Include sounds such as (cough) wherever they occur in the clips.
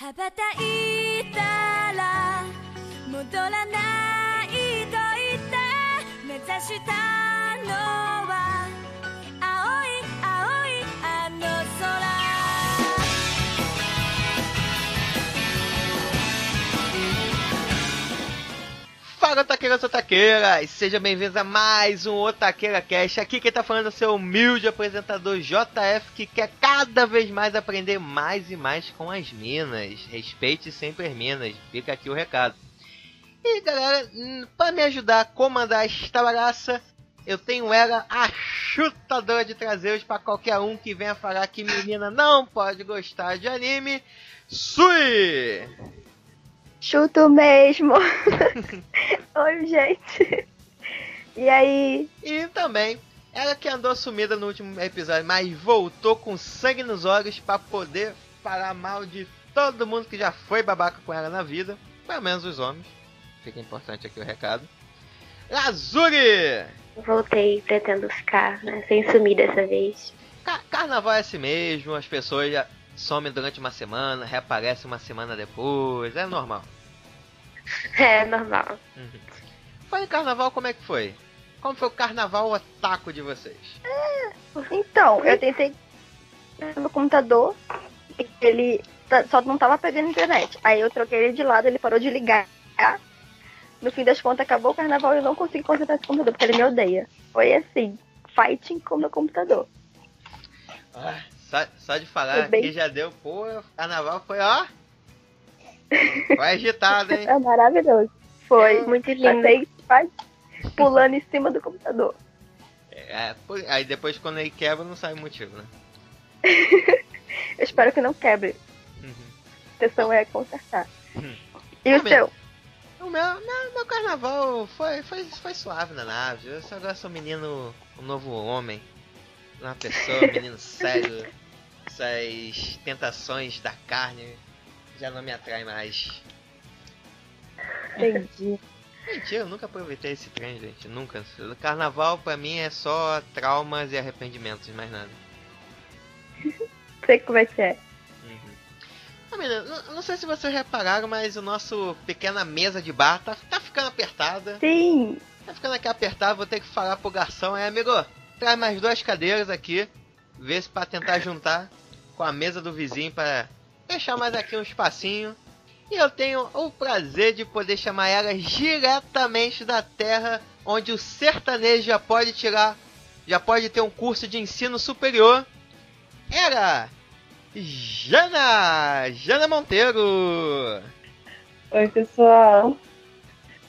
羽ばたいたら戻らないと言って目指したのは Fala, Otaqueiras Otaqueiras! Sejam bem-vindos a mais um Otaqueira Cast. Aqui quem tá falando é o seu humilde apresentador JF, que quer cada vez mais aprender mais e mais com as minas. Respeite sempre as minas, fica aqui o recado. E galera, hum, para me ajudar a comandar esta bagaça, eu tenho ela, a chutadora de traseiros para qualquer um que venha falar que menina não pode gostar de anime. Sui! Chuto mesmo. (laughs) Oi, gente. E aí? E também, ela que andou sumida no último episódio, mas voltou com sangue nos olhos para poder falar mal de todo mundo que já foi babaca com ela na vida, pelo menos os homens. Fica importante aqui o recado. Lazuri! Voltei, pretendo ficar, né? Sem sumir dessa vez. Ca- carnaval é assim mesmo, as pessoas já somem durante uma semana, reaparecem uma semana depois, é normal. (laughs) É normal. Foi em carnaval, como é que foi? Como foi o carnaval otaku de vocês? Então, eu tentei no computador, ele tá- só não tava pegando internet. Aí eu troquei ele de lado, ele parou de ligar. No fim das contas, acabou o carnaval e eu não consegui concentrar esse computador, porque ele me odeia. Foi assim, fighting com o meu computador. Ah, só, só de falar bem- que já deu, pô, carnaval foi, ó. Foi agitado, hein? É maravilhoso. Foi muito lindo. Quase pulando em cima do computador. É, aí depois quando ele quebra não sabe o motivo, né? (laughs) Eu espero que não quebre. Uhum. A intenção é consertar. Hum. E o Tá seu? O meu, meu, meu carnaval foi, foi, foi suave na nave. Eu só agora sou um menino, um novo homem. Uma pessoa, um menino (laughs) sério. Essas tentações da carne já não me atraem mais. Entendi. (laughs) Mentira, eu nunca aproveitei esse trem, gente. Nunca. Carnaval pra mim é só traumas e arrependimentos, mais nada. (laughs) Sei como é que é. Uhum. Ah, menina, não, não sei se vocês repararam, mas o nosso pequena mesa de bar tá, tá ficando apertada. Sim. Tá ficando aqui apertado, vou ter que falar pro garçom. É, amigo, traz mais duas cadeiras aqui. Vê se pra tentar juntar com a mesa do vizinho para deixar mais aqui um espacinho. E eu tenho o prazer de poder chamar elas diretamente da terra onde o sertanejo já pode tirar, já pode ter um curso de ensino superior. Era Jana! Jana Monteiro! Oi, pessoal.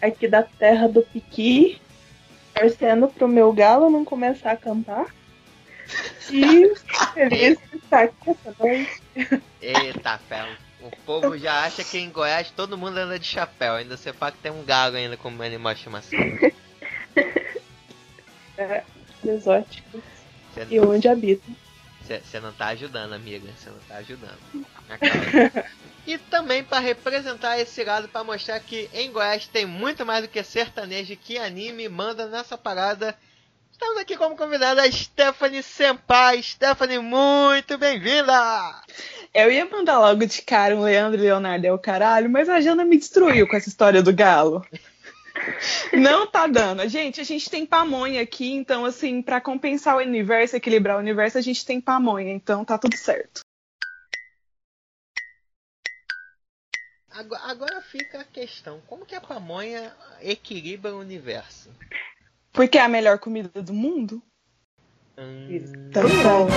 Aqui da terra do Piqui, torcendo pro meu galo não começar a cantar. E feliz de estar aqui essa noite. Eita, ferro. O povo já acha que em Goiás todo mundo anda de chapéu. Ainda você fala que tem um galo ainda como animal de estimação. (laughs) É, exóticos. Você E onde habitam. Você não tá ajudando, amiga. Você não tá ajudando. E também para representar esse lado, para mostrar que em Goiás tem muito mais do que sertanejo que anime manda nessa parada. Estamos aqui como convidada a Stephanie Senpai. Stephanie, muito bem-vinda! Eu ia mandar logo de cara um Leandro e Leonardo é o caralho, mas a Jana me destruiu com essa história do galo. (laughs) Não tá dando. Gente, a gente tem pamonha aqui, então, assim, pra compensar o universo, equilibrar o universo, a gente tem pamonha, então tá tudo certo. Agora fica a questão: como que a pamonha equilibra o universo? Porque é a melhor comida do mundo? Hum, Tá bom.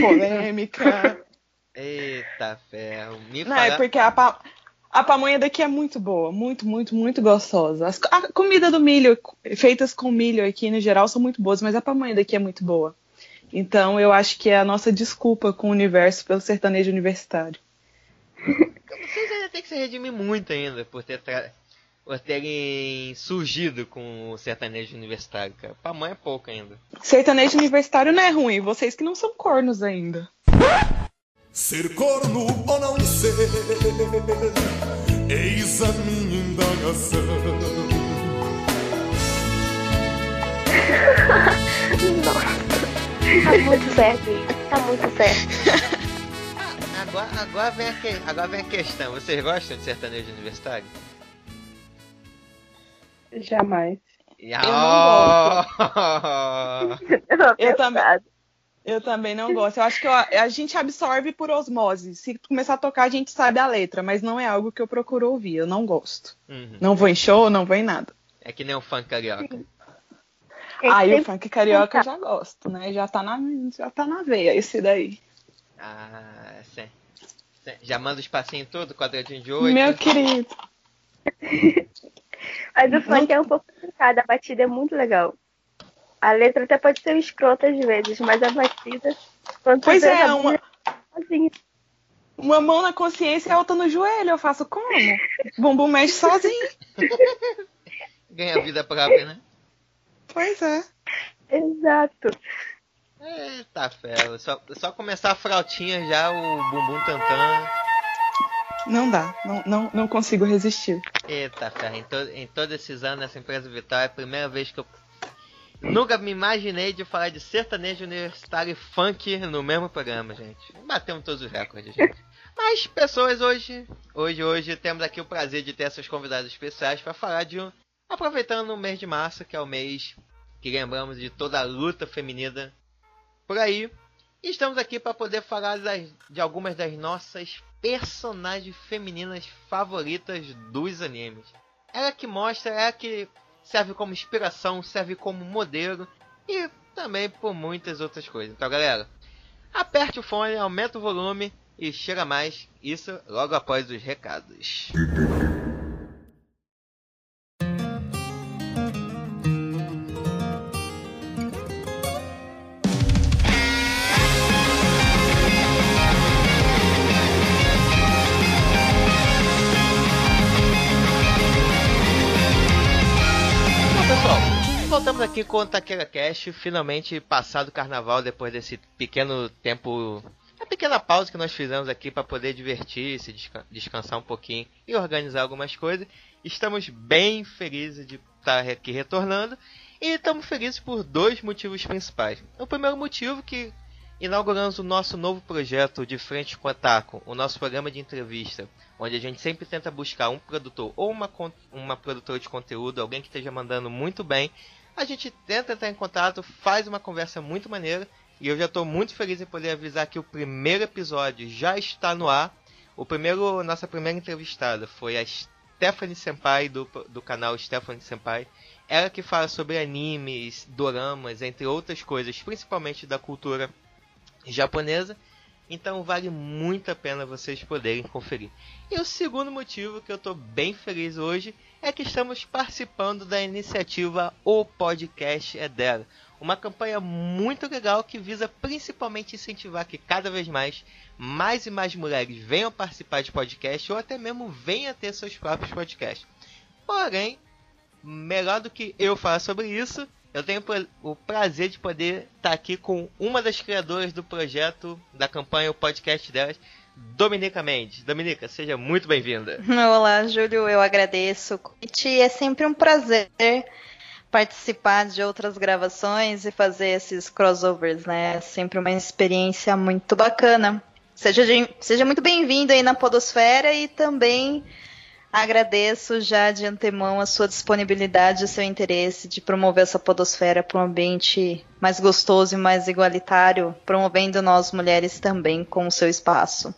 Polêmica. Eita ferro. Me Não, fala. é porque a, pa- a pamonha daqui é muito boa. Muito, muito, muito gostosa. As- a comida do milho, feitas com milho aqui no geral, são muito boas, mas a pamonha daqui é muito boa. Então eu acho que é a nossa desculpa com o universo pelo sertanejo universitário. Vocês ainda tem que se redimir muito ainda por ter tra- por terem surgido com o sertanejo universitário, cara. Pamonha é pouco ainda. Sertanejo universitário não é ruim, vocês que não são cornos ainda. Ser corno ou não ser, eis a minha indagação. Nossa. Tá muito certo. Tá muito certo. agora, agora, vem a que, agora vem a questão. Vocês gostam de sertanejo universitário? Jamais. Oh! Eu (laughs) também. Eu também não gosto. Eu acho que eu- a gente absorve por osmose. Se começar a tocar, a gente sabe a letra, mas não é algo que eu procuro ouvir. Eu não gosto. Uhum. Não vou em show, não vou em nada. É que nem o funk carioca. Aí o sempre funk carioca eu já gosto, né? Já tá na, já tá na veia esse daí. Ah, sim. Sim. Já manda os passinhos tudo, quadradinho de oito. Meu querido. (laughs) Mas o funk é um pouco complicado, a batida é muito legal. A letra até pode ser escrota às vezes, mas a batida. Quando Pois você é, tá uma, sozinho. uma mão na consciência e a outra no joelho. Eu faço como? Bumbum mexe sozinho. Ganha vida própria, né? Pois é. Exato. Eita fela. Só, só começar a frautinha já, o bumbum tantã. Não dá. Não, não, não consigo resistir. Eita ferro, em, to- em todos esses anos nessa empresa Vital é a primeira vez que eu nunca me imaginei de falar de sertanejo universitário e funk no mesmo programa, gente. Batemos todos os recordes, gente. Mas pessoas hoje, hoje, hoje temos aqui o prazer de ter essas convidadas especiais para falar de um, aproveitando o mês de março, que é o mês que lembramos de toda a luta feminina por aí. E estamos aqui para poder falar das- de algumas das nossas personagens femininas favoritas dos animes. Ela que mostra, ela que serve como inspiração, serve como modelo e também por muitas outras coisas. Então, galera, aperte o fone, aumenta o volume e chega mais. Isso logo após os recados. Com o Taquera Cash, finalmente passado o carnaval, depois desse pequeno tempo, a pequena pausa que nós fizemos aqui para poder divertir, se desca- descansar um pouquinho e organizar algumas coisas. Estamos bem felizes de estar aqui retornando e estamos felizes por dois motivos principais. O primeiro motivo que inauguramos o nosso novo projeto de frente com o Taco, o nosso programa de entrevista, onde a gente sempre tenta buscar um produtor ou uma, uma produtora de conteúdo, alguém que esteja mandando muito bem. A gente tenta entrar em contato, faz uma conversa muito maneira e eu já estou muito feliz em poder avisar que o primeiro episódio já está no ar. O primeiro, nossa primeira entrevistada foi a Stephanie Senpai do, do canal Stephanie Senpai. Ela que fala sobre animes, doramas, entre outras coisas, principalmente da cultura japonesa. Então vale muito a pena vocês poderem conferir. E o segundo motivo que eu estou bem feliz hoje é que estamos participando da iniciativa O Podcast é Dela. Uma campanha muito legal que visa principalmente incentivar que cada vez mais, mais e mais mulheres venham participar de podcast ou até mesmo venham ter seus próprios podcasts. Porém, melhor do que eu falar sobre isso, eu tenho o prazer de poder estar aqui com uma das criadoras do projeto, da campanha, o podcast delas, Dominica Mendes. Dominica, seja muito bem-vinda. (laughs) Olá, Júlio, eu agradeço convite. É sempre um prazer participar de outras gravações e fazer esses crossovers, né? É sempre uma experiência muito bacana. Seja, de- seja muito bem-vindo aí na Podosfera e também agradeço já de antemão a sua disponibilidade e seu interesse de promover essa Podosfera para um ambiente mais gostoso e mais igualitário, promovendo nós mulheres também com o seu espaço.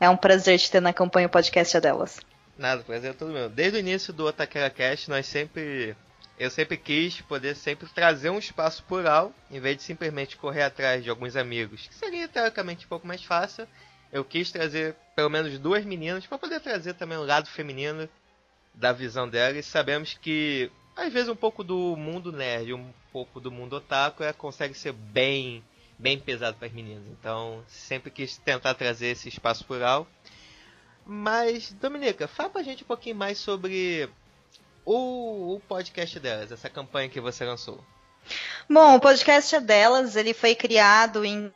É um prazer te ter na campanha o podcast é delas. Nada, prazer é todo meu. Desde o início do Otaquera Cast, nós sempre. Eu sempre quis poder sempre trazer um espaço plural, em vez de simplesmente correr atrás de alguns amigos, que seria teoricamente um pouco mais fácil. Eu quis trazer pelo menos duas meninas para poder trazer também o lado feminino da visão dela. E sabemos que às vezes um pouco do mundo nerd, um pouco do mundo otaku é, consegue ser bem, bem pesado para as meninas. Então sempre quis tentar trazer esse espaço plural. Mas, Dominica, fala pra gente um pouquinho mais sobre o, o podcast delas, essa campanha que você lançou. Bom, o podcast é delas, ele foi criado em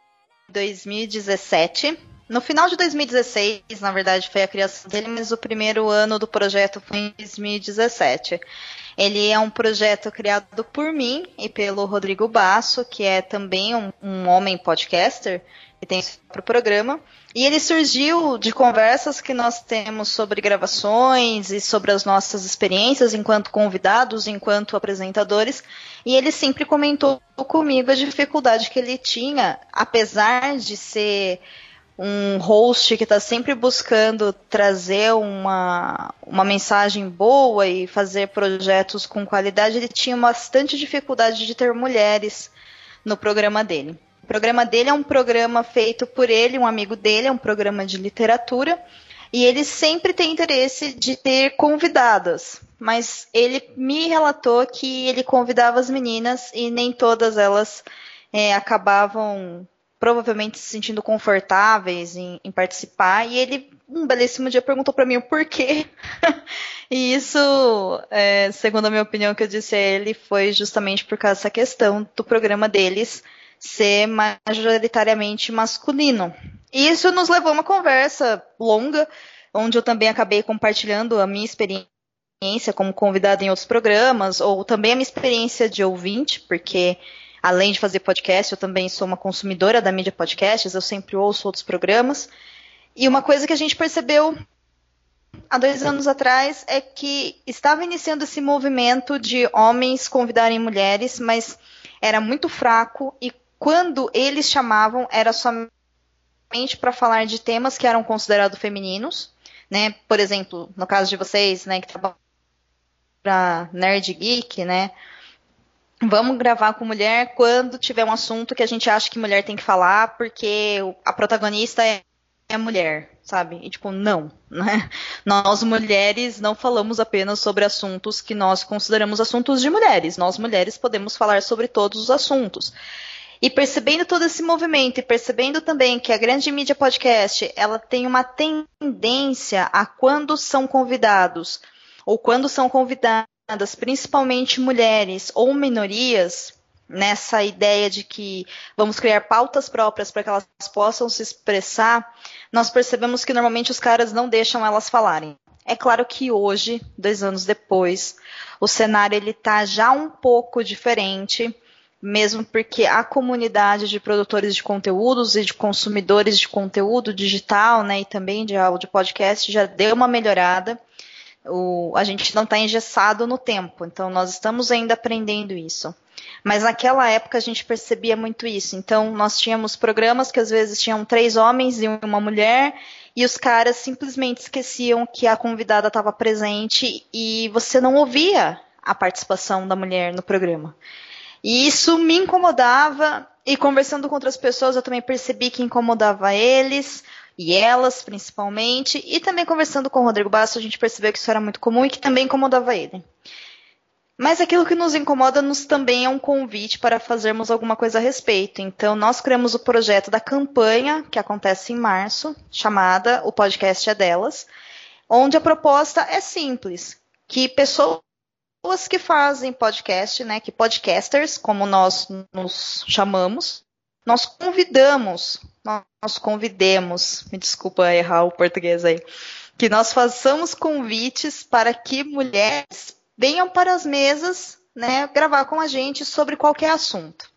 2017. No final de 2016, na verdade, foi a criação dele, mas o primeiro ano do projeto foi em 2017. Ele é um projeto criado por mim e pelo Rodrigo Basso, que é também um, um homem podcaster. tem para o programa. E ele surgiu de conversas que nós temos sobre gravações e sobre as nossas experiências enquanto convidados, enquanto apresentadores. E ele sempre comentou comigo a dificuldade que ele tinha, apesar de ser um host que está sempre buscando trazer uma, uma mensagem boa e fazer projetos com qualidade, ele tinha bastante dificuldade de ter mulheres no programa dele. O programa dele é um programa feito por ele, um amigo dele, é um programa de literatura, e ele sempre tem interesse de ter convidadas. Mas ele me relatou que ele convidava as meninas e nem todas elas é, acabavam provavelmente se sentindo confortáveis em, em, participar. E ele, um belíssimo dia, perguntou para mim o porquê. (laughs) e isso, é, segundo a minha opinião, que eu disse a ele, foi justamente por causa dessa questão do programa deles ser majoritariamente masculino. E isso nos levou a uma conversa longa, onde eu também acabei compartilhando a minha experiência como convidada em outros programas, ou também a minha experiência de ouvinte, porque além de fazer podcast, eu também sou uma consumidora da mídia podcasts, eu sempre ouço outros programas. E uma coisa que a gente percebeu há dois anos atrás é que estava iniciando esse movimento de homens convidarem mulheres, mas era muito fraco e quando eles chamavam era somente para falar de temas que eram considerados femininos, né? Por exemplo, no caso de vocês, né, que trabalham para Nerd Geek, né? Vamos gravar com mulher quando tiver um assunto que a gente acha que mulher tem que falar, porque a protagonista é, é mulher, sabe? E tipo, não, né? (laughs) Nós mulheres não falamos apenas sobre assuntos que nós consideramos assuntos de mulheres. Nós mulheres podemos falar sobre todos os assuntos. E percebendo todo esse movimento e percebendo também que a grande mídia podcast, ela tem uma tendência a quando são convidados ou quando são convidados principalmente mulheres ou minorias, nessa ideia de que vamos criar pautas próprias para que elas possam se expressar, nós percebemos que normalmente os caras não deixam elas falarem. É claro que hoje, dois anos depois, o cenário ele está já um pouco diferente, mesmo porque a comunidade de produtores de conteúdos e de consumidores de conteúdo digital, né, e também de áudio podcast já deu uma melhorada o, a gente não está engessado no tempo, então nós estamos ainda aprendendo isso. Mas naquela época a gente percebia muito isso. Então nós tínhamos programas que às vezes tinham três homens e uma mulher, e os caras simplesmente esqueciam que a convidada estava presente e você não ouvia a participação da mulher no programa. E isso me incomodava, e conversando com outras pessoas eu também percebi que incomodava eles e elas principalmente, e também conversando com o Rodrigo Basso, a gente percebeu que isso era muito comum e que também incomodava ele. Mas aquilo que nos incomoda nos também é um convite para fazermos alguma coisa a respeito. Então, nós criamos o projeto da campanha, que acontece em março, chamada O Podcast é Delas, onde a proposta é simples, que pessoas que fazem podcast, né, que podcasters, como nós nos chamamos, nós convidamos, nós convidemos, me desculpa errar o português aí, que nós façamos convites para que mulheres venham para as mesas, né, gravar com a gente sobre qualquer assunto.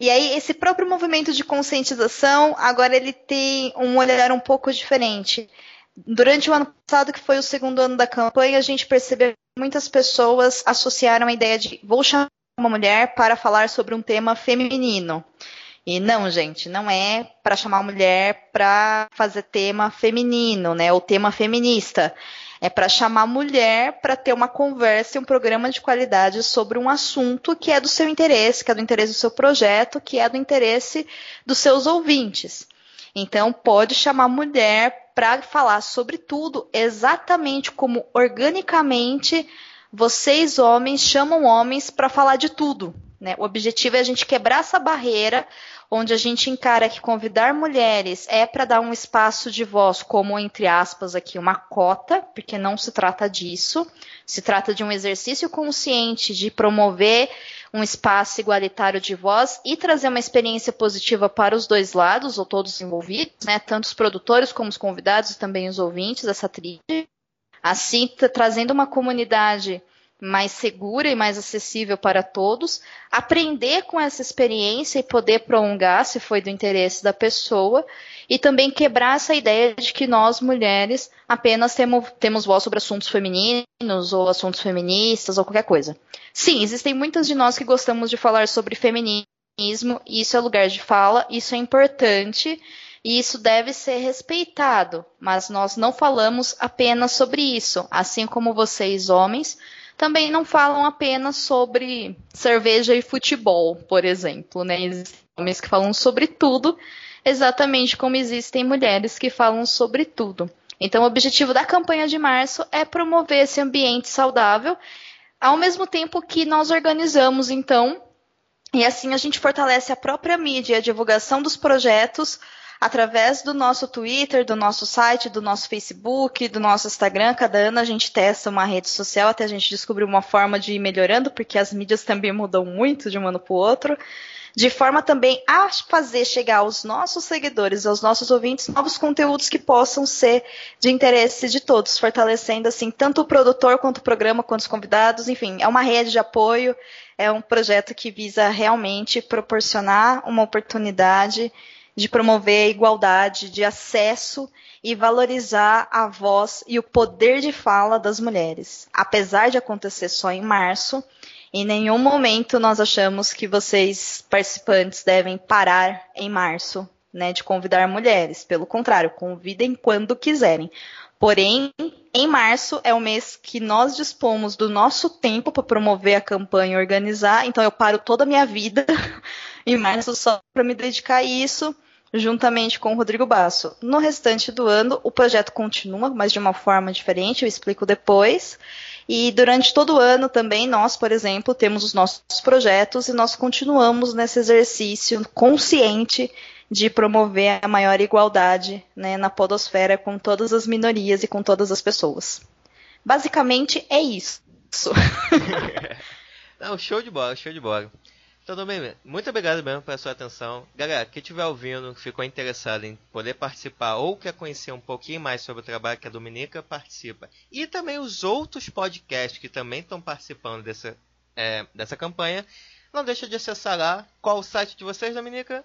E aí esse próprio movimento de conscientização, agora ele tem um olhar um pouco diferente. Durante o ano passado, que foi o segundo ano da campanha, a gente percebeu que muitas pessoas associaram a ideia de vou chamar uma mulher para falar sobre um tema feminino. E não, gente, não é para chamar mulher para fazer tema feminino, né? Ou tema feminista. É para chamar mulher para ter uma conversa e um programa de qualidade sobre um assunto que é do seu interesse, que é do interesse do seu projeto, que é do interesse dos seus ouvintes. Então, pode chamar mulher para falar sobre tudo, exatamente como organicamente vocês, homens, chamam homens para falar de tudo. Né? O objetivo é a gente quebrar essa barreira onde a gente encara que convidar mulheres é para dar um espaço de voz, como entre aspas aqui, uma cota, porque não se trata disso. Se trata de um exercício consciente de promover um espaço igualitário de voz e trazer uma experiência positiva para os dois lados, ou todos envolvidos, né? Tanto os produtores como os convidados e também os ouvintes dessa trilha. Assim, trazendo uma comunidade mais segura e mais acessível para todos, aprender com essa experiência e poder prolongar, se foi do interesse da pessoa, e também quebrar essa ideia de que nós, mulheres, apenas temos, temos voz sobre assuntos femininos ou assuntos feministas ou qualquer coisa. Sim, existem muitas de nós que gostamos de falar sobre feminismo, isso é lugar de fala, isso é importante, e isso deve ser respeitado, mas nós não falamos apenas sobre isso, assim como vocês, homens, também não falam apenas sobre cerveja e futebol, por exemplo, né? Existem homens que falam sobre tudo, exatamente como existem mulheres que falam sobre tudo. Então, o objetivo da campanha de março é promover esse ambiente saudável, ao mesmo tempo que nós organizamos, então, e assim a gente fortalece a própria mídia e a divulgação dos projetos através do nosso Twitter, do nosso site, do nosso Facebook, do nosso Instagram. Cada ano a gente testa uma rede social até a gente descobrir uma forma de ir melhorando, porque as mídias também mudam muito de um ano para o outro. De forma também a fazer chegar aos nossos seguidores, aos nossos ouvintes, novos conteúdos que possam ser de interesse de todos, fortalecendo assim tanto o produtor quanto o programa, quanto os convidados, enfim, é uma rede de apoio, é um projeto que visa realmente proporcionar uma oportunidade de promover a igualdade de acesso e valorizar a voz e o poder de fala das mulheres. Apesar de acontecer só em março, em nenhum momento nós achamos que vocês, participantes, devem parar em março né, de convidar mulheres. Pelo contrário, convidem quando quiserem. Porém, em março é o mês que nós dispomos do nosso tempo para promover a campanha e organizar. Então, eu paro toda a minha vida (laughs) em março só para me dedicar a isso juntamente com o Rodrigo Basso. No restante do ano, o projeto continua, mas de uma forma diferente, eu explico depois. E durante todo o ano também, nós, por exemplo, temos os nossos projetos e nós continuamos nesse exercício consciente de promover a maior igualdade né, na podosfera com todas as minorias e com todas as pessoas. Basicamente é isso. (laughs) Não, show de bola, show de bola. Então, bem, muito obrigado mesmo pela sua atenção. Galera, quem estiver ouvindo, ficou interessado em poder participar ou quer conhecer um pouquinho mais sobre o trabalho que a Dominica participa, e também os outros podcasts que também estão participando dessa, é, dessa campanha, não deixa de acessar lá. Qual o site de vocês, Dominica?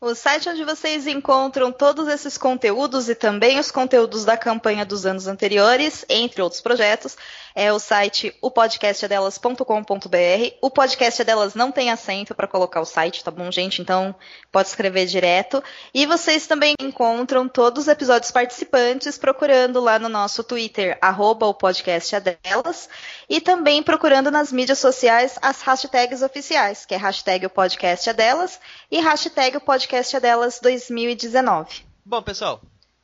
O site onde vocês encontram todos esses conteúdos e também os conteúdos da campanha dos anos anteriores, entre outros projetos, é o site opodcastadelas.com.br. O podcast delas não tem acento para colocar o site, tá bom, gente? Então pode escrever direto. E vocês também encontram todos os episódios participantes procurando lá no nosso Twitter, arroba o podcast delas, e também procurando nas mídias sociais as hashtags oficiais, que é hashtag o podcast delas e hashtag o podcast delas 2019. Bom, pessoal,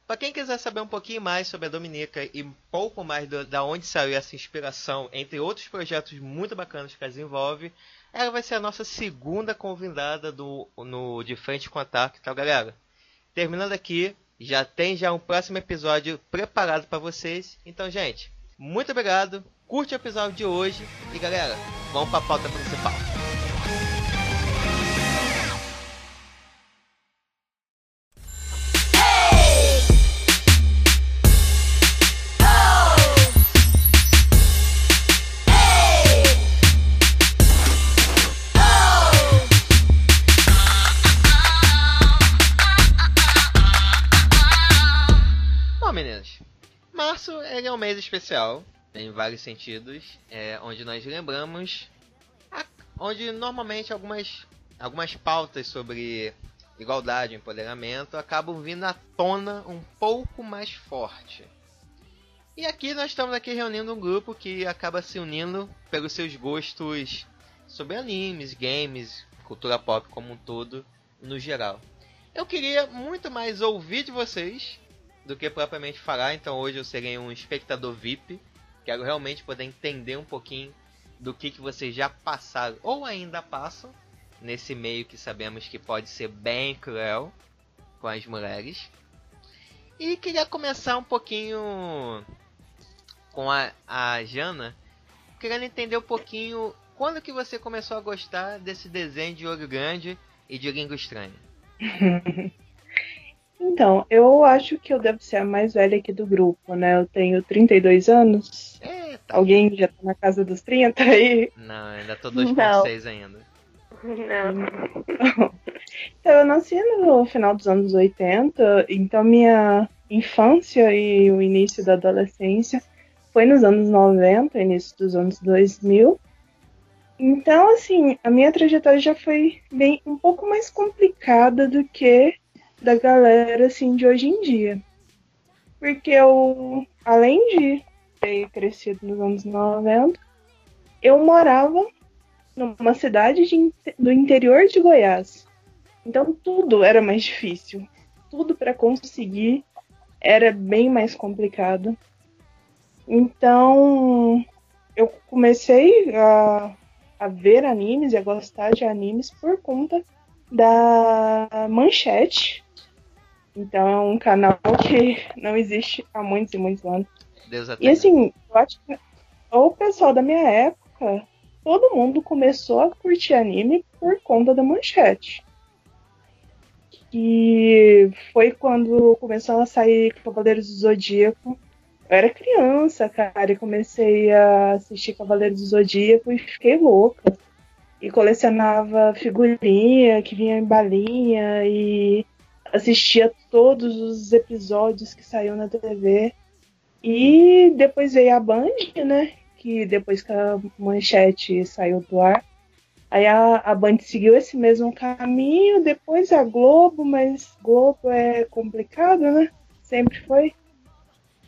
para quem quiser saber um pouquinho mais sobre a Dominica e um pouco mais do, da onde saiu essa inspiração, entre outros projetos muito bacanas que ela desenvolve, ela vai ser a nossa segunda convidada do, no De Frente com Ataque, tá galera? Terminando aqui, já tem já um próximo episódio preparado para vocês. Então, gente, muito obrigado, curte o episódio de hoje e galera, vamos para a pauta principal. Um mês especial, em vários sentidos, é, onde nós lembramos, a, onde normalmente algumas, algumas pautas sobre igualdade empoderamento acabam vindo à tona um pouco mais forte. E aqui nós estamos aqui reunindo um grupo que acaba se unindo pelos seus gostos sobre animes, games, cultura pop como um todo, no geral. Eu queria muito mais ouvir de vocês do que propriamente falar, então hoje eu serei um espectador VIP. Quero realmente poder entender um pouquinho do que, que vocês já passaram ou ainda passam nesse meio que sabemos que pode ser bem cruel com as mulheres. E queria começar um pouquinho com a, a Jana, querendo entender um pouquinho quando que você começou a gostar desse desenho de olho grande e de língua estranha. (laughs) Então, eu acho que eu devo ser a mais velha aqui do grupo, né? Eu tenho 32 anos. Eita. Alguém já tá na casa dos 30 aí? Não, ainda tô 2.6 ainda. Não. (laughs) Então, eu nasci no final dos anos 80, então minha infância e o início da adolescência foi nos anos 90, início dos anos 2000. Então, assim, a minha trajetória já foi bem um pouco mais complicada do que da galera assim de hoje em dia. Porque eu, além de ter crescido nos anos 90, eu morava numa cidade de, do interior de Goiás. Então tudo era mais difícil. Tudo para conseguir era bem mais complicado. Então eu comecei a, a ver animes e a gostar de animes por conta da Manchete. Então é um canal que não existe há muitos e muitos anos. Deus E assim, eu acho que o pessoal da minha época, todo mundo começou a curtir anime por conta da manchete. Que foi quando começou a sair Cavaleiros do Zodíaco. Eu era criança, cara, e comecei a assistir Cavaleiros do Zodíaco e fiquei louca. E colecionava figurinha que vinha em balinha e assistia todos os episódios que saíam na TV. E depois veio a Band, né? Que depois que a manchete saiu do ar. Aí a, a Band seguiu esse mesmo caminho, depois a Globo, mas Globo é complicado, né? Sempre foi.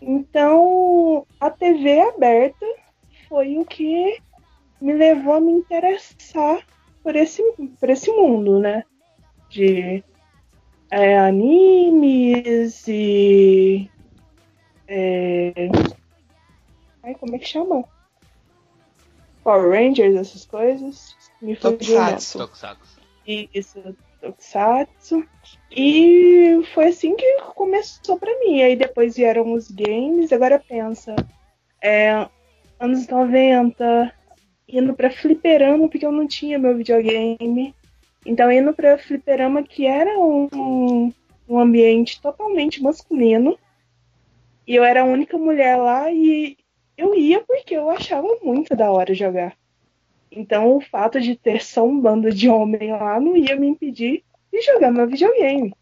Então a TV aberta foi o que me levou a me interessar por esse, por esse mundo, né? De é, animes e é... Ai, como é que chama? Power Rangers, essas coisas. Me. Tokusatsu. Tokusatsu. Isso, Tokusatsu. E foi assim que começou pra mim. Aí depois vieram os games. Agora pensa, é, anos 90, indo pra fliperama, porque eu não tinha meu videogame. Então indo pra fliperama, que era um, um ambiente totalmente masculino. E eu era a única mulher lá e eu ia porque eu achava muito da hora jogar. Então o fato de ter só um bando de homem lá não ia me impedir de jogar meu videogame.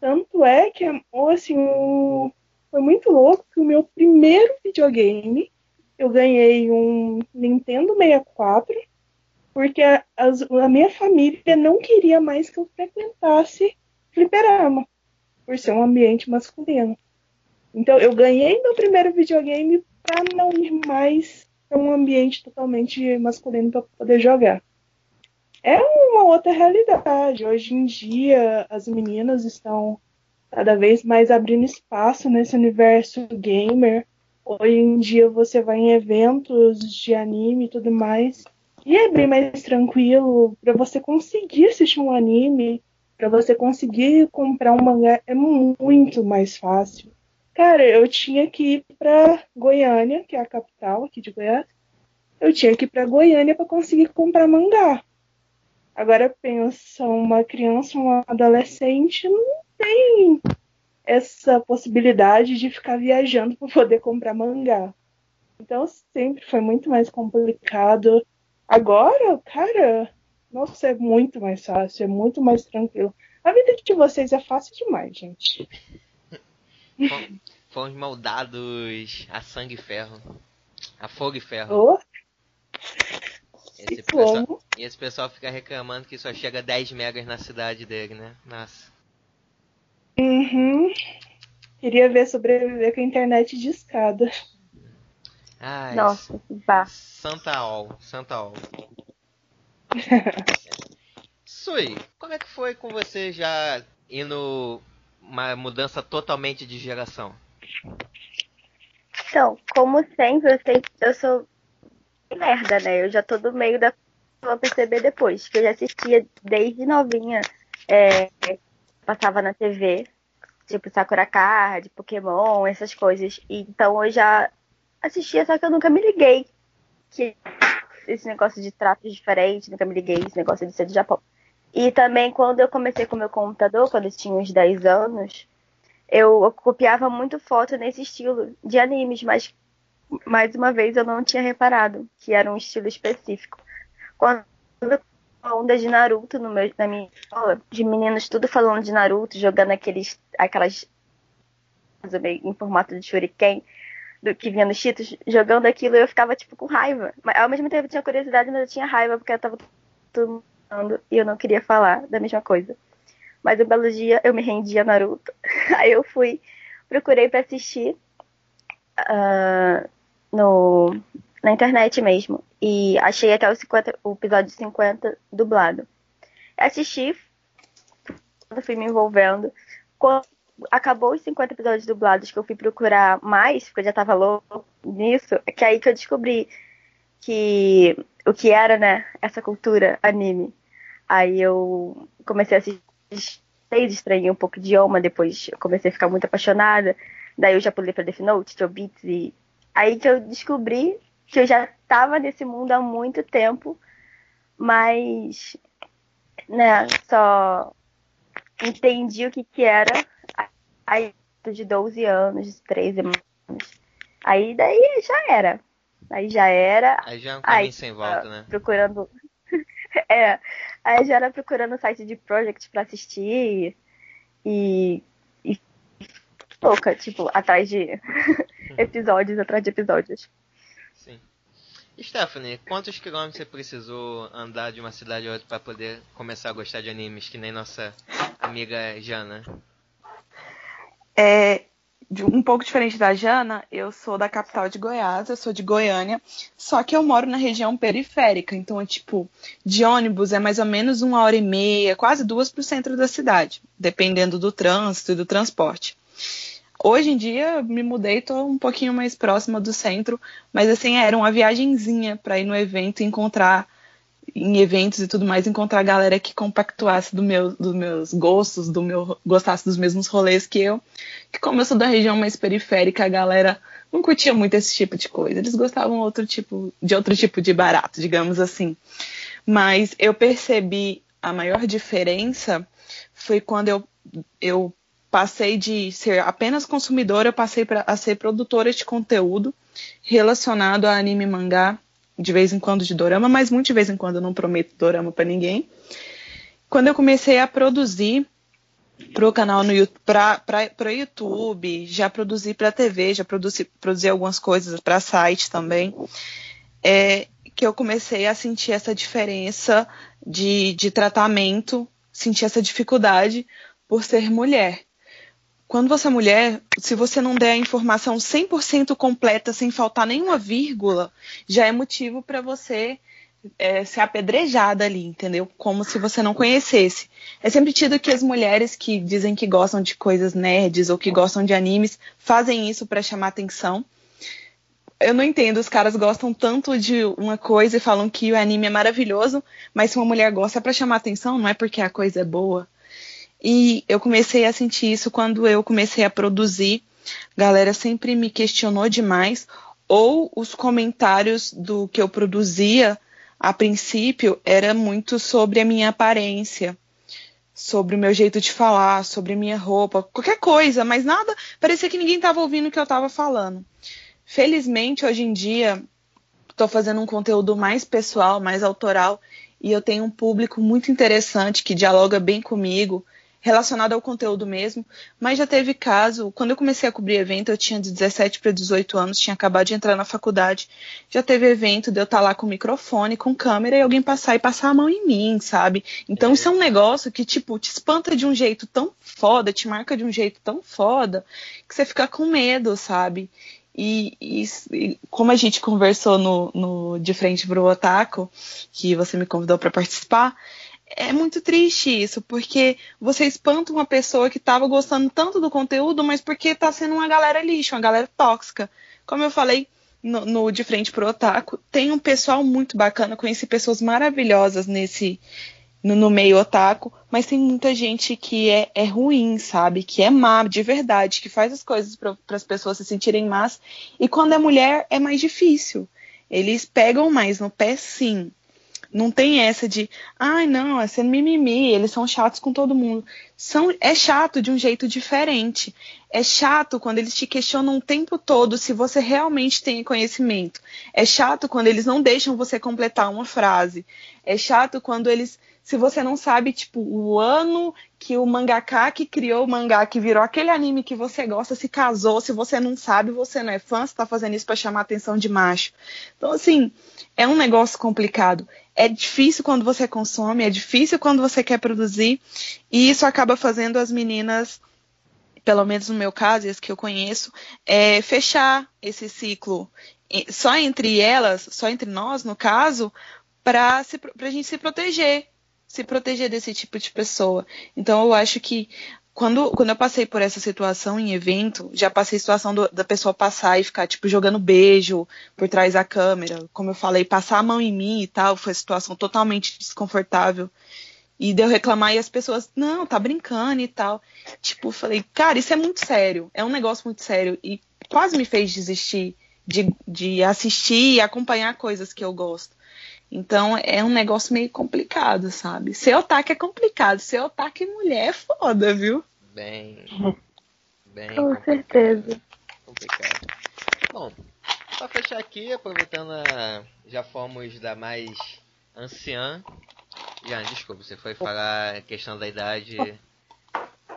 Tanto é que, assim, o- foi muito louco que o meu primeiro videogame eu ganhei um Nintendo 64 porque a, a minha família não queria mais que eu frequentasse fliperama por ser um ambiente masculino. Então eu ganhei meu primeiro videogame para não ir mais para um ambiente totalmente masculino para poder jogar. É uma outra realidade. Hoje em dia as meninas estão cada vez mais abrindo espaço nesse universo gamer. Hoje em dia você vai em eventos de anime e tudo mais. E é bem mais tranquilo para você conseguir assistir um anime, para você conseguir comprar um mangá, é muito mais fácil. Cara, eu tinha que ir pra Goiânia, que é a capital aqui de Goiás. Eu tinha que ir pra Goiânia para conseguir comprar mangá. Agora pensa, uma criança, um adolescente não tem essa possibilidade de ficar viajando para poder comprar mangá. Então sempre foi muito mais complicado. Agora, cara, nossa, é muito mais fácil, é muito mais tranquilo. A vida de vocês é fácil demais, gente. Fom- Fomos moldados a sangue e ferro. A fogo e ferro. Ô, Esse e pessoal, e esse pessoal fica reclamando que só chega 10 megas na cidade dele, né? Nossa. Uhum. Queria ver sobreviver com a internet de escada. Ai, Nossa, que bar. Santa Ol, Santa Ol. (laughs) Sui, como é que foi com você já indo uma mudança totalmente de geração? Então, como sempre, eu, sei, eu sou merda, né? Eu já tô do meio da. Vou perceber depois, que eu já assistia desde novinha. é, passava na TV, tipo Sakura Card, Pokémon, essas coisas. E, então eu já assistia, só que eu nunca me liguei. Que esse negócio de trato diferente, nunca me liguei, esse negócio de ser do Japão. E também quando eu comecei com meu computador, quando eu tinha uns 10 anos, eu copiava muito foto nesse estilo de animes, mas mais uma vez eu não tinha reparado que era um estilo específico. Quando a onda de Naruto no meu, na minha escola, de meninos tudo falando de Naruto, jogando aqueles, aquelas em formato de shuriken, do que vinha nos Cheetos, jogando aquilo, eu ficava, tipo, com raiva. Mas ao mesmo tempo eu tinha curiosidade, mas eu tinha raiva, porque eu tava todo mundo e eu não queria falar da mesma coisa. Mas um belo dia eu me rendi a Naruto. (laughs) Aí eu fui, procurei para assistir uh, no, na internet mesmo. E achei até o, 50, o episódio 50 dublado. Assisti, fui me envolvendo. Quando acabou os 50 episódios dublados que eu fui procurar mais, porque eu já tava louco nisso, é que aí que eu descobri que o que era, né, essa cultura anime. Aí eu comecei a assistir, estranhei um pouco o idioma, depois eu comecei a ficar muito apaixonada. Daí eu já pulei pra Death Note, Beats e aí que eu descobri que eu já estava nesse mundo há muito tempo, mas né, só entendi o que que era aí de 12 anos, 13 anos. Aí daí já era. Aí já era. Aí já é um caminho aí, sem volta, né? Procurando. (laughs) é. Aí já era procurando site de project pra assistir. E. E. Louca, tipo, atrás de. (laughs) episódios atrás de episódios. Sim. Stephanie, quantos quilômetros você precisou andar de uma cidade a outra para poder começar a gostar de animes, que nem nossa amiga Jana? É, um pouco diferente da Jana, eu sou da capital de Goiás, eu sou de Goiânia, só que eu moro na região periférica, então é tipo, de ônibus é mais ou menos uma hora e meia, quase duas para o centro da cidade, dependendo do trânsito e do transporte. Hoje em dia me mudei, estou um pouquinho mais próxima do centro, mas assim, era uma viagenzinha para ir no evento e encontrar em eventos e tudo mais, encontrar galera que compactuasse do meu, dos meus gostos, do meu gostasse dos mesmos rolês que eu. Que como eu sou da região mais periférica, a galera não curtia muito esse tipo de coisa. Eles gostavam outro tipo, de outro tipo de barato, digamos assim. Mas eu percebi a maior diferença foi quando eu, eu passei de ser apenas consumidora, eu passei pra, a ser produtora de conteúdo relacionado a anime mangá de vez em quando de dorama, mas muito de vez em quando eu não prometo dorama para ninguém. Quando eu comecei a produzir para o canal no para YouTube, já produzi para TV, já produzi, produzi algumas coisas para site também, é que eu comecei a sentir essa diferença de, de tratamento, sentir essa dificuldade por ser mulher quando você é mulher, se você não der a informação 100% completa, sem faltar nenhuma vírgula, já é motivo para você é, ser apedrejada ali, entendeu? Como se você não conhecesse. É sempre tido que as mulheres que dizem que gostam de coisas nerds ou que gostam de animes fazem isso para chamar atenção. Eu não entendo, os caras gostam tanto de uma coisa e falam que o anime é maravilhoso, mas se uma mulher gosta é para chamar atenção, não é porque a coisa é boa. E eu comecei a sentir isso quando eu comecei a produzir. A galera sempre me questionou demais, ou os comentários do que eu produzia a princípio era muito sobre a minha aparência, sobre o meu jeito de falar, sobre minha roupa, qualquer coisa, mas nada, parecia que ninguém estava ouvindo o que eu estava falando. Felizmente, hoje em dia, estou fazendo um conteúdo mais pessoal, mais autoral, e eu tenho um público muito interessante que dialoga bem comigo, relacionado ao conteúdo mesmo, mas já teve caso, quando eu comecei a cobrir evento, eu tinha de 17 para 18 anos, tinha acabado de entrar na faculdade, já teve evento de eu estar tá lá com microfone, com câmera e alguém passar e passar a mão em mim, sabe? Então é. isso é um negócio que, tipo, te espanta de um jeito tão foda, te marca de um jeito tão foda, que você fica com medo, sabe? E, e, e, como a gente conversou no, no De Frente pro Otaku, que você me convidou para participar, é muito triste isso, porque você espanta uma pessoa que estava gostando tanto do conteúdo, mas porque está sendo uma galera lixo, uma galera tóxica. Como eu falei no, no De Frente pro Otaku, tem um pessoal muito bacana, conheci pessoas maravilhosas nesse no, no meio otaku, mas tem muita gente que é, é ruim, sabe? Que é má de verdade, que faz as coisas para as pessoas se sentirem más. E quando é mulher, é mais difícil. Eles pegam mais no pé, sim Não tem essa de, ai não, é sendo mimimi, eles são chatos com todo mundo. São, é chato de um jeito diferente. É chato quando eles te questionam o tempo todo se você realmente tem conhecimento. É chato quando eles não deixam você completar uma frase. É chato quando eles se você não sabe, tipo, o ano que o mangaka que criou o mangá, que virou aquele anime que você gosta, se casou, se você não sabe, você não é fã, você tá fazendo isso para chamar a atenção de macho. Então, assim, é um negócio complicado. É difícil quando você consome, é difícil quando você quer produzir, e isso acaba fazendo as meninas, pelo menos no meu caso, as que eu conheço, é fechar esse ciclo. Só entre elas, só entre nós, no caso, para a gente se proteger. Se proteger desse tipo de pessoa. Então eu acho que quando, quando eu passei por essa situação em evento, já passei a situação do, da pessoa passar e ficar, tipo, jogando beijo por trás da câmera. Como eu falei, passar a mão em mim e tal, foi uma situação totalmente desconfortável. E deu reclamar e as pessoas, não, tá brincando e tal. Tipo, falei, cara, isso é muito sério. É um negócio muito sério. E quase me fez desistir de, de assistir e acompanhar coisas que eu gosto. Então é um negócio meio complicado, sabe? Ser otaku é complicado, ser otaku e mulher é foda, viu? Bem. Bem. Com complicado. certeza. Complicado. Bom, pra fechar aqui, aproveitando a... Já fomos da mais anciã. Já, desculpa, você foi falar a questão da idade.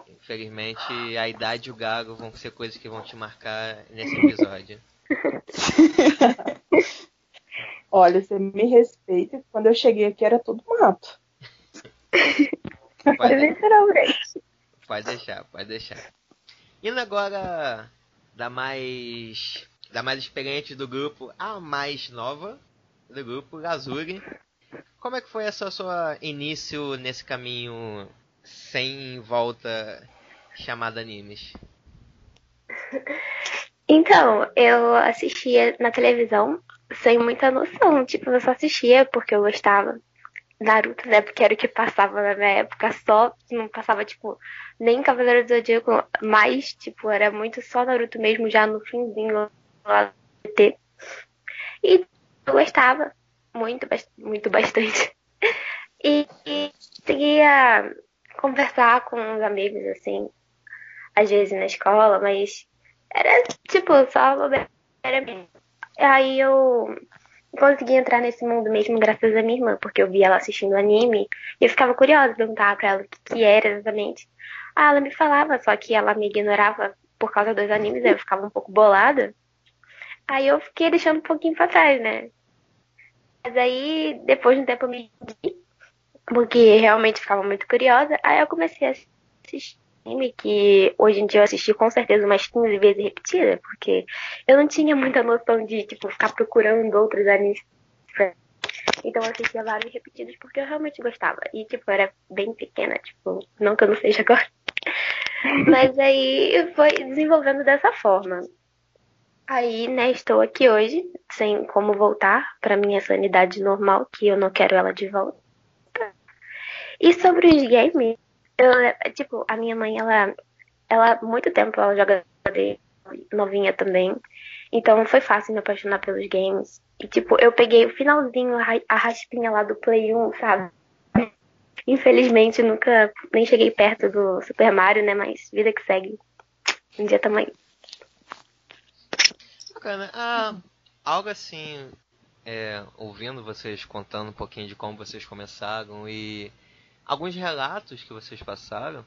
Infelizmente, a idade e o gago vão ser coisas que vão te marcar nesse episódio. (laughs) Olha, você me respeita. Quando eu cheguei aqui era tudo mato. Pode, (laughs) Literalmente. pode deixar, pode deixar. Indo agora da mais da mais experiente do grupo, a mais nova do grupo, Lazuri. Como é que foi essa sua início nesse caminho sem volta chamado animes? (laughs) Então, eu assistia na televisão sem muita noção. Tipo, eu só assistia porque eu gostava. Naruto, né? Porque era o que passava na minha época só. Não passava, tipo, nem Cavaleiro do Zodíaco, mas, tipo, era muito só Naruto mesmo, já no finzinho lá do ET. E eu gostava muito, muito bastante. E, e seguia conversar com os amigos, assim, às vezes na escola, mas era, tipo, só bobeira mesmo. Aí eu consegui entrar nesse mundo mesmo graças à minha irmã, porque eu via ela assistindo anime e eu ficava curiosa, perguntava pra ela o que, que era exatamente. Ah, ela me falava, só que ela me ignorava por causa dos animes, aí eu ficava um pouco bolada. Aí eu fiquei deixando um pouquinho pra trás, né? Mas aí, depois de um tempo eu me porque realmente ficava muito curiosa, aí eu comecei a assistir anime, que hoje em dia eu assisti com certeza umas 15 vezes repetida, porque eu não tinha muita noção de, tipo, ficar procurando outros animes. Então eu assistia vários repetidos porque eu realmente gostava. E, tipo, eu era bem pequena, tipo, não que eu não seja agora. (laughs) Mas aí foi desenvolvendo dessa forma. Aí, né, estou aqui hoje, sem como voltar pra minha sanidade normal, que eu não quero ela de volta. E sobre os games, eu, tipo, a minha mãe, ela, ela muito tempo ela joga desde novinha também. Então foi fácil me apaixonar pelos games. E tipo, eu peguei o finalzinho, a raspinha lá do Play 1, sabe? Infelizmente nunca nem cheguei perto do Super Mario, né? Mas vida que segue. Um dia também. Bacana. Ah, algo assim, é, ouvindo vocês contando um pouquinho de como vocês começaram e alguns relatos que vocês passaram,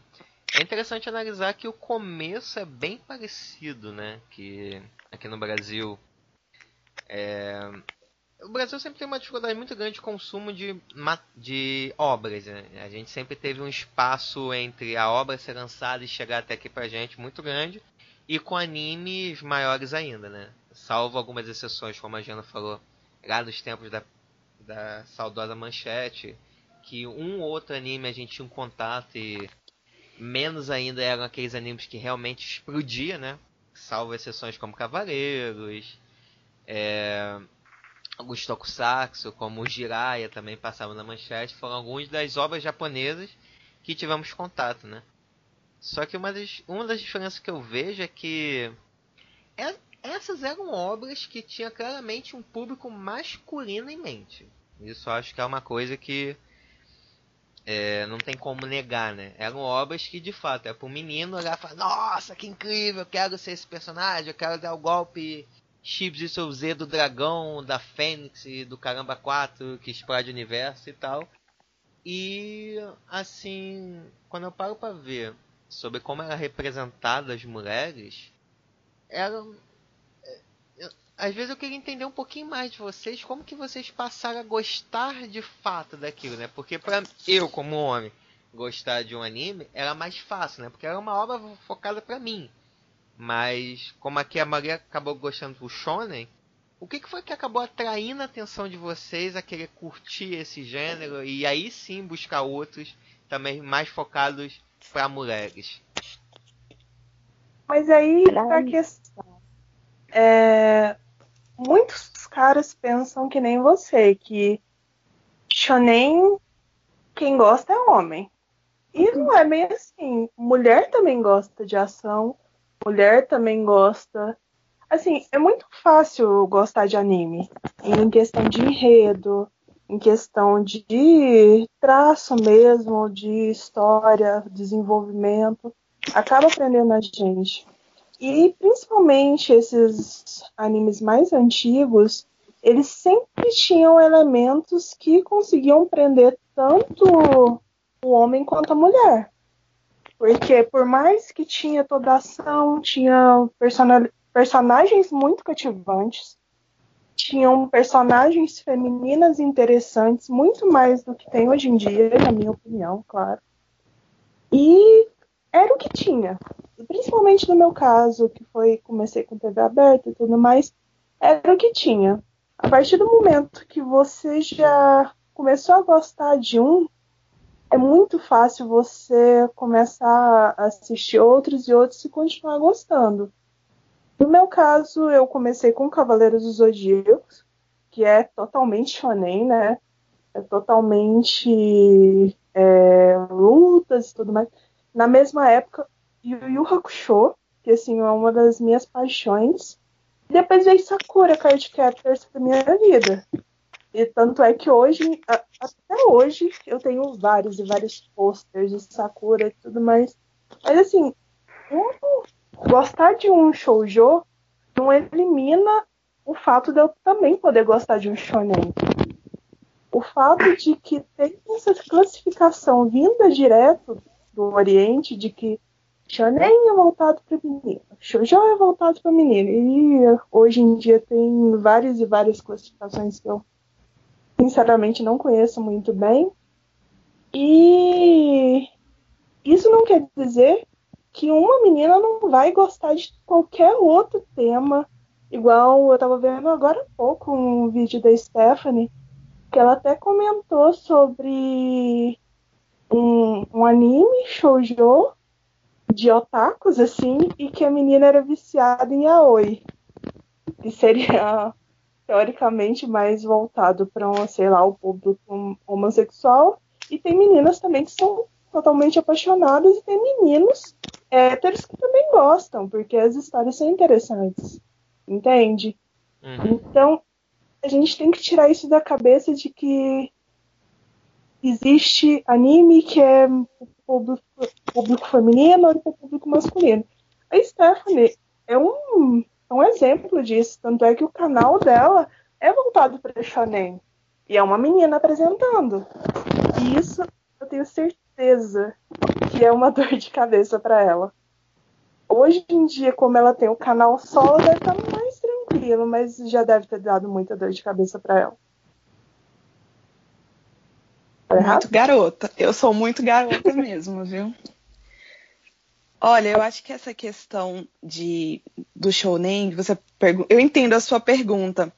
é interessante analisar que o começo é bem parecido, né? Que aqui no Brasil, é, o Brasil sempre tem uma dificuldade muito grande de consumo de, de obras. Né? A gente sempre teve um espaço entre a obra ser lançada e chegar até aqui pra gente muito grande e com animes maiores ainda, né? Salvo algumas exceções, como a Jana falou, lá nos tempos da, da saudosa manchete, que um ou outro anime a gente tinha um contato e menos ainda eram aqueles animes que realmente explodia, né? Salvo exceções como Cavaleiros, é, alguns tokusatsu, como Jiraiya também passavam na manchete, foram algumas das obras japonesas que tivemos contato, né? Só que uma das, uma das diferenças que eu vejo é que é- essas eram obras que tinham claramente um público masculino em mente. Isso acho que é uma coisa que é, não tem como negar, né? Eram obras que de fato é pro menino olhar e falar, nossa, que incrível, eu quero ser esse personagem, eu quero dar o golpe Chips e seu Z do dragão, da Fênix do Caramba 4 que explode o universo e tal. E assim, quando eu paro pra ver sobre como era representada as mulheres, eram às vezes eu queria entender um pouquinho mais de vocês, como que vocês passaram a gostar de fato daquilo, né? Porque para eu, como homem, gostar de um anime era mais fácil, né? Porque era uma obra focada para mim. Mas como aqui a Maria acabou gostando do shonen, o que, que foi que acabou atraindo a atenção de vocês a querer curtir esse gênero e aí sim buscar outros também mais focados para mulheres? Mas aí a questão. É, muitos caras pensam que nem você, que shonen quem gosta é homem. E não é bem assim. Mulher também gosta de ação, mulher também gosta. Assim, é muito fácil gostar de anime. Em questão de enredo, em questão de traço mesmo, de história, desenvolvimento. Acaba aprendendo a gente. E principalmente esses animes mais antigos, eles sempre tinham elementos que conseguiam prender tanto o homem quanto a mulher. Porque por mais que tinha toda a ação, tinha personagens muito cativantes, tinham personagens femininas interessantes, muito mais do que tem hoje em dia, na minha opinião, claro. E era o que tinha principalmente no meu caso, que foi comecei com TV aberta e tudo mais, era o que tinha. A partir do momento que você já começou a gostar de um, é muito fácil você começar a assistir outros e outros e continuar gostando. No meu caso, eu comecei com Cavaleiros dos Zodíacos, que é totalmente shonen, né? É totalmente é, lutas e tudo mais. Na mesma época, Yu Yu Hakusho, que assim é uma das minhas paixões. E depois veio Sakura Card Captors pra minha vida. E tanto é que hoje, até hoje, eu tenho vários e vários posters de Sakura e tudo mais. Mas assim, gostar de um shoujo não elimina o fato de eu também poder gostar de um shonen. O fato de que tem essa classificação vinda direto do Oriente, de que Shonen é voltado para menino, Shoujo é voltado para menino. E hoje em dia tem várias e várias classificações que eu sinceramente não conheço muito bem. E isso não quer dizer que uma menina não vai gostar de qualquer outro tema. Igual eu estava vendo agora há pouco um vídeo da Stephanie, que ela até comentou sobre um, um anime shoujo de otakus, assim, e que a menina era viciada em yaoi. Que seria, teoricamente, mais voltado para, um, sei lá, o público homossexual. E tem meninas também que são totalmente apaixonadas e tem meninos héteros que também gostam, porque as histórias são interessantes. Entende? Uhum. Então, a gente tem que tirar isso da cabeça de que existe anime que é público, público feminino e para o público masculino. A Stephanie é um, é um exemplo disso, tanto é que o canal dela é voltado para shonen. E é uma menina apresentando. E isso eu tenho certeza que é uma (laughs) dor de cabeça para ela. Hoje em dia, como ela tem o canal solo, deve estar mais tranquilo, mas já deve ter dado muita dor de cabeça para ela. Muito garota. Eu sou muito garota (laughs) mesmo, viu? Olha, eu acho que essa questão de do shounen, você eu entendo a sua pergunta,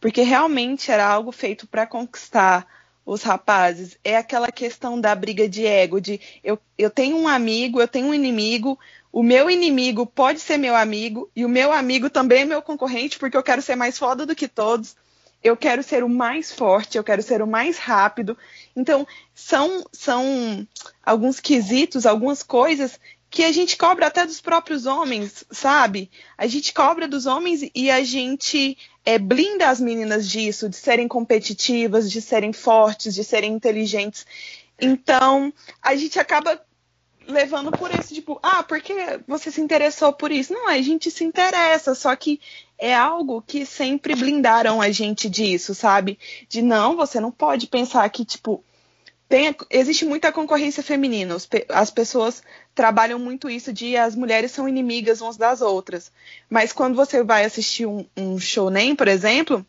porque realmente era algo feito para conquistar os rapazes. É aquela questão da briga de ego, de eu, eu tenho um amigo, eu tenho um inimigo, o meu inimigo pode ser meu amigo e o meu amigo também é meu concorrente, porque eu quero ser mais foda do que todos eu quero ser o mais forte, eu quero ser o mais rápido. Então, são, são alguns quesitos, algumas coisas que a gente cobra até dos próprios homens, sabe? A gente cobra dos homens e a gente é, blinda as meninas disso, de serem competitivas, de serem fortes, de serem inteligentes. Então, a gente acaba levando por esse tipo, ah, porque você se interessou por isso? Não, a gente se interessa, só que é algo que sempre blindaram a gente disso, sabe? De não, você não pode pensar que, tipo, tem, existe muita concorrência feminina. As pessoas trabalham muito isso de as mulheres são inimigas umas das outras. Mas quando você vai assistir um, um nem por exemplo,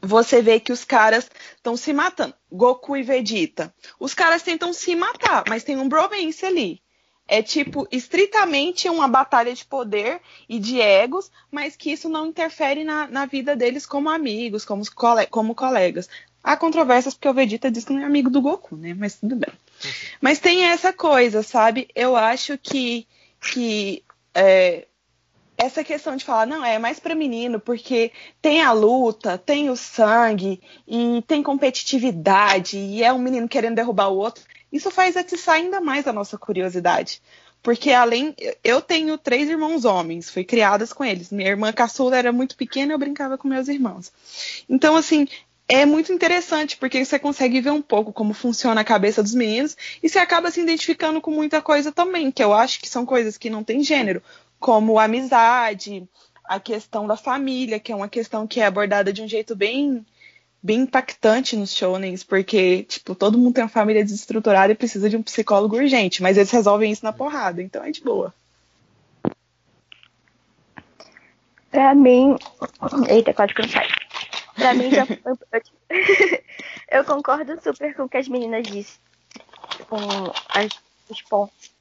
você vê que os caras estão se matando. Goku e Vegeta. Os caras tentam se matar, mas tem um bromance ali. É tipo, estritamente uma batalha de poder e de egos, mas que isso não interfere na, na vida deles como amigos, como, como colegas. Há controvérsias porque o Vegeta diz que não é amigo do Goku, né? Mas tudo bem. Mas tem essa coisa, sabe? Eu acho que, que é, essa questão de falar, não, é mais para menino, porque tem a luta, tem o sangue, e tem competitividade, e é um menino querendo derrubar o outro, isso faz atiçar ainda mais a nossa curiosidade. Porque além. Eu tenho três irmãos homens, fui criadas com eles. Minha irmã caçula era muito pequena eu brincava com meus irmãos. Então, assim, é muito interessante, porque você consegue ver um pouco como funciona a cabeça dos meninos e você acaba se identificando com muita coisa também, que eu acho que são coisas que não têm gênero, como amizade, a questão da família, que é uma questão que é abordada de um jeito bem bem impactante nos shonens, porque, tipo, todo mundo tem uma família desestruturada e precisa de um psicólogo urgente, mas eles resolvem isso na porrada, então é de boa. Pra mim. Eita, quase que eu saio. Pra mim, já, (laughs) eu, (laughs) eu, concordo super com o que as meninas disseram, com as, os pontos.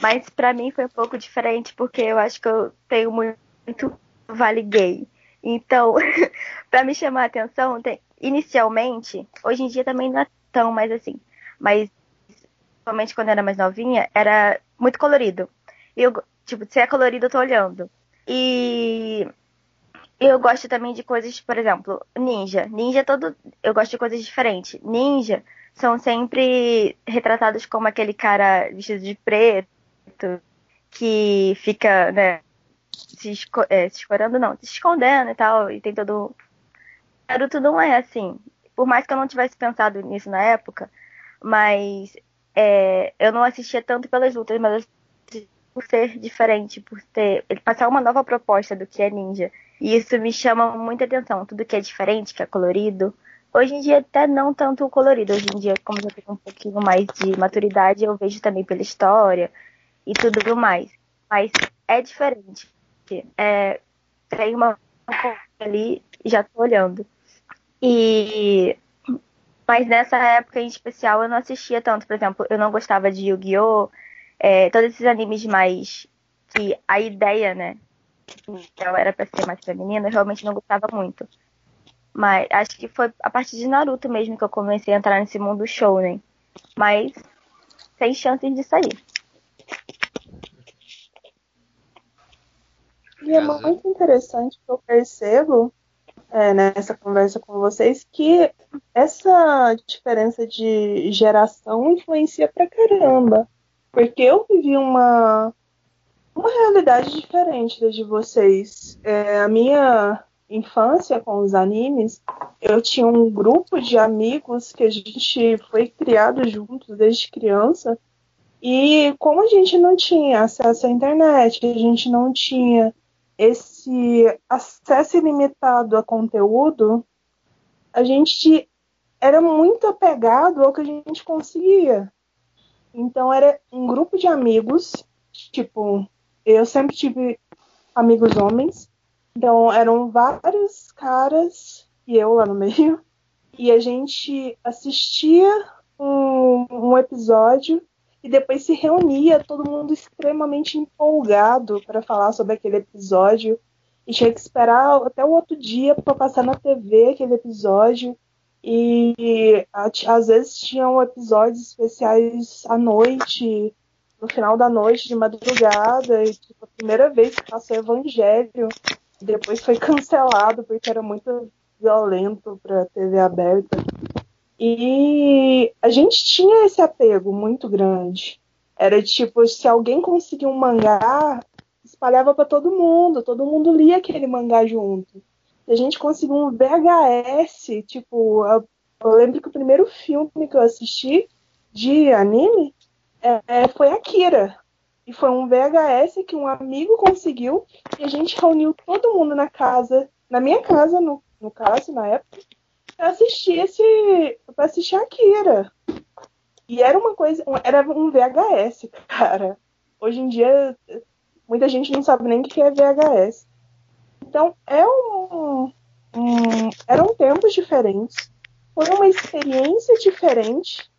Mas pra mim foi um pouco diferente, porque eu acho que eu tenho muito vale gay. Então, (laughs) pra me chamar a atenção, tem, inicialmente, hoje em dia também não é tão mais assim, mas principalmente quando eu era mais novinha, era muito colorido. E eu, tipo, se é colorido, eu tô olhando. E eu gosto também de coisas, por exemplo, ninja. Ninja todo. Eu gosto de coisas diferentes. Ninja são sempre retratados como aquele cara vestido de preto, que fica, né, se, esco é, se escorando, não, se escondendo e tal, e tem todo. Naruto não é assim. Por mais que eu não tivesse pensado nisso na época, mas é, eu não assistia tanto pelas lutas, mas por ser diferente, por ter. Ele passar uma nova proposta do que é ninja. E isso me chama muita atenção. Tudo que é diferente, que é colorido. Hoje em dia até não tanto o colorido. Hoje em dia, como eu tenho um pouquinho mais de maturidade, eu vejo também pela história e tudo mais. Mas é diferente. É, tem uma ali já tô olhando. E mas nessa época em especial eu não assistia tanto, por exemplo, eu não gostava de Yu-Gi-Oh! É, todos esses animes mais que a ideia, né, ela era para ser mais feminina, eu realmente não gostava muito. Mas acho que foi a partir de Naruto mesmo que eu comecei a entrar nesse mundo shounen. Mas sem chances de sair. E é muito interessante que eu percebo é, nessa conversa com vocês que essa diferença de geração influencia pra caramba. Porque eu vivi uma, uma realidade diferente da de vocês. É, a minha infância com os animes, eu tinha um grupo de amigos que a gente foi criado juntos desde criança. E como a gente não tinha acesso à internet, a gente não tinha esse acesso ilimitado a conteúdo, a gente era muito apegado ao que a gente conseguia. Então era um grupo de amigos, tipo, eu sempre tive amigos homens, então eram vários caras e eu lá no meio, e a gente assistia um, um episódio e depois se reunia todo mundo extremamente empolgado para falar sobre aquele episódio e tinha que esperar até o outro dia para passar na TV aquele episódio e às vezes tinham episódios especiais à noite no final da noite, de madrugada, e tipo, a primeira vez que passou Evangelho, depois foi (laughs) cancelado porque era muito violento para TV aberta. E a gente tinha esse apego muito grande. Era tipo, se alguém conseguia um mangá, espalhava para todo mundo, todo mundo lia aquele mangá junto. Se a gente conseguiu um VHS, tipo, eu, lembro que o primeiro filme que eu assisti de anime é, é, foi Akira. E foi um VHS que um amigo conseguiu e a gente reuniu todo mundo na casa, na minha casa, no, no caso, na época, pra assistir esse. pra assistir Akira. E era uma coisa. Era um VHS, (laughs) cara. Hoje em dia, muita gente não sabe nem o que é VHS. Então, é um, um, eram tempos diferentes. Foi uma experiência diferente.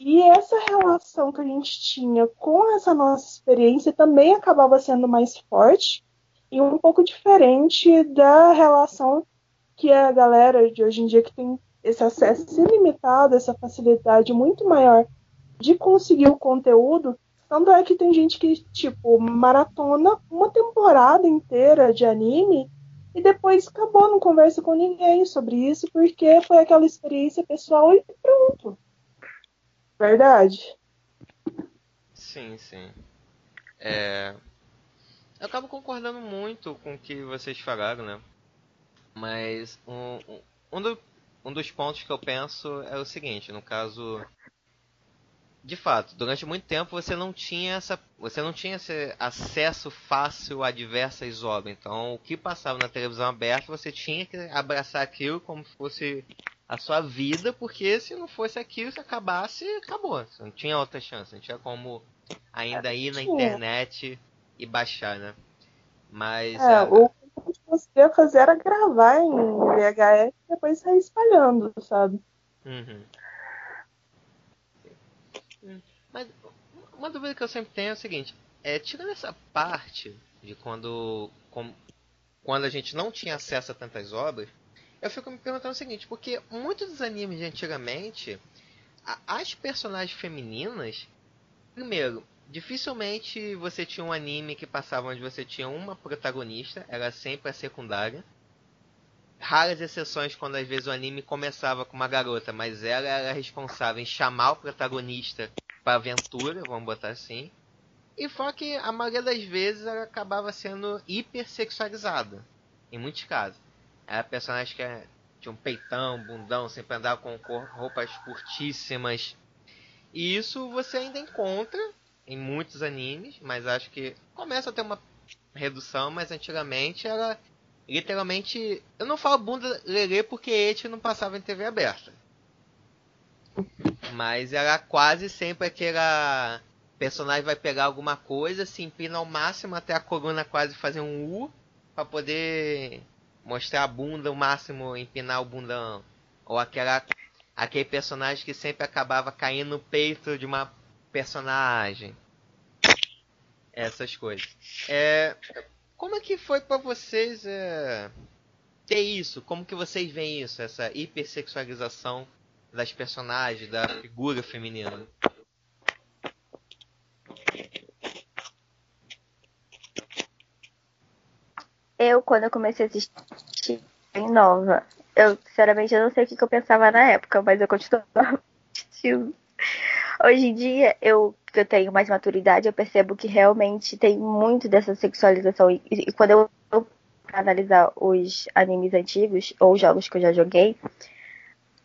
E essa relação que a gente tinha com essa nossa experiência também acabava sendo mais forte e um pouco diferente da relação que a galera de hoje em dia que tem esse acesso ilimitado, essa facilidade muito maior de conseguir o conteúdo. Tanto é que tem gente que, tipo, maratona uma temporada inteira de anime e depois acabou, não conversa com ninguém sobre isso, porque foi aquela experiência pessoal e pronto. Verdade. Sim, sim. É... Eu acabo concordando muito com o que vocês falaram, né? Mas um, um, do, um dos pontos que eu penso é o seguinte, no caso de fato, durante muito tempo você não tinha essa, você não tinha esse acesso fácil a diversas obras. Então, o que passava na televisão aberta, você tinha que abraçar aquilo como se fosse a sua vida, porque se não fosse aquilo, se acabasse, acabou. Você não tinha outra chance, não tinha como ainda ir na internet e baixar, né? Mas. É, é... o a gente conseguia fazer era gravar em VHS e depois sair espalhando, sabe? Uhum. Mas uma dúvida que eu sempre tenho é o seguinte: é, tirando essa parte de quando, com, quando a gente não tinha acesso a tantas obras, eu fico me perguntando o seguinte: porque muitos dos animes de antigamente, a, as personagens femininas, primeiro, dificilmente você tinha um anime que passava onde você tinha uma protagonista, era sempre a secundária. Raras exceções quando às vezes o anime começava com uma garota, mas ela era responsável em chamar o protagonista para aventura, vamos botar assim. E fora que a maioria das vezes ela acabava sendo hipersexualizada, em muitos casos. Era personagem que é, tinha um peitão, bundão, sempre andava com roupas curtíssimas. E isso você ainda encontra em muitos animes, mas acho que começa a ter uma redução, mas antigamente era literalmente. Eu não falo bunda lelê porque ete não passava em TV aberta. Mas era quase sempre aquela personagem vai pegar alguma coisa, se empina ao máximo até a coluna quase fazer um U para poder mostrar a bunda o máximo, empinar o bundão. Ou aquela aquele personagem que sempre acabava caindo no peito de uma personagem. Essas coisas. É, como é que foi para vocês é, ter isso? Como que vocês veem isso? Essa hipersexualização das personagens, da figura feminina. Eu, quando eu comecei a assistir em nova, eu, sinceramente, eu não sei o que, eu pensava na época, mas eu continuava (laughs) assistindo. Hoje em dia, eu, que eu tenho mais maturidade, eu percebo que realmente tem muito dessa sexualização. E, e quando eu, analisar os animes antigos, ou jogos que eu já joguei,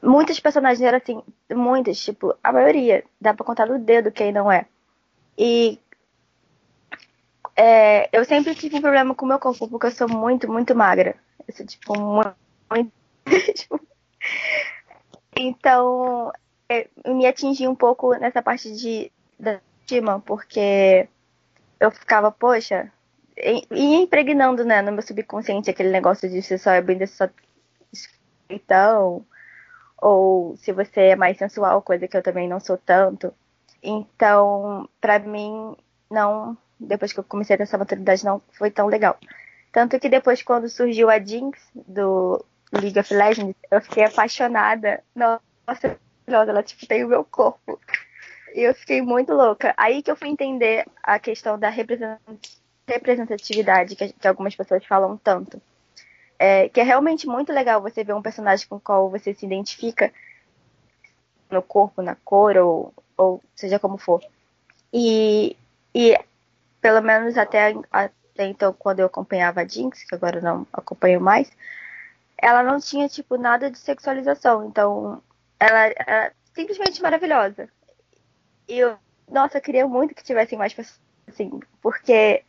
muitas personagens eram assim, muitas, tipo, a maioria, dá pra contar no dedo quem não é. E é, eu sempre tive um problema com o meu corpo, porque eu sou muito, muito magra. Eu sou, tipo, muito. (laughs) muito então, me atingi um pouco nessa parte de da estima, porque eu ficava, poxa, e, e impregnando, né, no meu subconsciente aquele negócio de ser só é bem só então ou se você é mais sensual, coisa que eu também não sou tanto. Então, para mim, não, depois que eu comecei a ter essa maturidade, não foi tão legal. Tanto que depois, quando surgiu a Jinx do League of Legends, eu fiquei apaixonada. Nossa, ela tipo tem o meu corpo. E eu fiquei muito louca. Aí que eu fui entender a questão da representatividade que, que algumas pessoas falam tanto. É, que é realmente muito legal você ver um personagem com o qual você se identifica no corpo, na cor, ou, ou seja como for. E, e pelo menos até, até então, quando eu acompanhava a Jinx, que agora não acompanho mais, ela não tinha, tipo, nada de sexualização. Então, ela era simplesmente maravilhosa. Eu, nossa, eu queria muito que tivessem mais pessoas assim, porque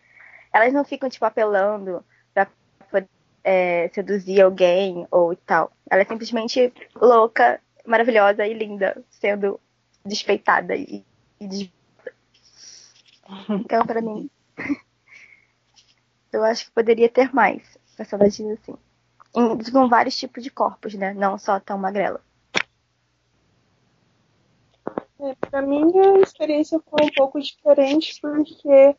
elas não ficam, tipo, apelando pra poder é, seduzir alguém ou tal. Ela é simplesmente louca, maravilhosa e linda, sendo despeitada e, e. Então, pra mim, (laughs) eu acho que poderia ter mais personagens assim. Em, com vários tipos de corpos, né? Não só tão magrela. É, pra mim a experiência foi um pouco diferente porque,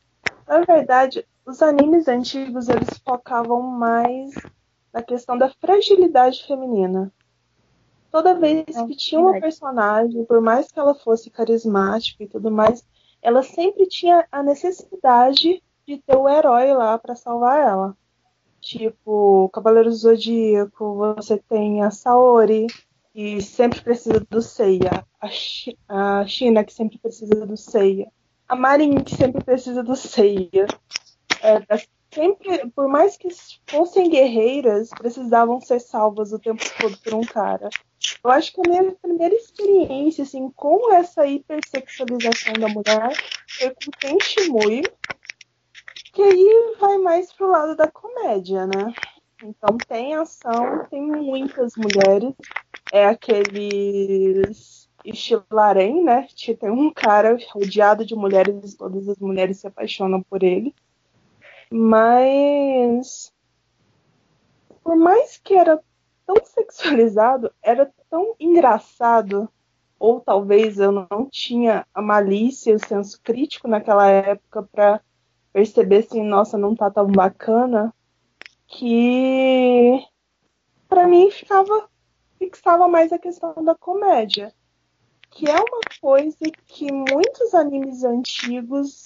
na verdade, os animes antigos eles focavam mais na questão da fragilidade feminina. Toda vez É, que tinha uma personagem, por mais que ela fosse carismática e tudo mais, ela sempre tinha a necessidade de ter o herói lá pra salvar ela. Tipo, Cavaleiro do Zodíaco, você tem a Saori, que sempre precisa do Seiya, a, a China, que sempre precisa do Seiya, a Marin, que sempre precisa do Seiya. É, sempre, por mais que fossem guerreiras, precisavam ser salvas o tempo todo por um cara. Eu acho que a minha primeira experiência assim, com essa hipersexualização da mulher foi com Tenshimui, que aí vai mais pro lado da comédia, né? Então tem ação, tem muitas mulheres, é aqueles estilarem, né? Que Tem um cara rodeado de mulheres, todas as mulheres se apaixonam por ele. Mas por mais que era tão sexualizado, era tão engraçado, ou talvez eu não tinha a malícia, o senso crítico naquela época para perceber assim, nossa, não tá tão bacana, que para mim ficava fixava mais a questão da comédia, que é uma coisa que muitos animes antigos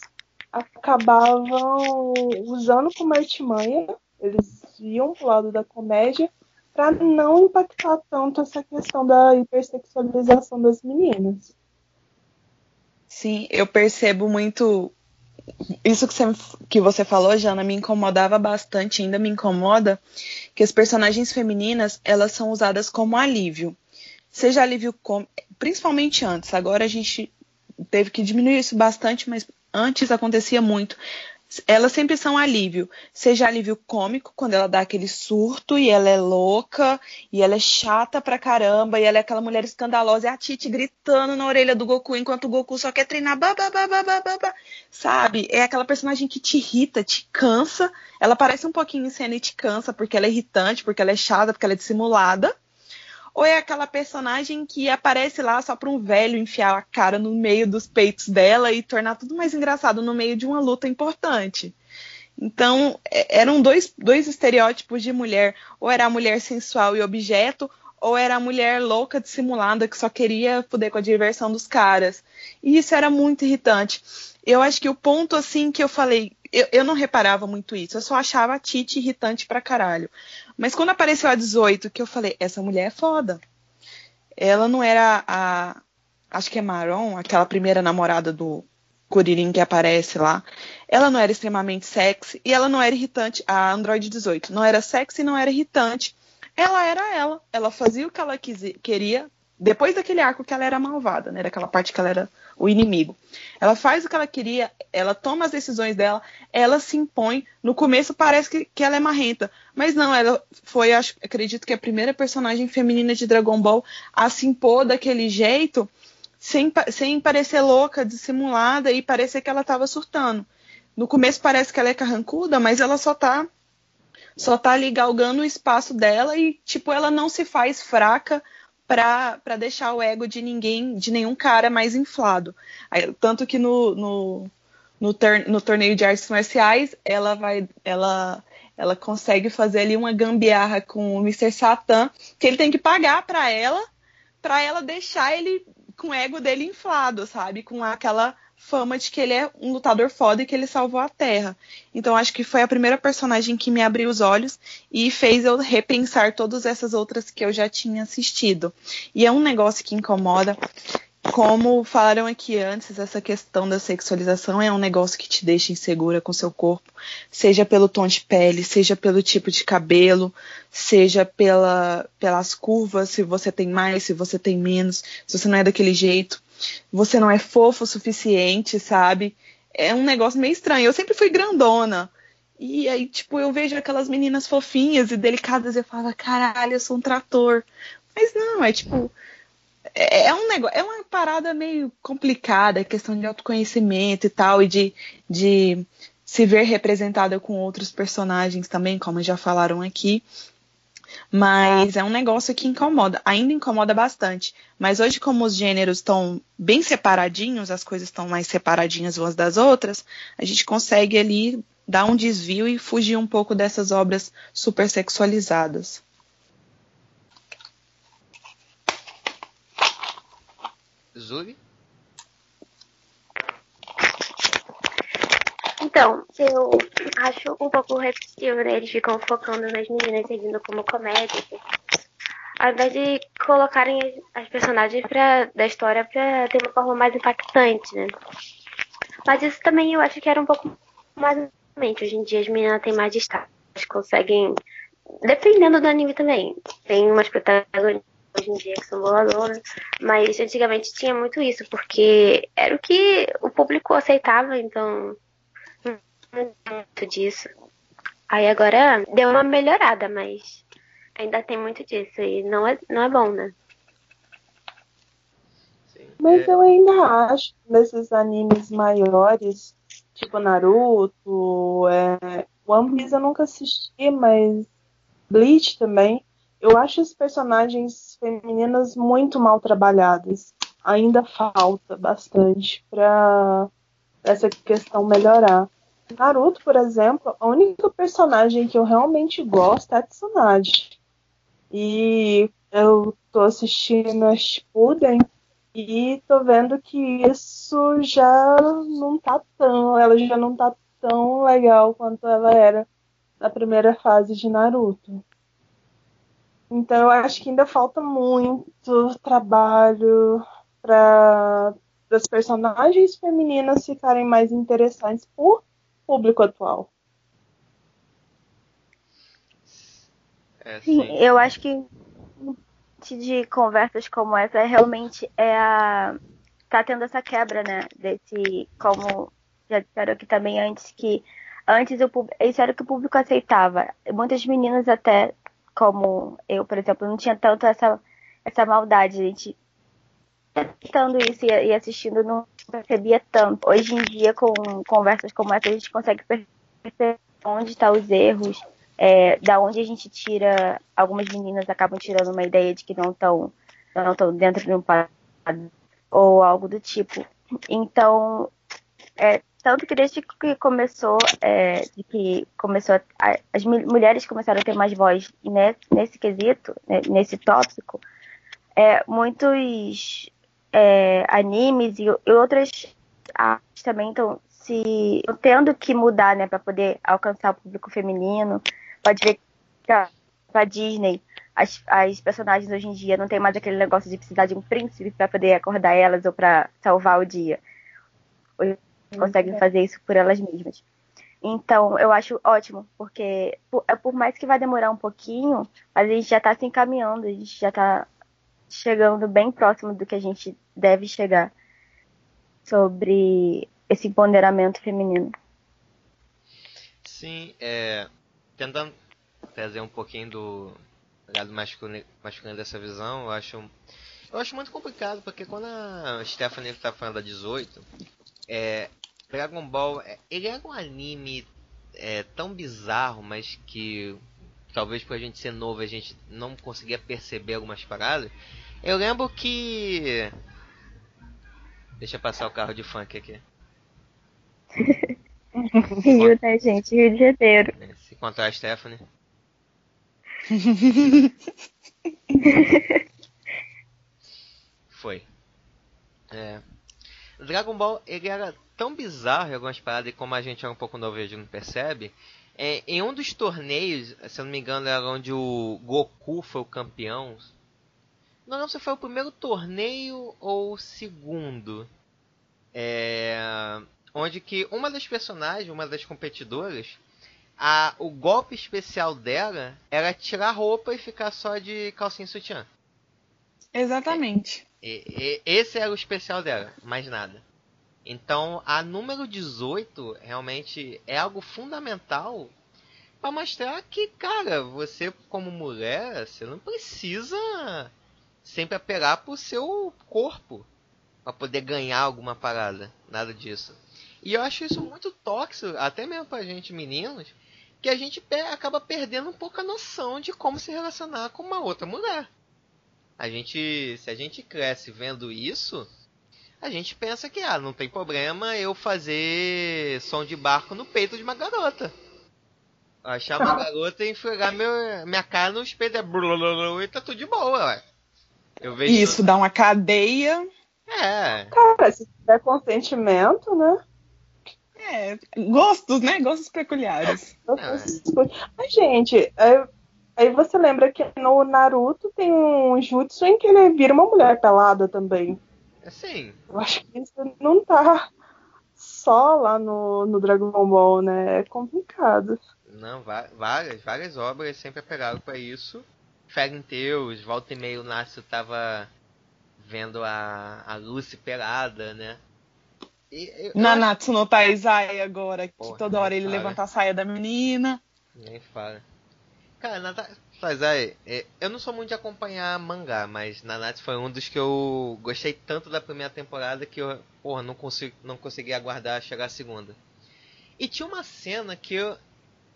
acabavam usando como artimanha, eles iam pro lado da comédia para não impactar tanto essa questão da hipersexualização das meninas. Sim, eu percebo muito. Isso que você, que você falou, Jana, me incomodava bastante, ainda me incomoda, que as personagens femininas, elas são usadas como alívio. Seja alívio, principalmente antes, agora a gente teve que diminuir isso bastante, mas antes acontecia muito. Elas sempre são alívio, seja alívio cômico, quando ela dá aquele surto e ela é louca, e ela é chata pra caramba, e ela é aquela mulher escandalosa, e a Titi gritando na orelha do Goku, enquanto o Goku só quer treinar, ba, ba, ba, ba, ba, ba, ba. sabe? É aquela personagem que te irrita, te cansa, ela parece um pouquinho em cena e te cansa, porque ela é irritante, porque ela é chata, porque ela é dissimulada, ou é aquela personagem que aparece lá só para um velho enfiar a cara no meio dos peitos dela e tornar tudo mais engraçado no meio de uma luta importante. Então, é- eram dois, dois estereótipos de mulher. Ou era a mulher sensual e objeto, ou era a mulher louca, dissimulada, que só queria poder com a diversão dos caras. E isso era muito irritante. Eu acho que o ponto, assim, que eu falei, eu, eu não reparava muito isso, eu só achava a Titi irritante pra caralho. Mas quando apareceu a 18, que eu falei, essa mulher é foda. Ela não era a. Acho que é Maron, aquela primeira namorada do Kuririn que aparece lá. Ela não era extremamente sexy e ela não era irritante. A Android 18 não era sexy e não era irritante. Ela era ela. Ela fazia o que ela quisi- queria. Depois daquele arco que ela era malvada, né? Daquela parte que ela era o inimigo. Ela faz o que ela queria, ela toma as decisões dela, ela se impõe. No começo parece que, que ela é marrenta, mas não, ela foi, acho, acredito que a primeira personagem feminina de Dragon Ball a se impor daquele jeito, sem, sem parecer louca, dissimulada e parecer que ela estava surtando. No começo parece que ela é carrancuda, mas ela só tá só tá ali galgando o espaço dela e tipo ela não se faz fraca para deixar o ego de ninguém, de nenhum cara mais inflado. Tanto que no, no, no, tor- no torneio de artes marciais, ela vai. Ela, ela consegue fazer ali uma gambiarra com o Mr. Satan, que ele tem que pagar para ela, para ela deixar ele com o ego dele inflado, sabe? Com aquela fama de que ele é um lutador foda e que ele salvou a Terra. Então acho que foi a primeira personagem que me abriu os olhos e fez eu repensar todas essas outras que eu já tinha assistido. E é um negócio que incomoda como falaram aqui antes, essa questão da sexualização é um negócio que te deixa insegura com seu corpo, seja pelo tom de pele, seja pelo tipo de cabelo, seja pela, pelas curvas, se você tem mais, se você tem menos, se você não é daquele jeito, você não é fofo o suficiente, sabe? É um negócio meio estranho. Eu sempre fui grandona. E aí, tipo, eu vejo aquelas meninas fofinhas e delicadas e eu falo, caralho, eu sou um trator. Mas não, é tipo, é, é um negócio, é uma parada meio complicada, questão de autoconhecimento e tal, e de, de se ver representada com outros personagens também, como já falaram aqui. Mas é um negócio que incomoda, ainda incomoda bastante. Mas hoje, como os gêneros estão bem separadinhos, as coisas estão mais separadinhas umas das outras, a gente consegue ali dar um desvio e fugir um pouco dessas obras super sexualizadas. Zuri? Então, eu acho um pouco repetitivo, né? Eles ficam focando nas meninas seguindo como comédia. Assim. Ao invés de colocarem as, as personagens pra, da história pra ter uma forma mais impactante, né? Mas isso também eu acho que era um pouco mais. Hoje em dia as meninas têm mais destaque. Elas conseguem. Dependendo do anime também. Tem umas protagonistas hoje em dia que são boladoras, mas antigamente tinha muito isso, porque era o que o público aceitava, então muito disso. Aí agora deu uma melhorada, mas ainda tem muito disso e não é, não é bom, né? Mas é... eu ainda acho nesses animes maiores, tipo Naruto, é... One Piece eu nunca assisti, mas Bleach também. Eu acho os personagens femininas muito mal trabalhados. Ainda falta bastante para essa questão melhorar. Naruto, por exemplo, a única personagem que eu realmente gosto é a Tsunade. E eu tô assistindo a Shippuden e tô vendo que isso já não tá tão, ela já não tá tão legal quanto ela era na primeira fase de Naruto. Então eu acho que ainda falta muito trabalho para as personagens femininas ficarem mais interessantes por público atual. É, sim. sim, eu acho que de conversas como essa realmente é a tá tendo essa quebra, né? Desse como já disseram aqui também antes que antes o isso era o que o público aceitava. Muitas meninas até como eu, por exemplo, não tinha tanto essa, essa maldade. A gente tentando isso e assistindo não percebia tanto. Hoje em dia, com conversas como essa, a gente consegue perceber onde estão tá os erros, é, da onde a gente tira. Algumas meninas acabam tirando uma ideia de que não estão não estão dentro de um padrão ou algo do tipo. Então, é, tanto que desde que começou, é, de que começou a, as mulheres começaram a ter mais voz nesse, nesse quesito, né, nesse tópico, é, muitos é, animes e, e outras artes também estão se tendo que mudar, né, para poder alcançar o público feminino. Pode ver que a Disney, as, as personagens hoje em dia não tem mais aquele negócio de precisar de um príncipe para poder acordar elas ou para salvar o dia. Hoje conseguem fazer isso por elas mesmas. Então, eu acho ótimo, porque por, é por mais que vai demorar um pouquinho, a gente já está se encaminhando, a gente já está chegando bem próximo do que a gente deve chegar sobre esse empoderamento feminino. Sim, é, tentando trazer um pouquinho do lado masculino, masculino dessa visão, eu acho, eu acho muito complicado, porque quando a Stephanie está falando da 18, é, Dragon Ball, é, ele era um anime é, tão bizarro, mas que talvez por a gente ser novo a gente não conseguia perceber algumas paradas. Eu lembro que. Deixa passar o carro de funk aqui. (laughs) Rio, né, gente? Rio de Janeiro. É, se encontrar a Stephanie. (laughs) Foi. É. Dragon Ball, ele era tão bizarro em algumas paradas, e como a gente é um pouco novo e a gente não percebe. É, em um dos torneios, se eu não me engano, era onde o Goku foi o campeão. Não lembro se foi o primeiro torneio ou o segundo. É, onde que uma das personagens, uma das competidoras, a, o golpe especial dela era tirar a roupa e ficar só de calcinha e sutiã. Exatamente. E, e, esse era o especial dela, mais nada. Então, a número 18 realmente é algo fundamental para mostrar que, cara, você como mulher, você não precisa sempre apelar pro seu corpo para poder ganhar alguma parada, nada disso. E eu acho isso muito tóxico, até mesmo pra gente meninos, que a gente acaba perdendo um pouco a noção de como se relacionar com uma outra mulher. A gente, se a gente cresce vendo isso, a gente pensa que ah, não tem problema eu fazer som de barco no peito de uma garota. Achar uma (laughs) garota e enfiar meu, minha cara no espelho é e tá tudo de boa, ué. Eu vejo... Isso dá uma cadeia. É. Cara, se tiver consentimento, né? É, gostos, né? Gostos peculiares. É. Mas, gente, aí, aí você lembra que no Naruto tem um jutsu em que ele vira uma mulher pelada também. É sim. Eu acho que isso não tá só lá no, no Dragon Ball, né? É complicado. Não, várias, várias obras sempre pegaram para isso. Fairy Teus, volta e meio o Nácio tava vendo a, a Lucy pelada, né? E, eu, Nanatsu no Taizai agora, Porra, que toda hora ele fala. levanta a saia da menina. Nem fala. Cara, Nanatsu Taizai, é, eu não sou muito de acompanhar mangá, mas Nanatsu foi um dos que eu gostei tanto da primeira temporada que eu, porra, não, consigo, não consegui aguardar chegar a segunda. E tinha uma cena que eu,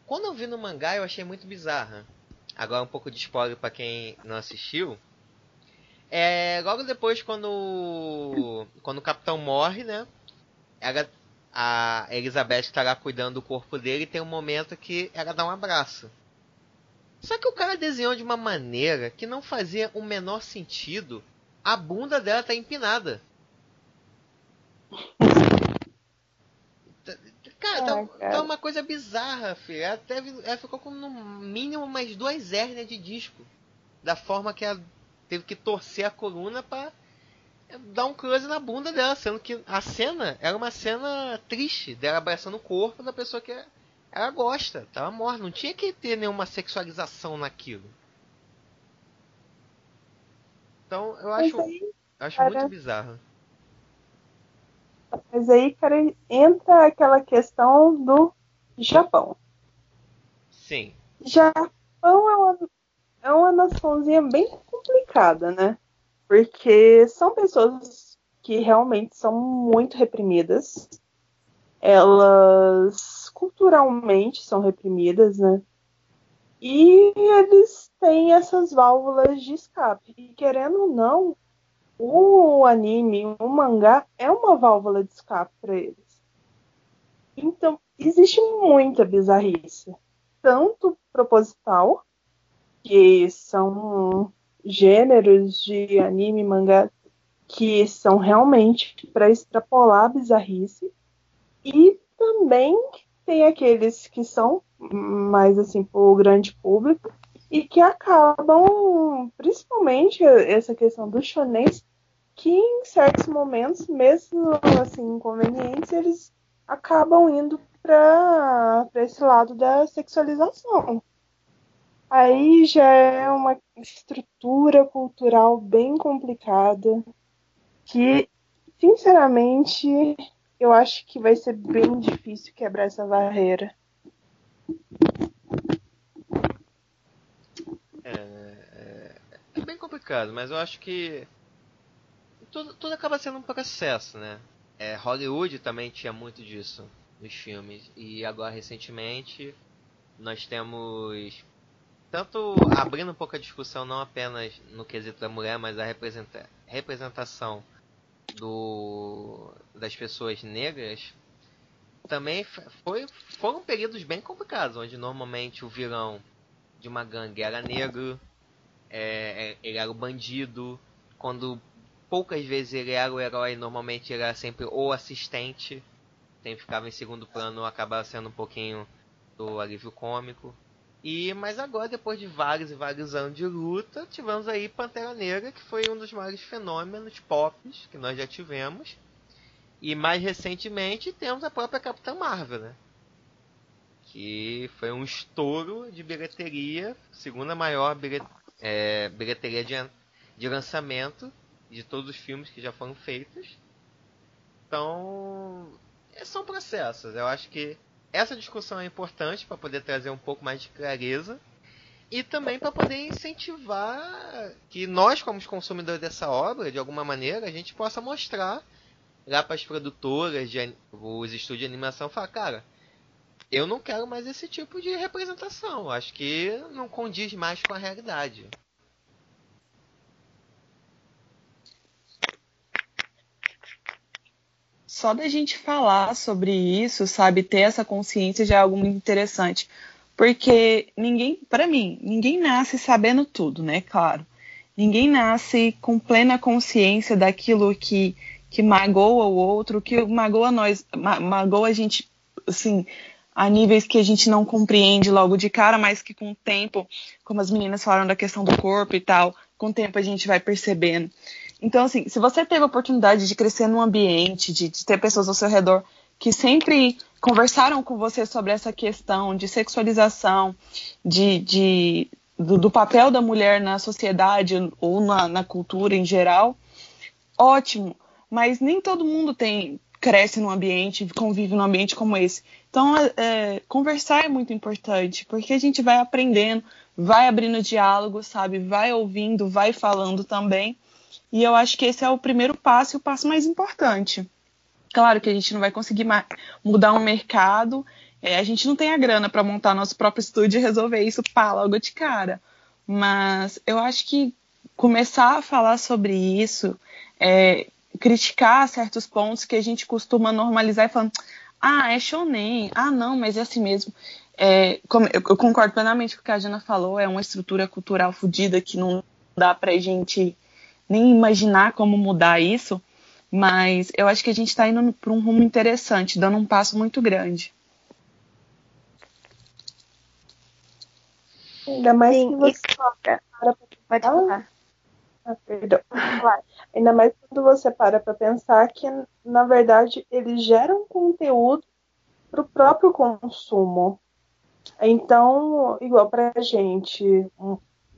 quando eu vi no mangá, eu achei muito bizarra. Agora um pouco de spoiler para quem não assistiu. É, logo depois quando quando o capitão morre, né? ela, a Elizabeth está lá cuidando do corpo dele e tem um momento que ela dá um abraço. Só que o cara desenhou de uma maneira que não fazia o menor sentido. A bunda dela tá empinada. Cara, tá, tá, uma coisa bizarra, filho. Ela, teve, ela ficou com no mínimo mais duas hérnias de disco. Da forma que ela teve que torcer a coluna para dar um close na bunda dela, sendo que a cena era uma cena triste, dela abraçando o corpo da pessoa que ela gosta, tava morta, não tinha que ter nenhuma sexualização naquilo. Então eu acho, aí, acho cara, muito bizarro. Mas aí, cara, entra aquela questão do Japão. Sim. Japão é uma, é uma naçãozinha bem complicada, né? porque são pessoas que realmente são muito reprimidas. Elas culturalmente são reprimidas, né? E eles têm essas válvulas de escape. E querendo ou não, o anime, o mangá é uma válvula de escape para eles. Então, existe muita bizarrice, tanto proposital, que são gêneros de anime, mangá que são realmente para extrapolar a bizarrice e também tem aqueles que são mais assim o grande público e que acabam, principalmente essa questão dos shonen, que em certos momentos, mesmo assim inconvenientes, eles acabam indo para esse lado da sexualização. Aí já é uma estrutura cultural bem complicada que, sinceramente, eu acho que vai ser bem difícil quebrar essa barreira. É, é, é bem complicado, mas eu acho que tudo, tudo acaba sendo um processo, né? É, Hollywood também tinha muito disso nos filmes e agora recentemente nós temos tanto abrindo um pouco a discussão não apenas no quesito da mulher, mas a representa representação do, das pessoas negras, também foi, foram períodos bem complicados, onde normalmente o vilão de uma gangue era negro, é, é, ele era o bandido, quando poucas vezes ele era o herói, normalmente era sempre o assistente, sempre ficava em segundo plano, acabava sendo um pouquinho do alívio cômico. E mas agora, depois de vários e vários anos de luta, tivemos aí Pantera Negra, que foi um dos maiores fenômenos pop que nós já tivemos. E mais recentemente temos a própria Capitã Marvel, né? Que foi um estouro de bilheteria, segunda maior bilhet é, bilheteria de, de lançamento de todos os filmes que já foram feitos. Então, são processos. Eu acho que essa discussão é importante para poder trazer um pouco mais de clareza e também para poder incentivar que nós, como consumidores dessa obra, de alguma maneira, a gente possa mostrar lá para as produtoras, de, os estúdios de animação, falar, cara, eu não quero mais esse tipo de representação. Acho que não condiz mais com a realidade. Só da gente falar sobre isso, sabe, ter essa consciência já é algo muito interessante. Porque ninguém, para mim, ninguém nasce sabendo tudo, né? Claro. Ninguém nasce com plena consciência daquilo que, que magoa o outro, que magoa nós, ma magoa a gente, assim, a níveis que a gente não compreende logo de cara, mas que com o tempo, como as meninas falaram da questão do corpo e tal, com o tempo a gente vai percebendo. Então, assim, se você teve a oportunidade de crescer num ambiente, de, de ter pessoas ao seu redor que sempre conversaram com você sobre essa questão de sexualização, de, de do, do, papel da mulher na sociedade ou na, na, cultura em geral, ótimo. Mas nem todo mundo tem cresce num ambiente, convive num ambiente como esse. Então, é, é conversar é muito importante, porque a gente vai aprendendo, vai abrindo diálogo, sabe? Vai ouvindo, vai falando também. E eu acho que esse é o primeiro passo e o passo mais importante. Claro que a gente não vai conseguir mudar um mercado, é, a gente não tem a grana para montar nosso próprio estúdio e resolver isso pá, logo de cara. Mas eu acho que começar a falar sobre isso, é, criticar certos pontos que a gente costuma normalizar e falando, ah, é shonen, ah, não, mas é assim mesmo. É, eu, concordo plenamente com o que a Jana falou, é uma estrutura cultural fodida que não dá pra gente nem imaginar como mudar isso, mas eu acho que a gente está indo para um rumo interessante, dando um passo muito grande. Ainda mais Sim, que você para. Ah, perdão. Ainda mais quando você para para pensar que, na verdade, eles geram conteúdo para o próprio consumo. Então, igual para a gente,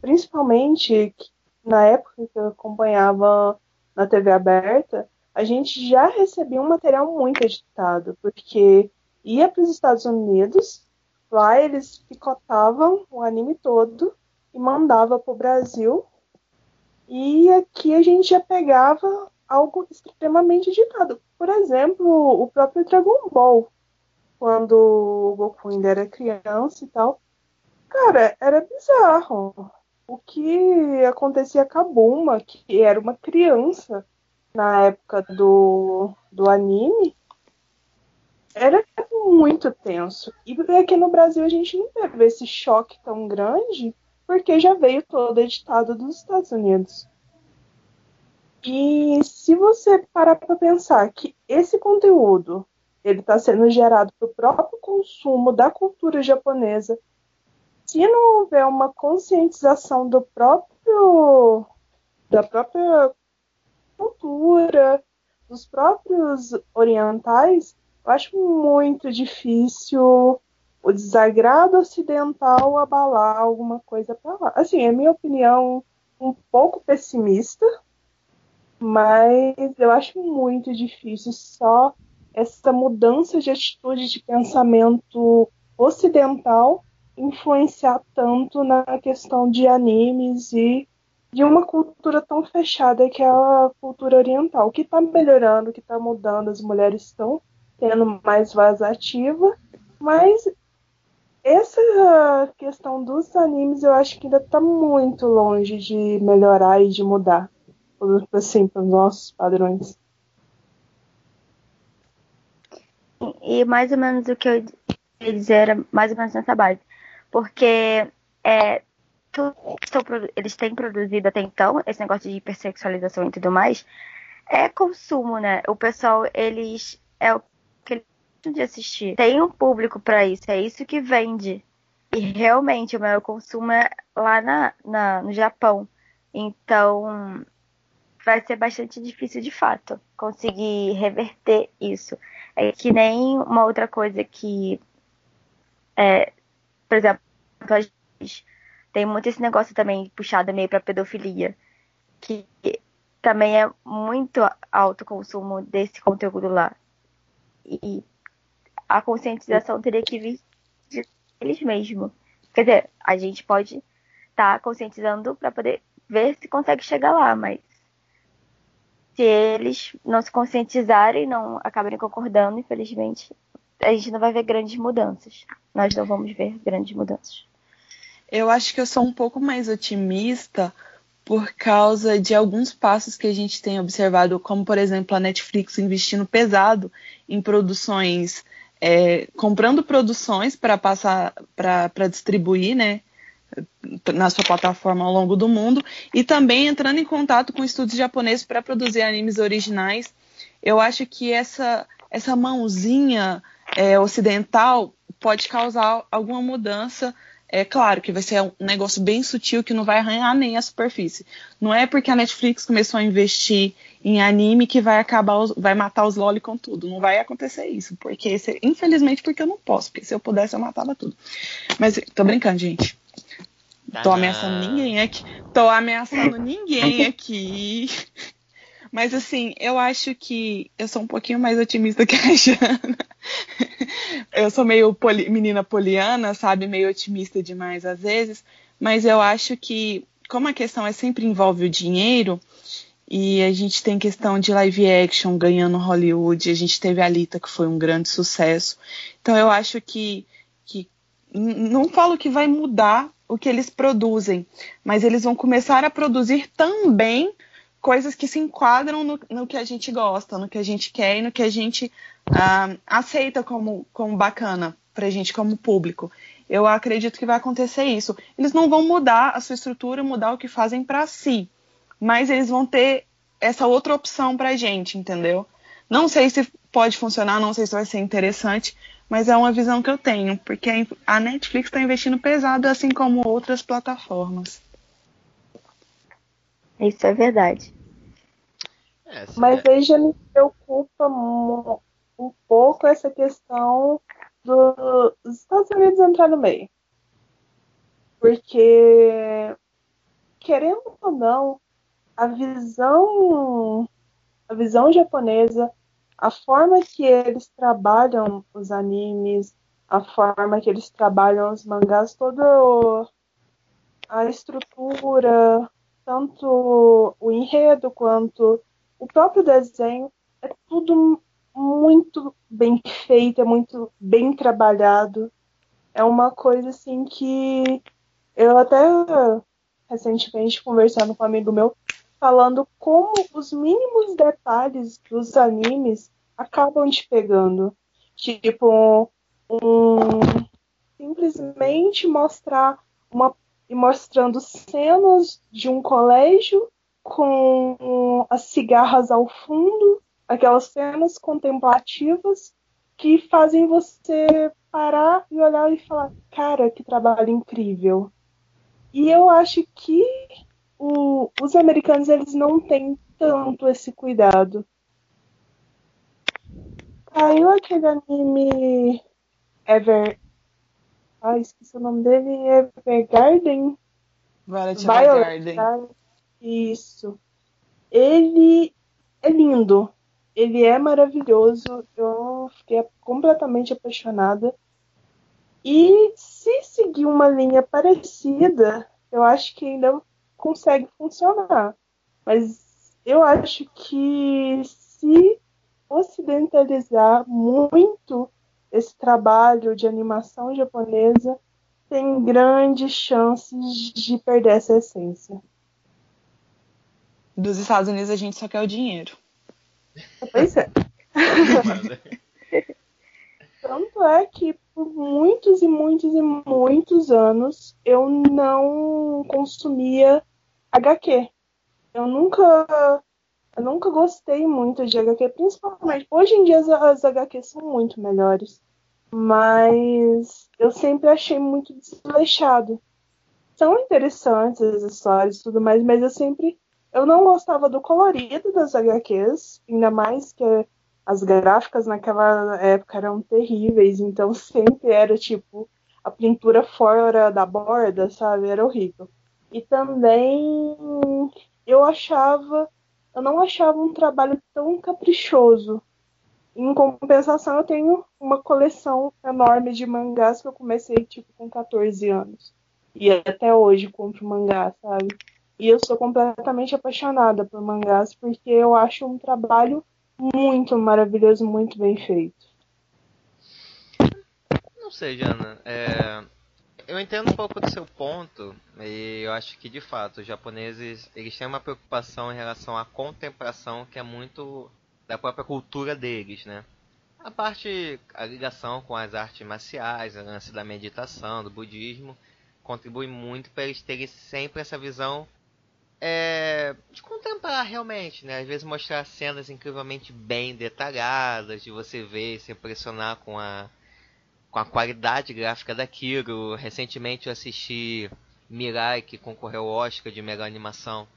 principalmente na época que eu acompanhava na TV aberta, a gente já recebia um material muito editado, porque ia para os Estados Unidos, lá eles picotavam o anime todo e mandava para o Brasil, e aqui a gente já pegava algo extremamente editado. Por exemplo, o próprio Dragon Ball, quando o Goku ainda era criança e tal. Cara, era bizarro o que acontecia com a Bulma, que era uma criança na época do, do anime, era muito tenso. E aqui no Brasil a gente não teve esse choque tão grande, porque já veio todo editado dos Estados Unidos. E se você parar para pensar que esse conteúdo ele está sendo gerado para o próprio consumo da cultura japonesa se não houver uma conscientização do próprio da própria cultura, dos próprios orientais, eu acho muito difícil o desagrado ocidental abalar alguma coisa para lá. Assim, é minha opinião um pouco pessimista, mas eu acho muito difícil só essa mudança de atitude de pensamento ocidental influenciar tanto na questão de animes e de uma cultura tão fechada que é a cultura oriental, que está melhorando, que está mudando, as mulheres estão tendo mais voz ativa, mas essa questão dos animes eu acho que ainda está muito longe de melhorar e de mudar, assim, para os nossos padrões. E mais ou menos o que eu ia dizer era mais ou menos nessa base porque é, eles têm produzido até então, esse negócio de hipersexualização e tudo mais, é consumo, né? O pessoal, eles. É o que eles de assistir. Tem um público para isso, é isso que vende. E realmente o maior consumo é lá na, na, no Japão. Então vai ser bastante difícil de fato conseguir reverter isso. É que nem uma outra coisa que, é, por exemplo, tem muito esse negócio também puxado meio para pedofilia, que também é muito alto consumo desse conteúdo lá. E a conscientização teria que vir deles mesmo. Quer dizer, a gente pode estar tá conscientizando para poder ver se consegue chegar lá, mas se eles não se conscientizarem, não acabarem concordando, infelizmente, a gente não vai ver grandes mudanças. Nós não vamos ver grandes mudanças. Eu acho que eu sou um pouco mais otimista por causa de alguns passos que a gente tem observado, como por exemplo a Netflix investindo pesado em produções, é, comprando produções para passar para distribuir, né? na sua plataforma ao longo do mundo e também entrando em contato com estúdios japoneses para produzir animes originais. Eu acho que essa, essa mãozinha é, ocidental pode causar alguma mudança. É claro que vai ser um negócio bem sutil que não vai arranhar nem a superfície. Não é porque a Netflix começou a investir em anime que vai acabar, os, vai matar os loli com tudo. Não vai acontecer isso, porque infelizmente porque eu não posso, porque se eu pudesse eu matava tudo. Mas tô brincando, gente. Tô ameaçando ninguém aqui. Tô ameaçando ninguém (laughs) aqui. Mas assim, eu acho que eu sou um pouquinho mais otimista (laughs) que a Jana. Eu sou meio poli menina poliana, sabe? Meio otimista demais às vezes. Mas eu acho que, como a questão é sempre envolve o dinheiro, e a gente tem questão de live action ganhando Hollywood, a gente teve a Alita, que foi um grande sucesso. Então eu acho que, que não falo que vai mudar o que eles produzem, mas eles vão começar a produzir também coisas que se enquadram no, no que a gente gosta, no que a gente quer e no que a gente uh, aceita como, como bacana a gente como público. Eu acredito que vai acontecer isso. Eles não vão mudar a sua estrutura, mudar o que fazem para si, mas eles vão ter essa outra opção para a gente, entendeu? Não sei se pode funcionar, não sei se vai ser interessante, mas é uma visão que eu tenho, porque a Netflix está investindo pesado, assim como outras plataformas. Isso é verdade. É, mas aí já me preocupa um pouco essa questão dos Estados Unidos entrar no meio. Porque, querendo ou não, a visão, a visão japonesa a forma que eles trabalham os animes, a forma que eles trabalham os mangás, toda a estrutura, tanto o enredo quanto o próprio desenho, é tudo muito bem feito, é muito bem trabalhado. É uma coisa assim que eu até recentemente conversando com um amigo meu, falando como os mínimos detalhes dos animes acabam te pegando. Tipo, um, simplesmente mostrar uma e mostrando cenas de um colégio com as cigarras ao fundo, aquelas cenas contemplativas que fazem você parar e olhar e falar: cara, que trabalho incrível. E eu acho que o, os americanos eles não têm tanto esse cuidado. Caiu aquele anime Ever. Ah, esqueci o nome dele. Evergarden. Violet Evergarden. Isso. Ele é lindo. Ele é maravilhoso. Eu fiquei completamente apaixonada. E se seguir uma linha parecida, eu acho que ainda consegue funcionar. Mas eu acho que se ocidentalizar muito esse trabalho de animação japonesa, tem grandes chances de perder essa essência. Dos Estados Unidos a gente só quer o dinheiro. Pois é. (laughs) Tanto é que por muitos e muitos e muitos anos eu não consumia HQ. Eu nunca eu nunca gostei muito de HQ, principalmente. Hoje em dia as, as HQs são muito melhores. mas eu sempre achei muito desleixado. São interessantes as histórias e tudo mais, mas eu sempre eu não gostava do colorido das HQs, ainda mais que as gráficas naquela época eram terríveis, então (laughs) sempre era tipo a pintura fora da borda, sabe? Era horrível. E também eu achava, eu não achava um trabalho tão caprichoso. Em compensação, eu tenho uma coleção enorme de mangás que eu comecei tipo com 14 anos. E até hoje compro mangá, sabe? E eu sou completamente apaixonada por mangás porque eu acho um trabalho muito maravilhoso, muito bem feito. Não sei, Jana. É... Eu entendo um pouco do seu ponto e eu acho que de fato os japoneses eles têm uma preocupação em relação à contemplação que é muito da própria cultura deles, né? A parte, a ligação com as artes marciais, a lance da meditação, do budismo, contribui muito para eles terem sempre essa visão é, de contemplar realmente, né? Às vezes mostrar cenas incrivelmente bem detalhadas, de você ver e se impressionar com a, com a qualidade gráfica daquilo. Recentemente eu assisti Mirai, que concorreu ao Oscar de melhor animação.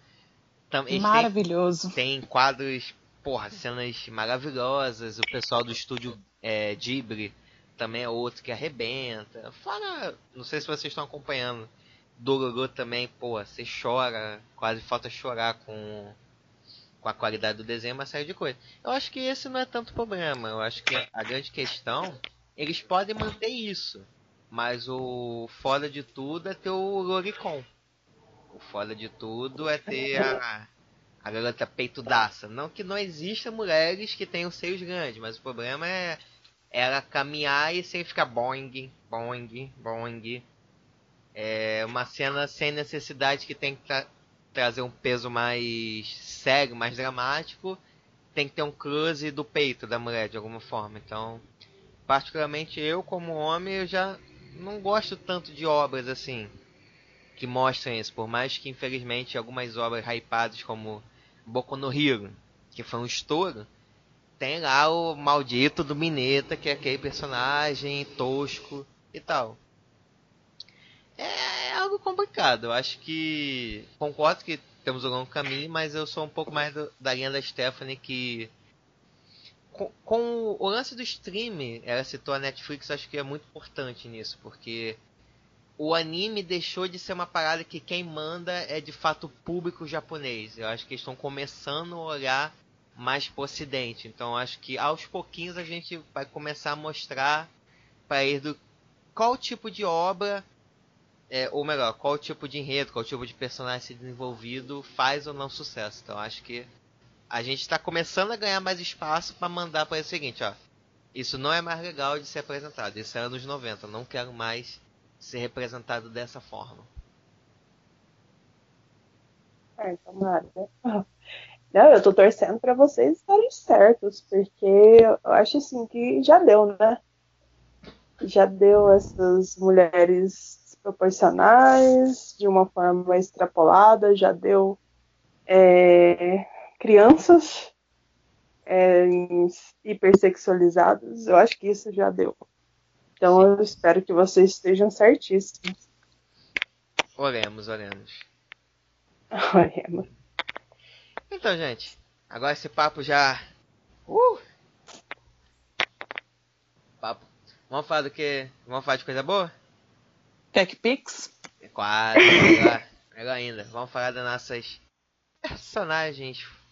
Maravilhoso. Tem, tem quadros porra, cenas maravilhosas. O pessoal do estúdio é, Ghibli também é outro que arrebenta. Fora, não sei se vocês estão acompanhando. Dororo também, pô, você chora, quase falta chorar com, com a qualidade do desenho, uma série de coisas. Eu acho que esse não é tanto problema. Eu acho que a grande questão, eles podem manter isso. Mas o foda de tudo é ter o Loricon. O foda de tudo é ter a, a garota peitudaça. Não que não exista mulheres que tenham seios grandes, mas o problema é ela caminhar e sem ficar boing, boing, boing. É uma cena sem necessidade que tem que tra trazer um peso mais sério, mais dramático. Tem que ter um close do peito da mulher de alguma forma. Então, particularmente eu como homem, eu já não gosto tanto de obras assim que mostram isso, por mais que infelizmente algumas obras hypadas como Boku no Hero, que foi um estouro, tem lá o maldito do Mineta, que é aquele personagem tosco e tal. É, é algo complicado. Eu acho que. Concordo que temos um longo caminho, mas eu sou um pouco mais do, da linha da Stephanie que. Com, com, o lance do stream, ela citou a Netflix, acho que é muito importante nisso, porque o anime deixou de ser uma parada que quem manda é de fato o público japonês. Eu acho que eles estão começando a olhar mais pro ocidente. Então acho que aos pouquinhos a gente vai começar a mostrar para eles do qual tipo de obra, é, ou melhor, qual tipo de enredo, qual tipo de personagem desenvolvido faz ou não sucesso. Então acho que a gente está começando a ganhar mais espaço para mandar para o seguinte, ó. Isso não é mais legal de ser apresentado. Isso é anos 90. Não quero mais ser representado dessa forma. É, tomara. Não, eu tô torcendo para vocês estarem certos, porque eu acho assim que já deu, né? Já deu essas mulheres proporcionais de uma forma extrapolada, já deu é, crianças é, hipersexualizadas. Eu acho que isso já deu. Então eu espero que vocês estejam certíssimos. Oremos, oremos. (laughs) Oremos. Então, gente, agora esse papo já. Uh! Papo. Vamos falar do que? Vamos falar de coisa boa? TechPix? É quase, melhor, melhor ainda. Vamos falar das nossas personagens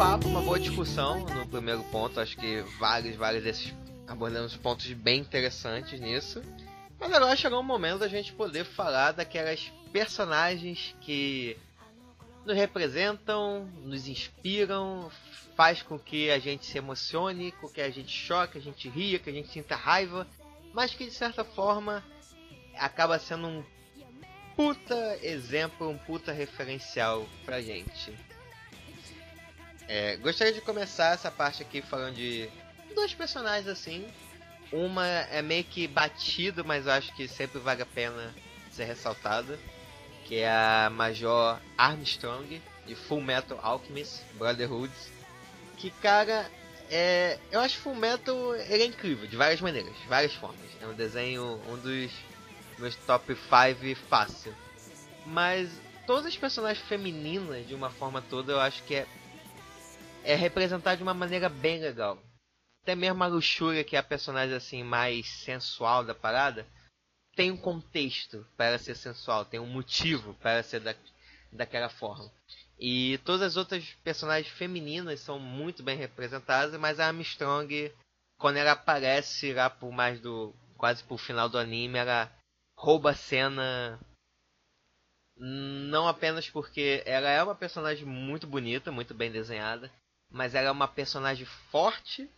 papo, uma boa discussão no primeiro ponto. Acho que vários, vários desses abordamos pontos bem interessantes nisso. Mas agora chegou o momento da gente poder falar daquelas personagens que nos representam, nos inspiram, faz com que a gente se emocione, com que a gente choque, a gente ria, que a gente sinta raiva, mas que de certa forma acaba sendo um puta exemplo, um puta referencial pra gente. É, gostaria de começar essa parte aqui falando de dois personagens assim. Uma é meio que batido, mas eu acho que sempre vale a pena ser ressaltada. Que é a Major Armstrong, de Full Metal Alchemist Brotherhood. Que, cara, é, eu acho Full Metal ele é incrível, de várias maneiras, de várias formas. É um desenho, um dos meus top 5 fácil. Mas todas as personagens femininas, de uma forma toda, eu acho que é, é representar de uma maneira bem legal. Até mesmo a luxúria, que é a personagem assim mais sensual da parada, tem um contexto para ser sensual, tem um motivo para ser da, daquela forma. E todas as outras personagens femininas são muito bem representadas, mas a Armstrong, quando ela aparece lá por mais do quase por final do anime, ela rouba a cena não apenas porque ela é uma personagem muito bonita, muito bem desenhada, mas ela é uma personagem forte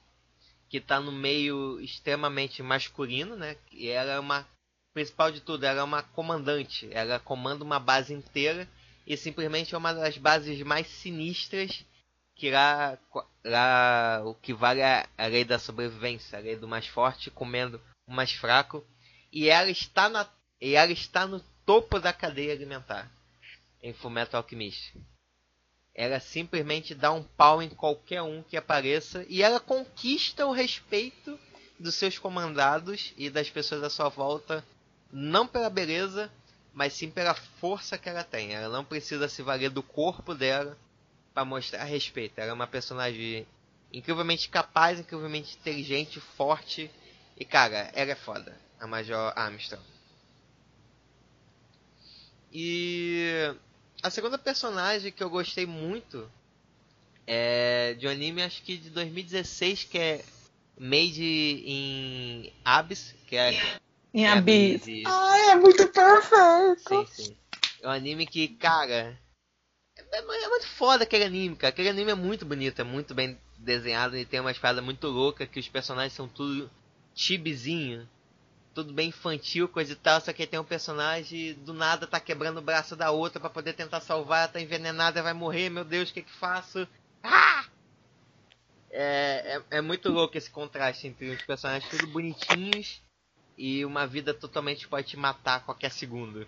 que está no meio extremamente masculino, né? E ela é uma principal de tudo, ela é uma comandante, ela comanda uma base inteira e simplesmente é uma das bases mais sinistras que lá, lá o que vale é a lei da sobrevivência, a lei do mais forte comendo o mais fraco e ela está na e ela está no topo da cadeia alimentar em Fullmetal Alchemist. Ela simplesmente dá um pau em qualquer um que apareça e ela conquista o respeito dos seus comandados e das pessoas à sua volta, não pela beleza, mas sim pela força que ela tem. Ela não precisa se valer do corpo dela para mostrar respeito. Ela é uma personagem incrivelmente capaz, incrivelmente inteligente, forte e cara, ela é foda, a Major Armstrong. E a segunda personagem que eu gostei muito é de um anime, acho que de 2016, que é Made in Abyss, que é Em É Abyss. Abyss. Ai, é muito perfeito. Sim, sim. É um anime que, cara. É, é muito foda aquele anime, cara. Aquele anime é muito bonito, é muito bem desenhado e tem uma espada muito louca que os personagens são tudo chibizinho. Tudo bem infantil, coisa e tal, só que tem um personagem do nada tá quebrando o braço da outra pra poder tentar salvar, ela tá envenenada, vai morrer, meu Deus, o que que faço? Ah! É, é, é muito louco esse contraste entre os personagens tudo bonitinhos e uma vida totalmente pode te matar a qualquer segundo.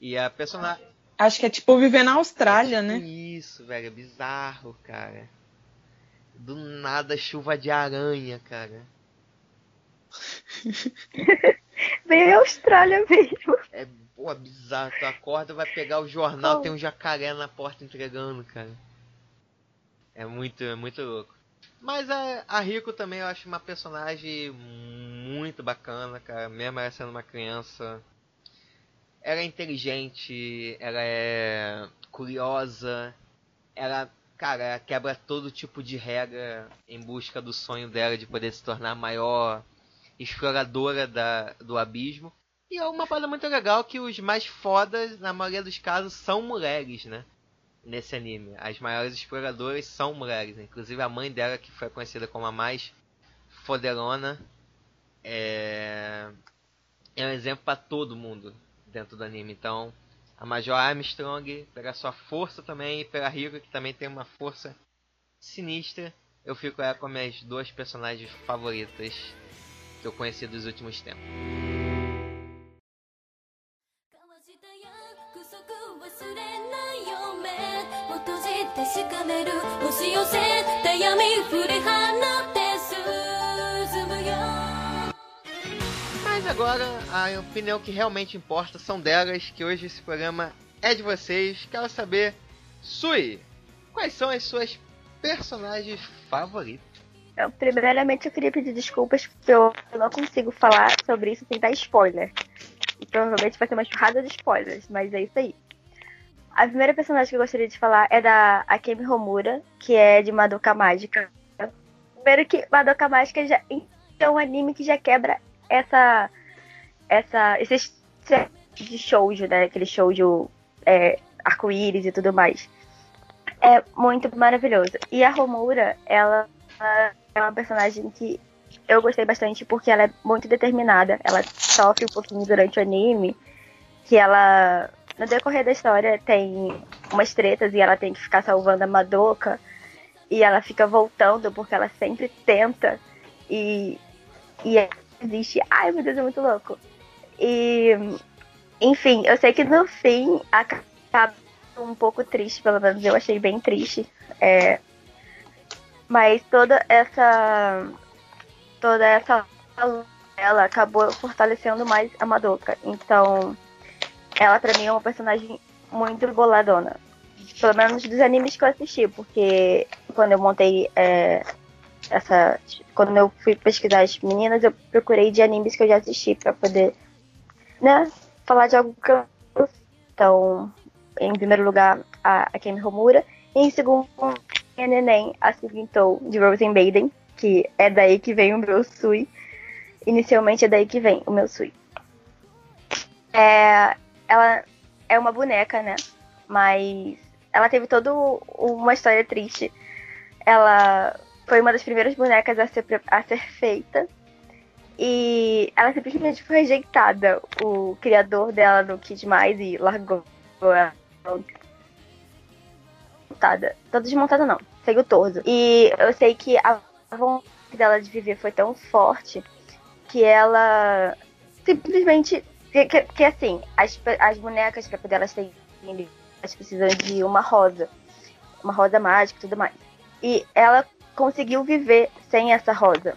E a personagem. Acho que é tipo viver na Austrália, né? Isso, velho, é bizarro, cara. Do nada chuva de aranha, cara. (laughs) Bem Austrália mesmo. É pô, bizarro. Tu acorda, vai pegar o jornal, tem um jacaré na porta entregando, cara. É muito, é muito louco. Mas a, a Rico também eu acho uma personagem muito bacana, cara. Mesmo ela sendo uma criança. Ela é inteligente, ela é curiosa, ela, cara, ela quebra todo tipo de regra em busca do sonho dela de poder se tornar a maior exploradora da, do abismo. E é uma coisa muito legal que os mais fodas, na maioria dos casos, são mulheres, né? Nesse anime. As maiores exploradoras são mulheres. né? Inclusive a mãe dela, que foi conhecida como a mais foderona, é, é um exemplo para todo mundo dentro do anime. Então, a Major Armstrong, pela sua força também, e pela Hiro, que também tem uma força sinistra, eu fico ela com minhas duas personagens favoritas que eu conheci dos últimos tempos. Mas agora a opinião que realmente importa são delas, que hoje esse programa é de vocês. Quero saber, Sui, quais são as suas personagens favoritas? Então, primeiramente, eu queria pedir desculpas porque eu não consigo falar sobre isso sem dar spoiler. E provavelmente vai ter uma churrada de spoilers, mas é isso aí. A primeira personagem que eu gostaria de falar é da Akemi Homura, que é de Madoka Mágica. Primeiro que Madoka Mágica já é um anime que já quebra essa. essa esse de shoujo, né? Aquele shoujo é, arco-íris e tudo mais. É muito maravilhoso. E a Homura, ela é uma personagem que eu gostei bastante porque ela é muito determinada. Ela sofre um pouquinho durante o anime, que ela no decorrer da história tem umas tretas e ela tem que ficar salvando a Madoka e ela fica voltando porque ela sempre tenta e e existe. Ai, meu Deus, é muito louco. E enfim, eu sei que no fim acaba um pouco triste, pelo menos eu achei bem triste. É, mas toda essa toda essa ela acabou fortalecendo mais a Madoka. Então, ela pra mim é uma personagem muito boladona. Pelo menos dos animes que eu assisti, porque quando eu montei é, essa. Quando eu fui pesquisar as meninas, eu procurei de animes que eu já assisti pra poder, né, falar de algo que eu. Então, em primeiro lugar, a, a Kemi Homura. E em segundo, a Neném, a Sugintou, de Rosen Baden, que é daí que vem o meu Sui. Inicialmente é daí que vem o meu Sui. É, ela é uma boneca, né? Mas ela teve toda uma história triste. Ela foi uma das primeiras bonecas a ser, a ser feita. E ela simplesmente foi rejeitada. O criador dela não quis mais e largou ela. Desmontada. Toda desmontada não. Saiu torso. E eu sei que a vontade dela de viver foi tão forte que ela simplesmente que, que, que, assim, as, as bonecas, para poder elas terem. Elas precisam de uma rosa. Uma rosa mágica e tudo mais. E ela conseguiu viver sem essa rosa.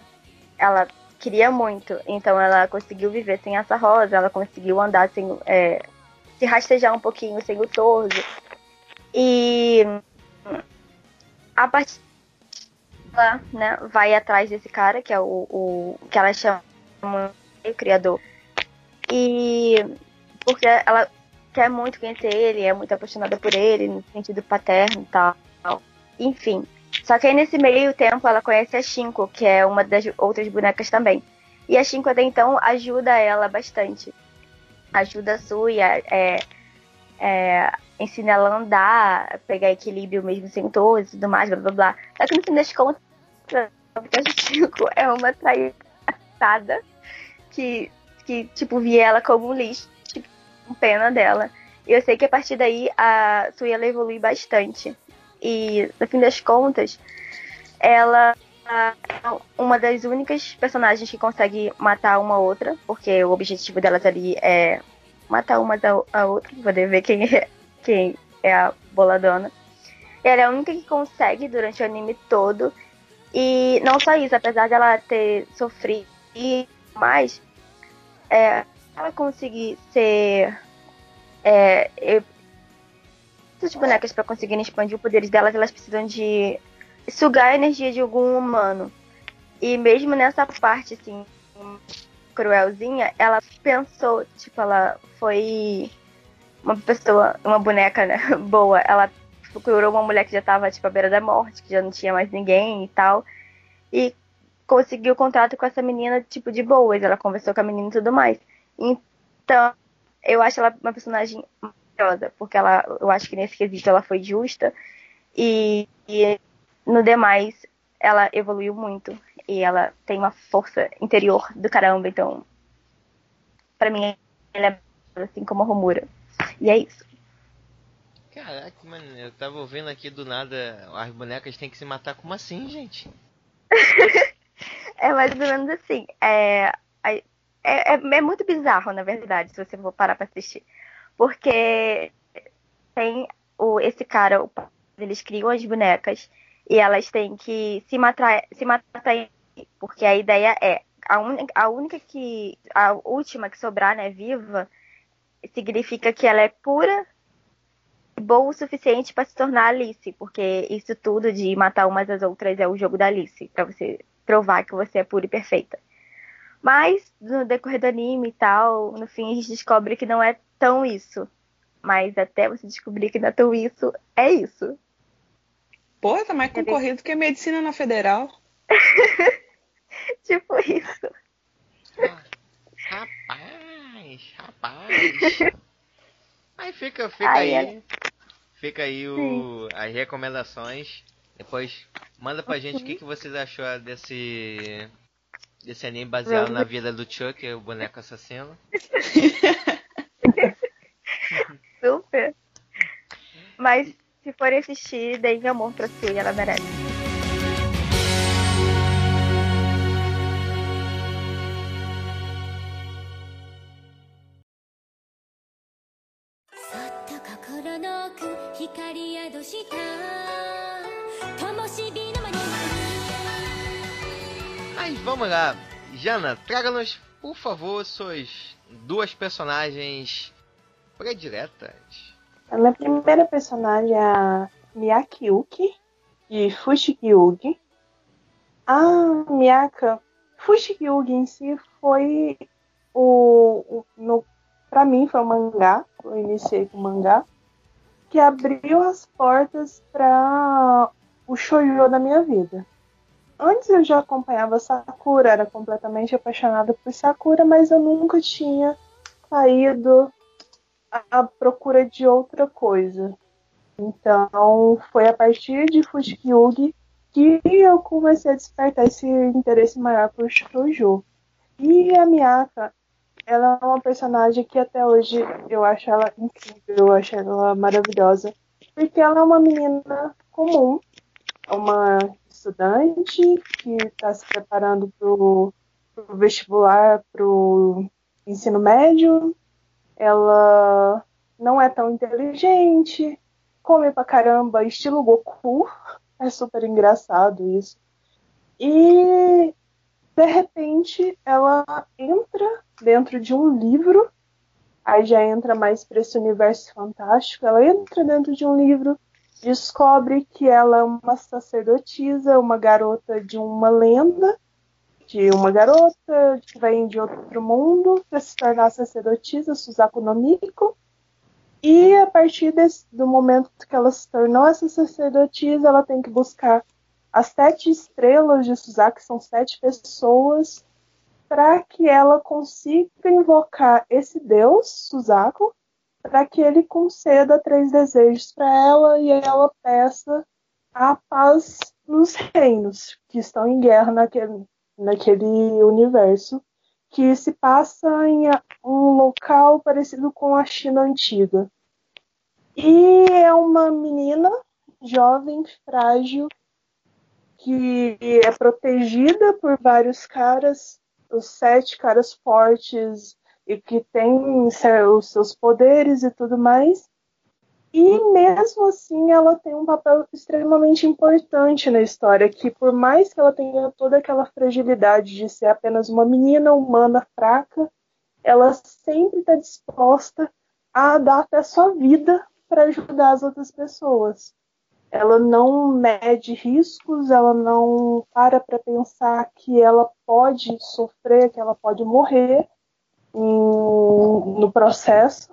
Ela queria muito, então ela conseguiu viver sem essa rosa, ela conseguiu andar sem. É, se rastejar um pouquinho sem o torso. E a partir ela né, vai atrás desse cara, que é o, o que ela chama o criador e porque ela quer muito conhecer ele, é muito apaixonada por ele, no sentido paterno e tal. Enfim. Só que aí nesse meio tempo ela conhece a Shinko, que é uma das outras bonecas também. E a Shinko até então ajuda ela bastante. Ajuda a Suya, é, é, ensina ela a andar, pegar equilíbrio mesmo sem e tudo mais, blá blá blá. Só que no fim das contas, a (laughs) Shinko é uma traída que que, tipo, via ela como um lixo, tipo, com pena dela. E eu sei que a partir daí a Sui ela evolui bastante. E, no fim das contas, ela é uma das únicas personagens que consegue matar uma outra, porque o objetivo delas ali é matar uma a outra, poder ver quem é, quem é a boladona. Ela é a única que consegue durante o anime todo. E não só isso, apesar dela ter sofrido mais, é, ela conseguir ser. É, essas bonecas, para conseguirem expandir os poderes delas, elas precisam de sugar a energia de algum humano. E mesmo nessa parte, assim, cruelzinha, ela pensou, tipo, ela foi uma pessoa, uma boneca, né, (laughs) boa. Ela procurou uma mulher que já tava, tipo, à beira da morte, que já não tinha mais ninguém e tal. E conseguiu contato com essa menina, tipo, de boas. Ela conversou com a menina e tudo mais. Então, eu acho ela uma personagem maravilhosa, porque ela, eu acho que nesse quesito ela foi justa. E, e no demais, ela evoluiu muito. E ela tem uma força interior do caramba. Então, para mim, ela é assim como a Romura. E é isso. Caraca, mano, eu tava ouvindo aqui do nada, as bonecas têm que se matar como assim, gente? (laughs) É mais ou menos assim. É, é, é, é, muito bizarro, na verdade, se você for parar pra assistir. Porque tem o, esse cara, o, eles criam as bonecas e elas têm que se matar, se matar porque a ideia é a, un, a única que a última que sobrar, né, viva, significa que ela é pura boa o suficiente para se tornar Alice, porque isso tudo de matar umas às outras é o jogo da Alice, para você provar que você é pura e perfeita. Mas, no decorrer do anime e tal, no fim a gente descobre que não é tão isso. Mas até você descobrir que não é tão isso, é isso. Pô, tá mais concorrido que a medicina na federal. (laughs) tipo isso. rapaz, rapaz. (laughs) Aí fica, fica Ai, aí. É... Fica aí o, as recomendações. Depois Manda pra gente o que, que vocês achou desse Esse anime baseado na vida do Chuck, o boneco assassino. (laughs) Super. Mas se for assistir, meu amor pra Sui, ela merece. Mas vamos lá. Jana, traga-nos, por favor, suas duas personagens prediletas. A minha primeira personagem é a Miyaki Yuki, de Fushigi Yugi. A Miyaka, Fushigi Yugi em si foi o, o no, pra mim foi o mangá, eu iniciei com o mangá, que abriu as portas para o shoujo da minha vida. Antes eu já acompanhava Sakura, era completamente apaixonada por Sakura, mas eu nunca tinha saído à procura de outra coisa. Então, foi a partir de Fushigi que eu comecei a despertar esse interesse maior por shoujo. E a Miyaka, ela é uma personagem que até hoje eu acho ela incrível, eu acho ela maravilhosa, porque ela é uma menina comum, uma estudante que está se preparando para o vestibular, para o ensino médio. Ela não é tão inteligente, come pra caramba, estilo Goku. É super engraçado isso. E de repente ela entra dentro de um livro, aí já entra mais para esse universo fantástico. Ela entra dentro de um livro descobre que ela é uma sacerdotisa, uma garota de uma lenda, de uma garota que vem de outro mundo para se tornar sacerdotisa, Suzaku no Miko. E a partir desse, do momento que ela se tornou essa sacerdotisa, ela tem que buscar as sete estrelas de Suzaku, são sete pessoas, para que ela consiga invocar esse deus, Suzaku, para que ele conceda três desejos para ela e ela peça a paz nos reinos que estão em guerra naquele, naquele universo que se passa em um local parecido com a China antiga. E é uma menina jovem, frágil, que é protegida por vários caras, os sete caras fortes e que tem os seus poderes e tudo mais. E mesmo assim ela tem um papel extremamente importante na história, que por mais que ela tenha toda aquela fragilidade de ser apenas uma menina humana fraca, ela sempre está disposta a dar até sua vida para ajudar as outras pessoas. Ela não mede riscos, ela não para para pensar que ela pode sofrer, que ela pode morrer, no processo.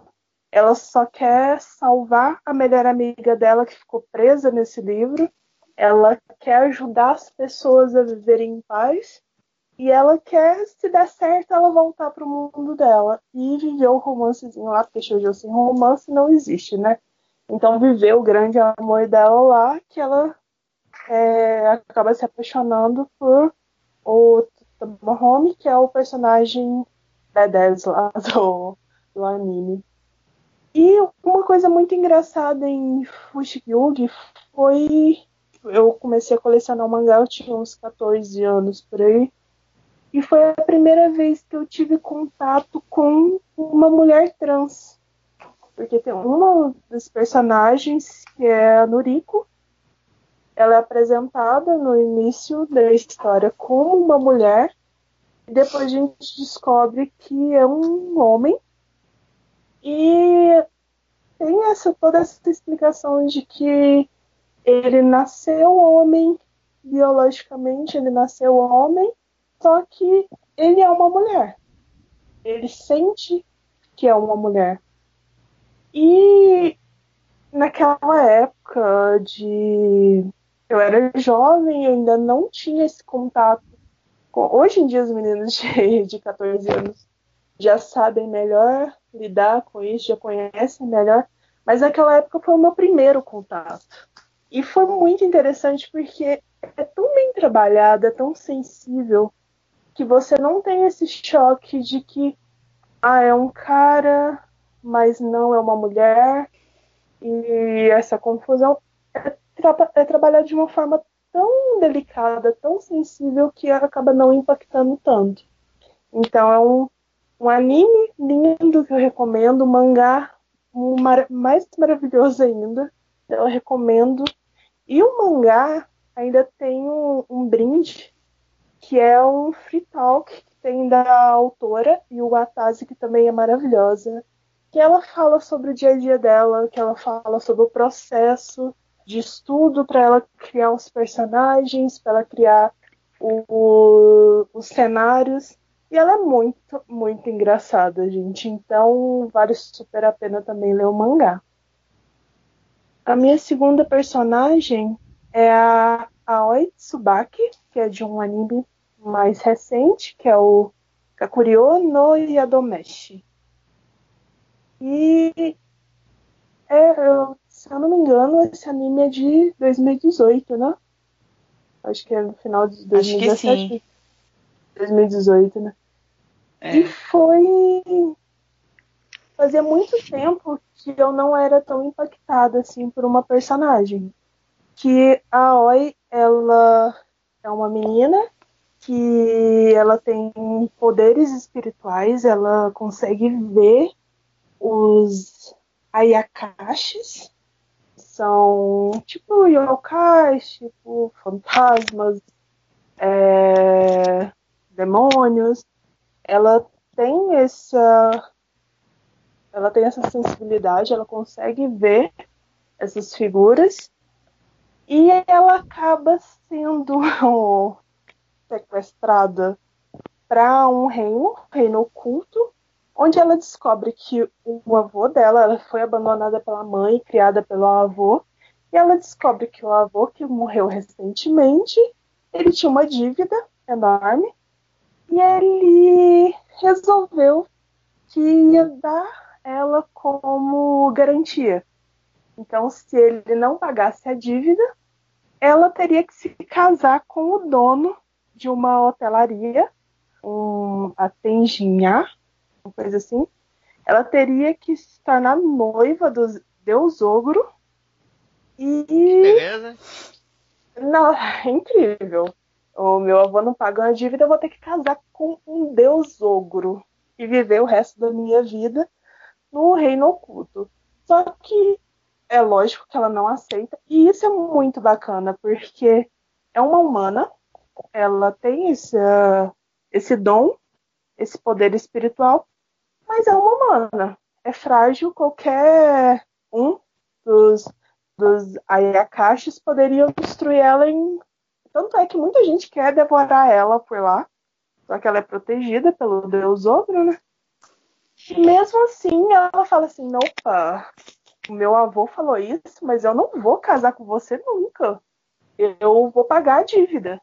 Ela só quer salvar a melhor amiga dela que ficou presa nesse livro. Ela quer ajudar as pessoas a viverem em paz. E ela quer, se der certo, ela voltar para o mundo dela e viver o romancezinho lá, porque Shoujo sem romance não existe, né? Então viver o grande amor dela lá, que ela é, acaba se apaixonando por o Tomohome, que é o personagem B10 lá (laughs) do, do anime. E uma coisa muito engraçada em Fushigi foi. Eu comecei a colecionar mangá, eu tinha uns 14 anos por aí. E foi a primeira vez que eu tive contato com uma mulher trans. Porque tem uma dos personagens, que é a Noriko, ela é apresentada no início da história como uma mulher e depois a gente descobre que é um homem. E tem essa, toda essa explicação de que ele nasceu homem, biologicamente ele nasceu homem, só que ele é uma mulher. Ele sente que é uma mulher. E naquela época de eu era jovem, ainda não tinha esse contato Hoje em dia, os meninos (laughs) de, de 14 anos já sabem melhor lidar com isso, já conhecem melhor, mas naquela época foi o meu primeiro contato. E foi muito interessante porque é tão bem trabalhado, é tão sensível, que você não tem esse choque de que ah, é um cara, mas não é uma mulher. E essa confusão é, tra é trabalhada de uma forma tão delicada, tão sensível, que acaba não impactando tanto. Então é um, um anime lindo que eu recomendo, um mangá um mar mais maravilhoso ainda. Eu recomendo. E o mangá ainda tem um, um brinde que é um free talk que tem da autora e o Atase, que também é maravilhosa. Que ela fala sobre o dia a dia dela, que ela fala sobre o processo de estudo para ela criar os personagens, para ela criar o, o, os cenários. E ela é muito, muito engraçada, gente. Então vale super a pena também ler o mangá. A minha segunda personagem é a Aoi Tsubaki, que é de um anime mais recente, que é o Kakurio no Yadomeshi. E é, eu, se eu não me engano, esse anime é de 2018, né? Acho que é no final de 2017. 2018, né? É. E foi. Fazia muito tempo que eu não era tão impactada assim por uma personagem. Que a Oi, ela é uma menina que ela tem poderes espirituais, ela consegue ver os ayakashis, são tipo yokais, tipo fantasmas, é, demônios. Ela tem essa ela tem essa sensibilidade, ela consegue ver essas figuras e ela acaba sendo (laughs) sequestrada para um reino, reino oculto, onde ela descobre que o avô dela, ela foi abandonada pela mãe, criada pelo avô, e ela descobre que o avô, que morreu recentemente, ele tinha uma dívida enorme, e ele resolveu que ia dar ela como garantia. Então, se ele não pagasse a dívida, ela teria que se casar com o dono de uma hotelaria, um Atenjinhá, uma coisa assim. Ela teria que se tornar noiva do Deus Ogro. E. Beleza. Não, (laughs) é incrível. O meu avô não paga uma dívida, eu vou ter que casar com um Deus Ogro e viver o resto da minha vida no reino oculto. Só que é lógico que ela não aceita, e isso é muito bacana, porque é uma humana ela tem esse, uh, esse dom, esse poder espiritual, mas é uma humana. É frágil, qualquer um dos, dos Ayakashis poderiam destruir ela em. Tanto é que muita gente quer devorar ela por lá, só que ela é protegida pelo deus ogro, né? E mesmo assim, ela fala assim: opa, o meu avô falou isso, mas eu não vou casar com você nunca. Eu vou pagar a dívida.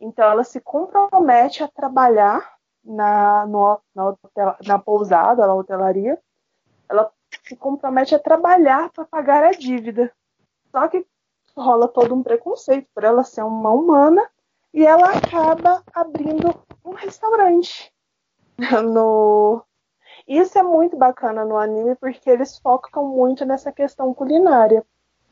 Então ela se compromete a trabalhar na, no, na, hotel, na pousada, na hotelaria. Ela se compromete a trabalhar para pagar a dívida. Só que rola todo um preconceito por ela ser uma humana e ela acaba abrindo um restaurante (laughs) no isso é muito bacana no anime porque eles focam muito nessa questão culinária.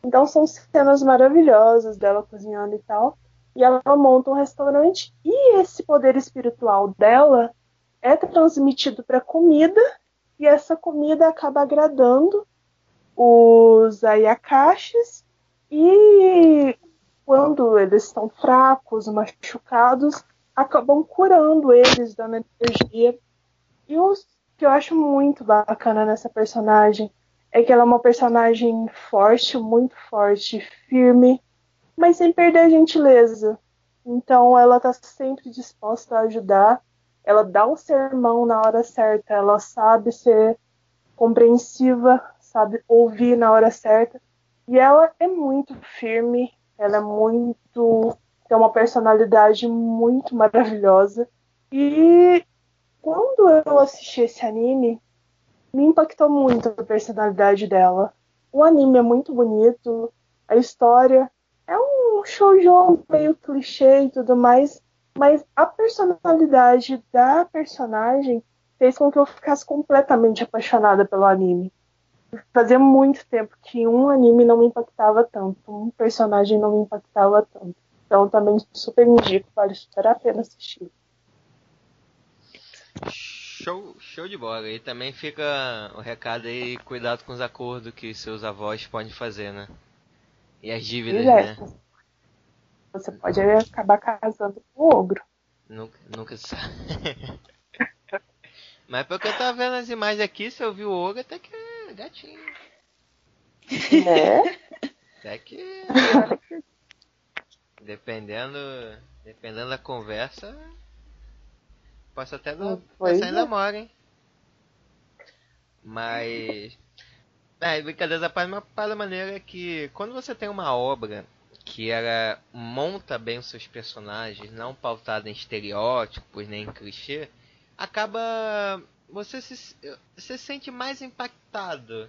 Então são cenas maravilhosas dela cozinhando e tal e ela monta um restaurante. E esse poder espiritual dela é transmitido para comida. E essa comida acaba agradando os ayakashis. E quando eles estão fracos, machucados, acabam curando eles, dando energia. E o que eu acho muito bacana nessa personagem é que ela é uma personagem forte, muito forte, firme, mas sem perder a gentileza. Então ela está sempre disposta a ajudar, ela dá o sermão na hora certa, ela sabe ser compreensiva, sabe ouvir na hora certa. E ela é muito firme, ela é muito. tem uma personalidade muito maravilhosa. E quando eu assisti esse anime, me impactou muito a personalidade dela. O anime é muito bonito, a história é um shoujo meio clichê e tudo mais, Mas a personalidade da personagem fez com que eu ficasse completamente apaixonada pelo anime. Fazia muito tempo que um anime não me impactava tanto, um personagem não me impactava tanto. Então também super indico, vale super a pena assistir. Show, show de bola. E também fica o recado aí, cuidado com os acordos que seus avós podem fazer, né? E as dívidas, é, né? Você pode acabar casando com o ogro. Nunca, nunca sabe. (laughs) Mas porque eu tava vendo as imagens aqui, se eu vi o ogro, até que é gatinho. Né? Até que. dependendo. Dependendo da conversa. Posso até não Pois em é. namoro, hein? Mas. É, brincadeira da parte, uma parada maneira é que quando você tem uma obra que ela monta bem os seus personagens, não pautada em estereótipos nem em clichê, acaba você se, se sente mais impactado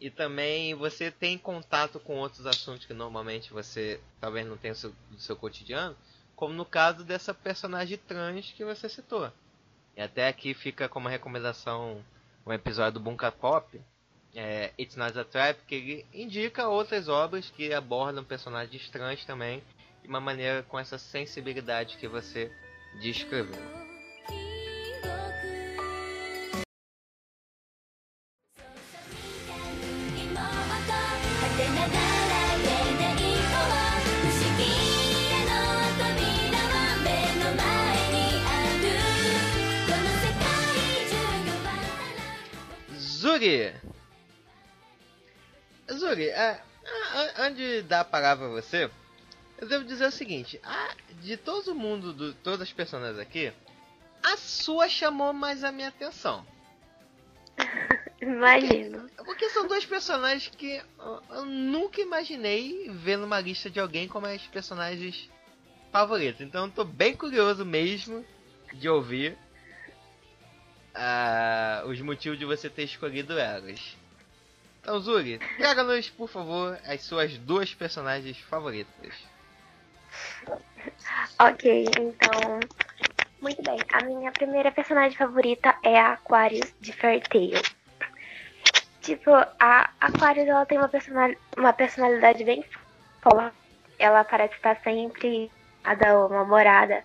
e também você tem contato com outros assuntos que normalmente você talvez não tenha seu, no seu cotidiano, como no caso dessa personagem trans que você citou. E até aqui fica como recomendação um episódio do Bunka Pop, é, It's Not a Trap, que ele indica outras obras que abordam personagens trans também, de uma maneira com essa sensibilidade que você descreveu. Antes de dar a palavra pra você, eu devo dizer o seguinte: a- de todo mundo, do, todas as personagens aqui, a sua chamou mais a minha atenção. (laughs) Imagino. Porque são dois personagens que eu, nunca imaginei ver numa lista de alguém como as personagens favoritos. Então eu tô bem curioso mesmo de ouvir ah, os motivos de você ter escolhido elas. Então, Zuri, traga-nos, por favor, as suas duas personagens favoritas. Ok, então. Muito bem. A minha primeira personagem favorita é a Aquarius de Fairy Tail. Tipo, a Aquarius ela tem uma, uma personalidade bem forte. Ela parece estar sempre a da namorada.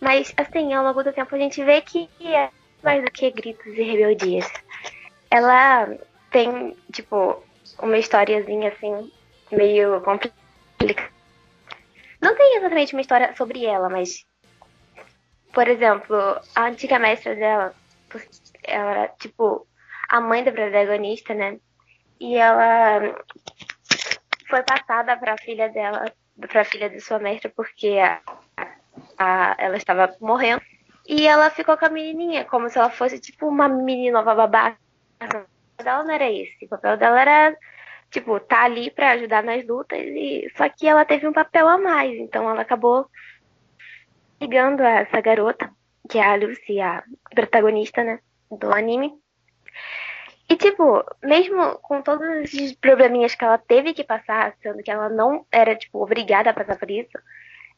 Mas, assim, ao longo do tempo a gente vê que é mais do que gritos e rebeldias. Ela tem, tipo, uma historiazinha assim, meio complicada. Não tem exatamente uma história sobre ela, mas. Por exemplo, a antiga mestra dela, ela era, tipo, a mãe da protagonista, né? E ela foi passada pra filha dela, pra filha de sua mestra, porque a, a- ela estava morrendo. E ela ficou com a menininha, como se ela fosse, tipo, uma menina nova babaca. Dela não era esse. O papel dela era tipo, tá ali pra ajudar nas lutas e só que ela teve um papel a mais, então ela acabou ligando a essa garota, que é a Lucy, a protagonista, né, do anime. E tipo, mesmo com todos os probleminhas que ela teve que passar, sendo que ela não era tipo obrigada a passar por isso,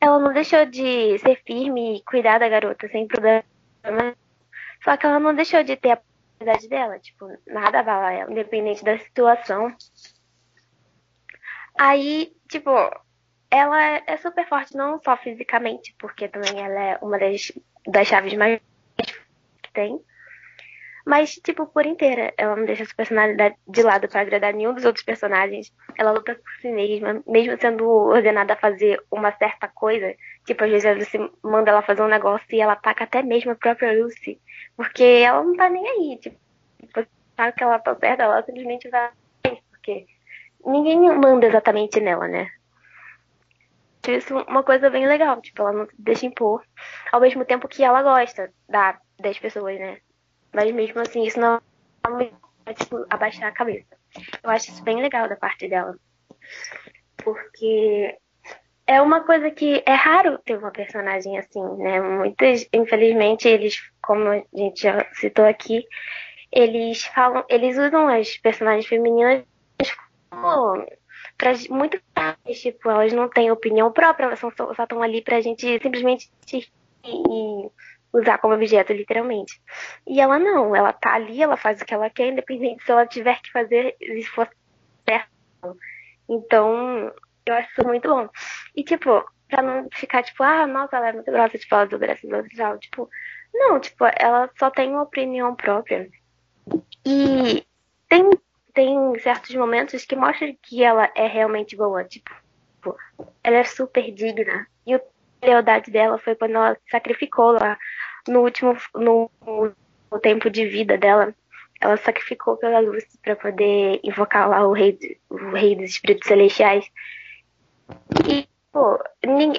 ela não deixou de ser firme e cuidar da garota sem problema. Só que ela não deixou de ter a personalidade dela, tipo, nada abala ela, independente da situação. Aí, tipo, ela é super forte, não só fisicamente, porque também ela é uma das, das chaves mais que tem. Mas, tipo, por inteira, ela não deixa sua personalidade de lado pra agradar nenhum dos outros personagens. Ela luta por si mesma, mesmo sendo ordenada a fazer uma certa coisa. Tipo, às vezes a Lucy manda ela fazer um negócio e ela ataca até mesmo a própria Lucy. Porque ela não tá nem aí. Tipo, sabe que ela tá certa, ela simplesmente vai. Porque ninguém manda exatamente nela, né? Acho Isso é uma coisa bem legal, tipo, ela não deixa impor, ao mesmo tempo que ela gosta da, das pessoas, né? Mas mesmo assim, isso não é tipo, abaixar a cabeça. Eu acho isso bem legal da parte dela. Porque é uma coisa que é raro ter uma personagem assim, né? Muitos, infelizmente, eles, como a gente já citou aqui, eles falam, eles usam as personagens femininas como pra, muito tipo, elas não têm opinião própria, elas só estão ali pra gente simplesmente e usar como objeto, literalmente. E ela não, ela tá ali, ela faz o que ela quer, independente se ela tiver que fazer, se for certo. Então, eu acho isso muito bom. E, tipo, pra não ficar, tipo, ah, nossa, ela é muito grossa, tipo, ela os outros e tal. Tipo, não, tipo, ela só tem uma opinião própria. E tem, tem certos momentos que mostram que ela é realmente boa. Tipo, ela é super digna. E a lealdade dela foi quando ela sacrificou lá no último no, no tempo de vida dela. Ela sacrificou pela luz para poder invocar lá o rei, o rei dos espíritos celestiais. E Pô,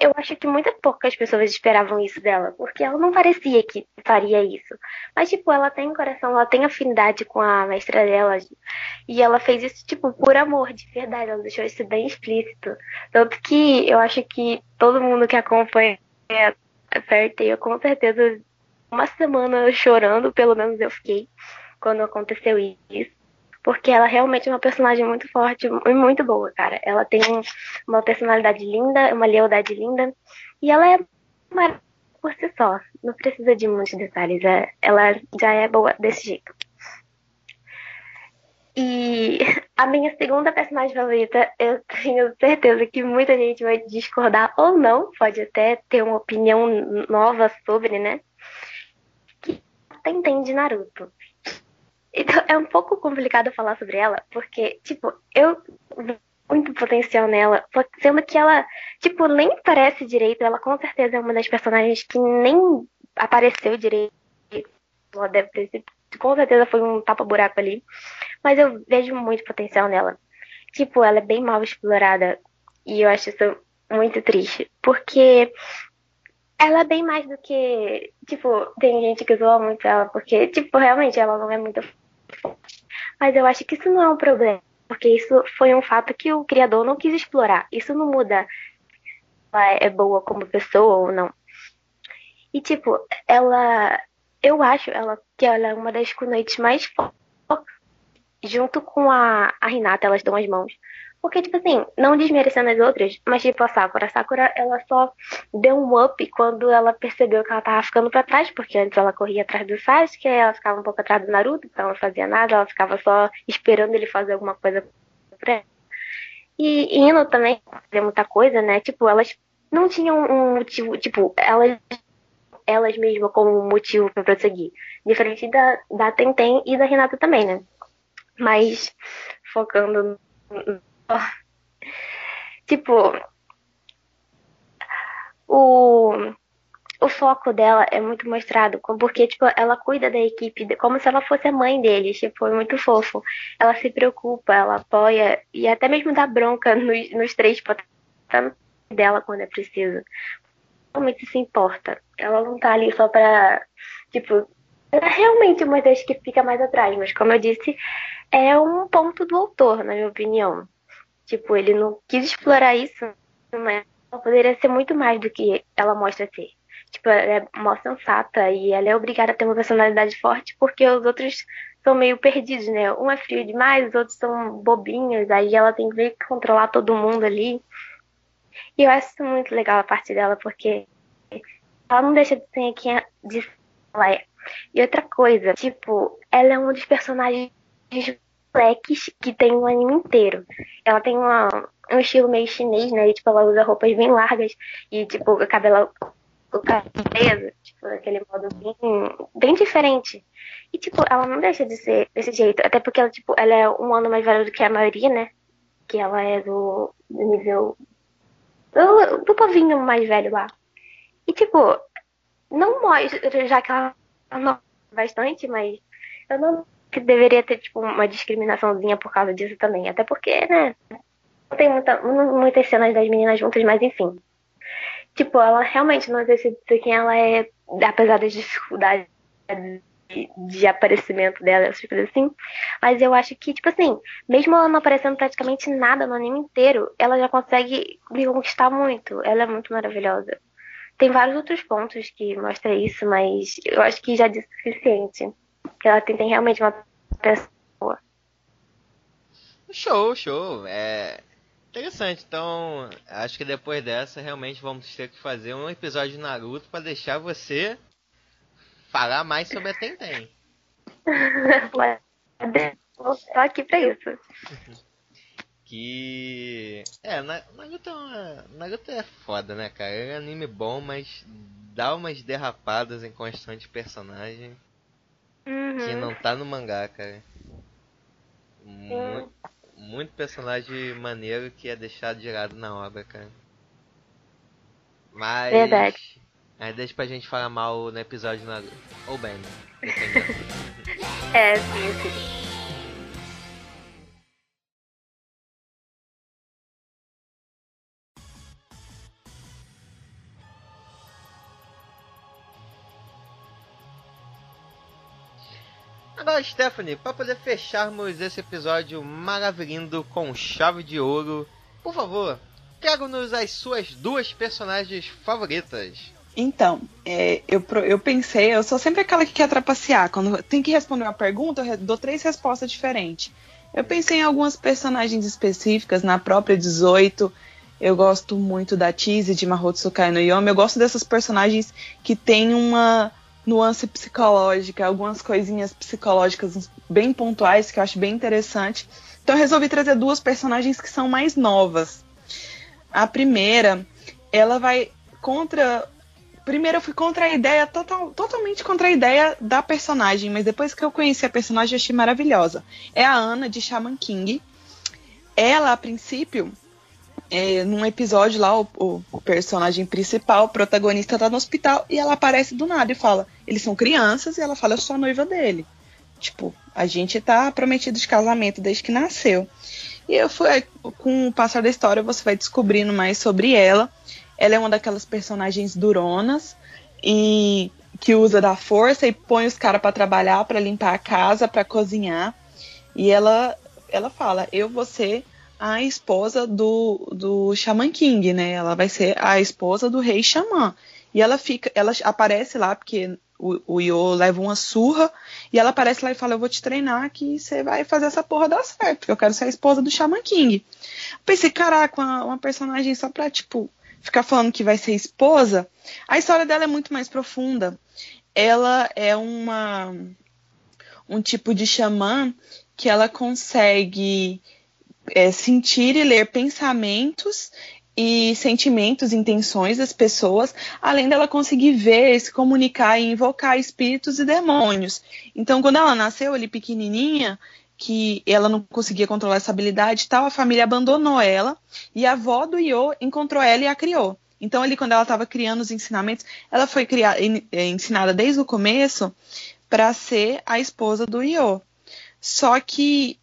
eu acho que muitas poucas pessoas esperavam isso dela, porque ela não parecia que faria isso. Mas, tipo, ela tem coração, ela tem afinidade com a mestra dela. E ela fez isso, tipo, por amor, de verdade. Ela deixou isso bem explícito. Tanto que eu acho que todo mundo que acompanha a Fairy com certeza, uma semana chorando, pelo menos eu fiquei, quando aconteceu isso porque ela realmente é uma personagem muito forte e muito boa, cara. Ela tem uma personalidade linda, uma lealdade linda, e ela é maravilhosa por si só. Não precisa de muitos detalhes, é, ela já é boa desse jeito. E a minha segunda personagem favorita, eu tenho certeza que muita gente vai discordar ou não, pode até ter uma opinião nova sobre, né? Que Tenten de Naruto. Então, é um pouco complicado falar sobre ela, porque, tipo, eu muito potencial nela, sendo que ela, tipo, nem parece direito, ela com certeza é uma das personagens que nem apareceu direito. Ela deve ter com certeza foi um tapa-buraco ali. Mas eu vejo muito potencial nela. Tipo, ela é bem mal explorada. E eu acho isso muito triste. Porque ela é bem mais do que. Tipo, tem gente que zoa muito ela, porque, tipo, realmente ela não é muito mas eu acho que isso não é um problema, porque isso foi um fato que o criador não quis explorar. Isso não muda ela é boa como pessoa ou não. E tipo, ela. Eu acho ela que ela é uma das kunoites mais fortes. Junto com a, a Renata, elas dão as mãos. Porque, tipo assim, não desmerecendo as outras, mas tipo a Sakura. A Sakura, ela só deu um up quando ela percebeu que ela tava ficando pra trás, porque antes ela corria atrás do Sasuke, ela ficava um pouco atrás do Naruto, então ela não fazia nada, ela ficava só esperando ele fazer alguma coisa pra ela. E Ino também fazia muita coisa, né? Tipo, elas não tinham um motivo, tipo, elas elas mesmas como motivo para prosseguir. Diferente da, da Tenten e da Renata também, né? Mas focando (laughs) Tipo, o, o foco dela é muito mostrado, porque, tipo, ela cuida da equipe como se ela fosse a mãe deles, tipo, é muito fofo. Ela se preocupa, ela apoia e até mesmo dá bronca (laughs) nos, nos três dela quando é preciso. Realmente se importa. Ela não tá ali só pra, tipo, ela é realmente uma das que fica mais atrás, mas como eu disse, é um ponto do autor, na minha opinião. Tipo, ele não quis explorar isso, mas ela poderia ser muito mais do que ela mostra ser. Tipo, ela é mó sensata e ela é obrigada a ter uma personalidade forte porque os outros são meio perdidos, né? Um é frio demais, os outros são bobinhos, aí ela tem que controlar todo mundo ali. E eu acho muito legal a parte dela, porque ela não deixa de ser quem ela é. E outra coisa, tipo, ela é um dos personagens moleques que tem um anime inteiro. Ela tem uma, um estilo meio chinês, né? E, tipo, ela usa roupas bem largas e, tipo, o cabelo, o cabelo tipo, aquele modo bem, bem diferente. E, tipo, ela não deixa de ser desse jeito. Até porque ela, tipo, ela é um ano mais velha do que a maioria, né? Que ela é do, do nível. Do, do povinho mais velho lá. E, tipo, não mostra, já que ela não bastante, mas eu não que deveria ter, tipo, uma discriminaçãozinha por causa disso também. Até porque, né? Não tem muita, muitas cenas das meninas juntas, mas enfim. Tipo, ela realmente não decide ser quem ela é, apesar das dificuldades de, de aparecimento dela, essas coisas assim. Mas eu acho que, tipo assim, mesmo ela não aparecendo praticamente nada no anime inteiro, ela já consegue me conquistar muito. Ela é muito maravilhosa. Tem vários outros pontos que mostram isso, mas eu acho que já disse o suficiente que ela tem, tem realmente uma pessoa. Show, show. É, Interessante, então acho que depois dessa realmente vamos ter que fazer um episódio de Naruto para deixar você falar mais sobre a Tenten. (laughs) Tô aqui pra isso. (laughs) Que. É, Naruto é, uma... Naruto é foda, né, cara? É um anime bom, mas dá umas derrapadas em construção de personagem Uhum. que não tá no mangá, cara. Muito, muito personagem maneiro que é deixado de lado na obra, cara. Mas. Verdade. Aí deixa pra gente falar mal no episódio Naruto. Ou bem, né? (laughs) É, sim, sim. Stephanie, para poder fecharmos esse episódio maravilhoso com chave de ouro, por favor, traga-nos as suas duas personagens favoritas. Então, é, eu, eu pensei, eu sou sempre aquela que quer trapacear. Quando tem que responder uma pergunta, eu dou três respostas diferentes. Eu pensei em algumas personagens específicas, na própria 18. Eu gosto muito da Cheese, de Mahou Tsukai no Yomi. Eu gosto dessas personagens que têm uma nuance psicológica, algumas coisinhas psicológicas bem pontuais que eu acho bem interessante. Então eu resolvi trazer duas personagens que são mais novas. A primeira, ela vai contra. Primeiro eu fui contra a ideia, total, totalmente contra a ideia da personagem, mas depois que eu conheci a personagem eu achei maravilhosa. É a Ana de Shaman King. Ela, a princípio, é, num episódio lá, o, o- personagem principal, o protagonista, tá no hospital e ela aparece do nada e fala: eles são crianças, e ela fala: eu sou a noiva dele. Tipo, a gente tá prometido de casamento desde que nasceu. E eu fui, com o passar da história, você vai descobrindo mais sobre ela. Ela é uma daquelas personagens duronas e que usa da força e põe os caras pra trabalhar, pra limpar a casa, pra cozinhar. E ela, ela fala: eu vou ser a esposa do, do Shaman King, né? Ela vai ser a esposa do rei Xamã. E ela fica, ela aparece lá porque o, o Yo leva uma surra e ela aparece lá e fala: Eu vou te treinar que você vai fazer essa porra dar certo, porque eu quero ser a esposa do Shaman King. Pensei, caraca, uma, uma personagem só pra, tipo, ficar falando que vai ser esposa. A história dela é muito mais profunda. Ela é uma um tipo de xamã que ela consegue é, sentir e ler pensamentos e sentimentos, intenções das pessoas, além dela conseguir ver, se comunicar e invocar espíritos e demônios. Então, quando ela nasceu ali pequenininha, que ela não conseguia controlar essa habilidade e tal, a família abandonou ela e a avó do Yo encontrou ela e a criou. Então, ali, quando ela estava criando os ensinamentos, ela foi criada, ensinada desde o começo para ser a esposa do Yo. Só que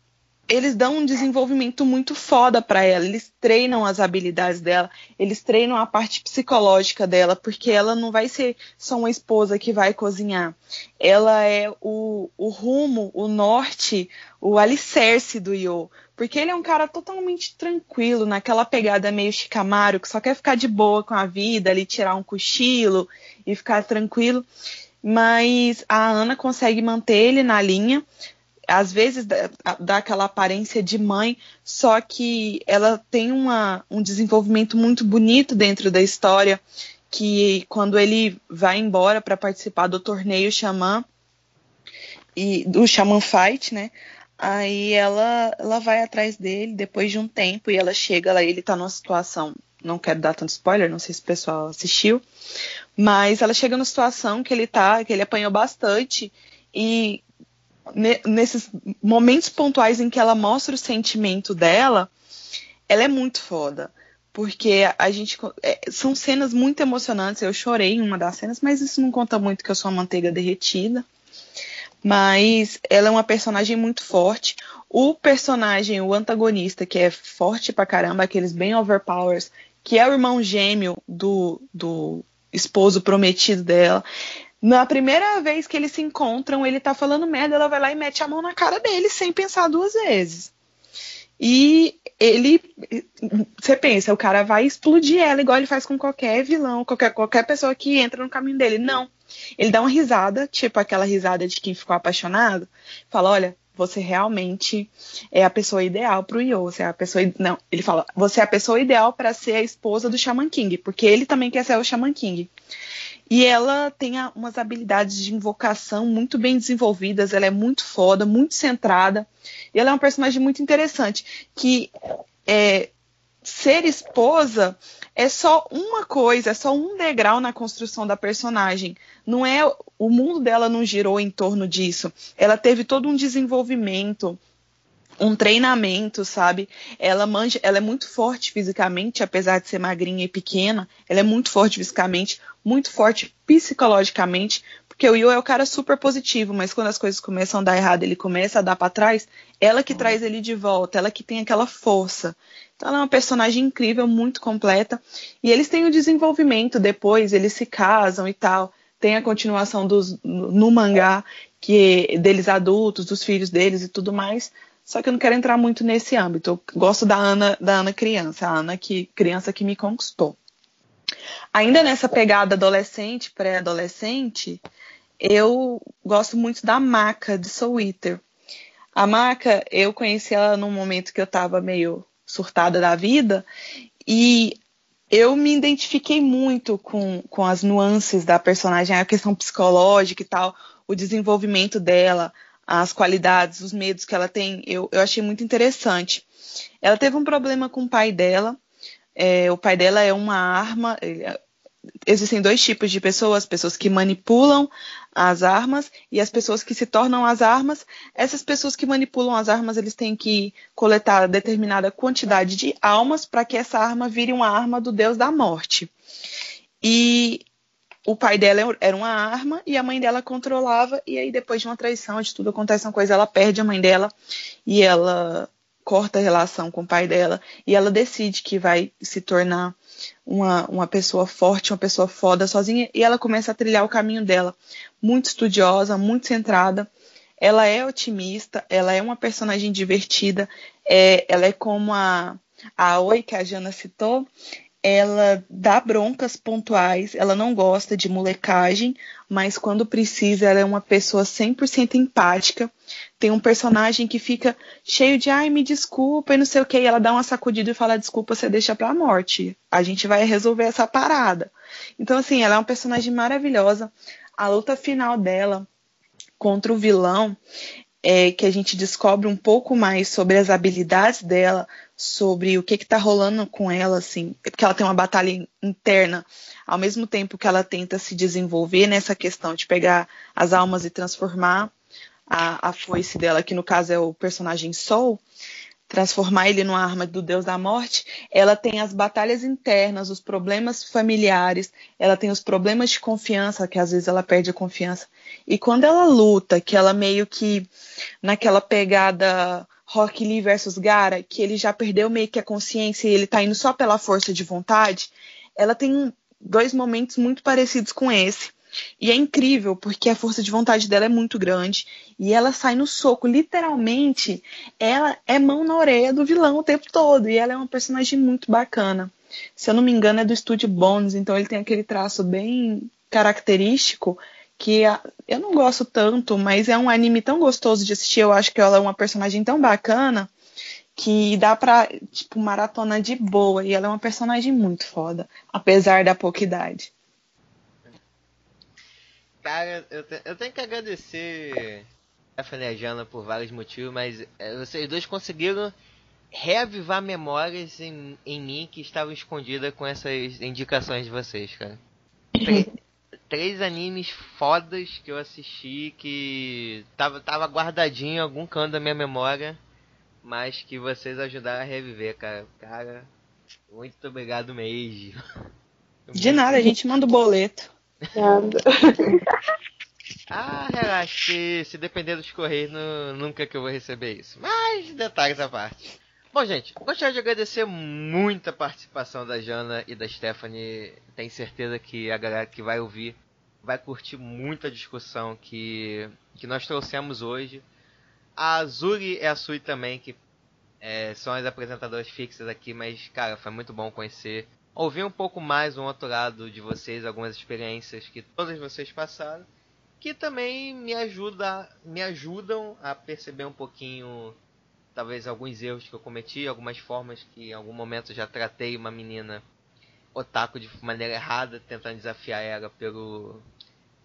eles dão um desenvolvimento muito foda para ela. Eles treinam as habilidades dela, eles treinam a parte psicológica dela, porque ela não vai ser só uma esposa que vai cozinhar. Ela é o, o rumo, o norte, o alicerce do Yo. Porque ele é um cara totalmente tranquilo, naquela pegada meio chicamaro, que só quer ficar de boa com a vida, ali tirar um cochilo e ficar tranquilo. Mas a Ana consegue manter ele na linha às vezes dá, dá, aquela aparência de mãe, só que ela tem uma, um desenvolvimento muito bonito dentro da história, que quando ele vai embora para participar do torneio Xamã, e do Xamã Fight, né? Aí ela, ela vai atrás dele depois de um tempo e ela chega lá, ele tá numa situação, não quero dar tanto spoiler, não sei se o pessoal assistiu, mas ela chega numa situação que ele tá, que ele apanhou bastante e nesses momentos pontuais em que ela mostra o sentimento dela, ela é muito foda. Porque a gente. É, são cenas muito emocionantes. Eu chorei em uma das cenas, mas isso não conta muito que eu sou uma manteiga derretida. Mas ela é uma personagem muito forte. O personagem, o antagonista, que é forte pra caramba, aqueles bem overpowers, que é o irmão gêmeo do, do esposo prometido dela. Na primeira vez que eles se encontram, ele tá falando merda, ela vai lá e mete a mão na cara dele sem pensar duas vezes. E ele, você pensa, o cara vai explodir ela igual ele faz com qualquer vilão, qualquer, qualquer pessoa que entra no caminho dele. Não. Ele dá uma risada, tipo aquela risada de quem ficou apaixonado, fala: Olha, você realmente é a pessoa ideal para o Yo. Você é a pessoa. Não, ele fala, você é a pessoa ideal para ser a esposa do Shaman King, porque ele também quer ser o Shaman King. E ela tem umas habilidades de invocação muito bem desenvolvidas, ela é muito foda, muito centrada. E ela é uma personagem muito interessante, que é, ser esposa é só uma coisa, é só um degrau na construção da personagem. Não é o mundo dela não girou em torno disso. Ela teve todo um desenvolvimento, um treinamento, sabe? Ela manja, ela é muito forte fisicamente, apesar de ser magrinha e pequena. Ela é muito forte fisicamente, muito forte psicologicamente, porque o Yu é o cara super positivo, mas quando as coisas começam a dar errado, ele começa a dar para trás, ela que uhum. traz ele de volta, ela que tem aquela força. Então ela é uma personagem incrível, muito completa. E eles têm o desenvolvimento depois, eles se casam e tal. Tem a continuação dos, no mangá, que deles adultos, dos filhos deles e tudo mais. Só que eu não quero entrar muito nesse âmbito. Eu gosto da Ana, da Ana criança, a Ana que criança que me conquistou. Ainda nessa pegada adolescente, pré-adolescente, eu gosto muito da Maca de Soul Eater. A Maca, eu conheci ela num momento que eu estava meio surtada da vida e eu me identifiquei muito com, com as nuances da personagem, a questão psicológica e tal, o desenvolvimento dela, as qualidades, os medos que ela tem, eu, eu achei muito interessante. Ela teve um problema com o pai dela, é, o pai dela é uma arma. Existem dois tipos de pessoas: pessoas que manipulam as armas e as pessoas que se tornam as armas. Essas pessoas que manipulam as armas, eles têm que coletar determinada quantidade de almas para que essa arma vire uma arma do deus da morte. E o pai dela era uma arma e a mãe dela controlava, e aí depois de uma traição, de tudo acontece uma coisa, ela perde a mãe dela e ela corta a relação com o pai dela e ela decide que vai se tornar uma, uma pessoa forte, uma pessoa foda sozinha e ela começa a trilhar o caminho dela, muito estudiosa, muito centrada. Ela é otimista, ela é uma personagem divertida, é, ela é como a, a Oi que a Jana citou, ela dá broncas pontuais, ela não gosta de molecagem, mas quando precisa, ela é uma pessoa 100% empática. Tem um personagem que fica cheio de, ai, me desculpa e não sei o que, e ela dá uma sacudida e fala, desculpa, você deixa pra morte. A gente vai resolver essa parada. Então, assim, ela é uma personagem maravilhosa. A luta final dela contra o vilão é que a gente descobre um pouco mais sobre as habilidades dela, sobre o que está rolando com ela, assim, porque ela tem uma batalha interna, ao mesmo tempo que ela tenta se desenvolver nessa questão de pegar as almas e transformar a, a foice dela, que no caso é o personagem Soul, transformar ele numa arma do deus da morte, ela tem as batalhas internas, os problemas familiares, ela tem os problemas de confiança, que às vezes ela perde a confiança. E quando ela luta, que ela meio que naquela pegada Rock Lee versus Gara, que ele já perdeu meio que a consciência e ele tá indo só pela força de vontade, ela tem dois momentos muito parecidos com esse. E é incrível, porque a força de vontade dela é muito grande. E ela sai no soco, literalmente. Ela é mão na orelha do vilão o tempo todo. E ela é uma personagem muito bacana. Se eu não me engano, é do estúdio Bones, então ele tem aquele traço bem característico que eu não gosto tanto, mas é um anime tão gostoso de assistir. Eu acho que ela é uma personagem tão bacana que dá pra, tipo, maratona de boa. E ela é uma personagem muito foda, apesar da pouca idade. Cara, eu, te, eu tenho que agradecer a Stephanie e a Jana por vários motivos, mas é, vocês dois conseguiram reavivar memórias em, em mim que estavam escondidas com essas indicações de vocês, cara três (laughs) animes fodas que eu assisti que tava, tava guardadinho em algum canto da minha memória, mas que vocês ajudaram a reviver, cara. Cara, muito obrigado mesmo. De nada, a gente manda o boleto. Nada. (laughs) ah, relaxa, se, se depender dos correios, nunca que eu vou receber isso. Mas detalhes à parte. Bom, gente, gostaria de agradecer muito a participação da Jana e da Stephanie. Tenho certeza que a galera que vai ouvir vai curtir muito a discussão que, que nós trouxemos hoje. A Azuri e a Sui também, que é, são as apresentadoras fixas aqui, mas, cara, foi muito bom conhecer. Ouvir um pouco mais um outro lado de vocês, algumas experiências que todas vocês passaram. que também me ajuda, me ajudam a perceber um pouquinho talvez alguns erros que eu cometi, algumas formas que em algum momento já tratei uma menina otaku de maneira errada, tentando desafiar ela pelo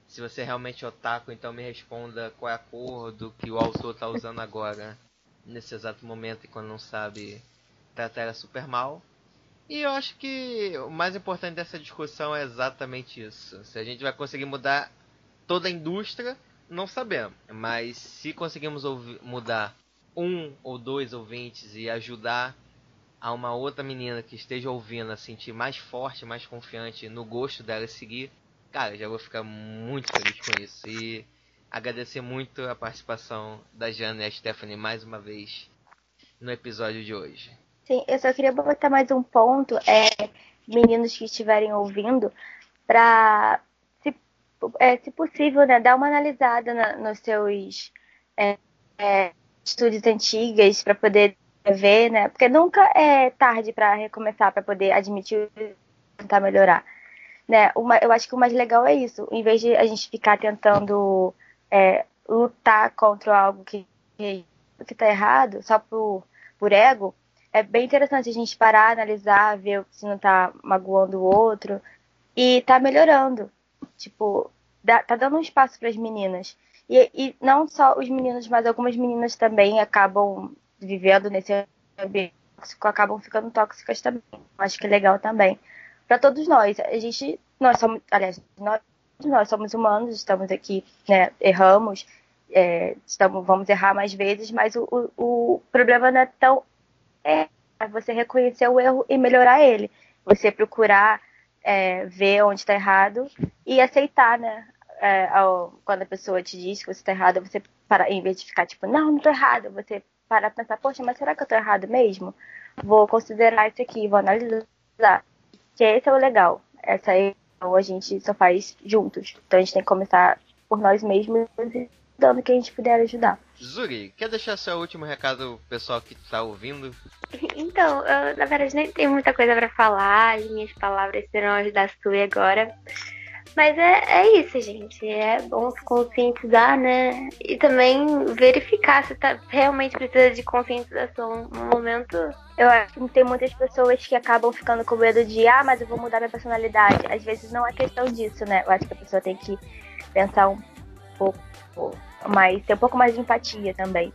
se você é realmente otaku, então me responda qual é a cor do que o autor está usando agora nesse exato momento e quando não sabe tratar ela super mal. E eu acho que o mais importante dessa discussão é exatamente isso. Se a gente vai conseguir mudar toda a indústria, não sabemos. Mas se conseguimos mudar um ou dois ouvintes e ajudar a uma outra menina que esteja ouvindo a sentir mais forte, mais confiante no gosto dela seguir, cara, já vou ficar muito feliz com isso. E agradecer muito a participação da Jana e a Stephanie mais uma vez no episódio de hoje. Sim, eu só queria botar mais um ponto, é, meninos que estiverem ouvindo, para, se, é, se possível, né, dar uma analisada na, nos seus é, é, estudos antigas para poder ver, né? Porque nunca é tarde para recomeçar, para poder admitir e tentar melhorar. Né? Uma, eu acho que o mais legal é isso. Em vez de a gente ficar tentando é, lutar contra algo que está errado só por, por ego, é bem interessante a gente parar, analisar, ver se não está magoando o outro e tá melhorando. Tipo, dá, tá dando um espaço para as meninas. E, e não só os meninos, mas algumas meninas também acabam vivendo nesse ambiente tóxico, acabam ficando tóxicas também. Acho que é legal também. Para todos nós, a gente, nós somos, aliás, nós, nós somos humanos, estamos aqui, né, erramos, é, estamos, vamos errar mais vezes, mas o, o, o problema não é tão é você reconhecer o erro e melhorar ele. Você procurar é, ver onde está errado e aceitar, né? é, ao, quando a pessoa te diz que você está errado, você para, em vez de ficar tipo, não, não estou errado, você para pensar, poxa, mas será que eu estou errado mesmo? Vou considerar isso aqui, vou analisar. Que esse é o legal. Essa aí a gente só faz juntos. Então a gente tem que começar por nós mesmos e dando que a gente puder ajudar. Zuri, quer deixar seu último recado pro pessoal que está ouvindo? Então, eu, na verdade nem tenho muita coisa para falar, as minhas palavras serão as da Sui agora. Mas é, é isso, gente. É bom se conscientizar, né? E também verificar se tá, realmente precisa de conscientização no momento. Eu acho que tem muitas pessoas que acabam ficando com medo de, ah, mas eu vou mudar minha personalidade. Às vezes não é questão disso, né? Eu acho que a pessoa tem que pensar um pouco mais, ter um pouco mais de empatia também.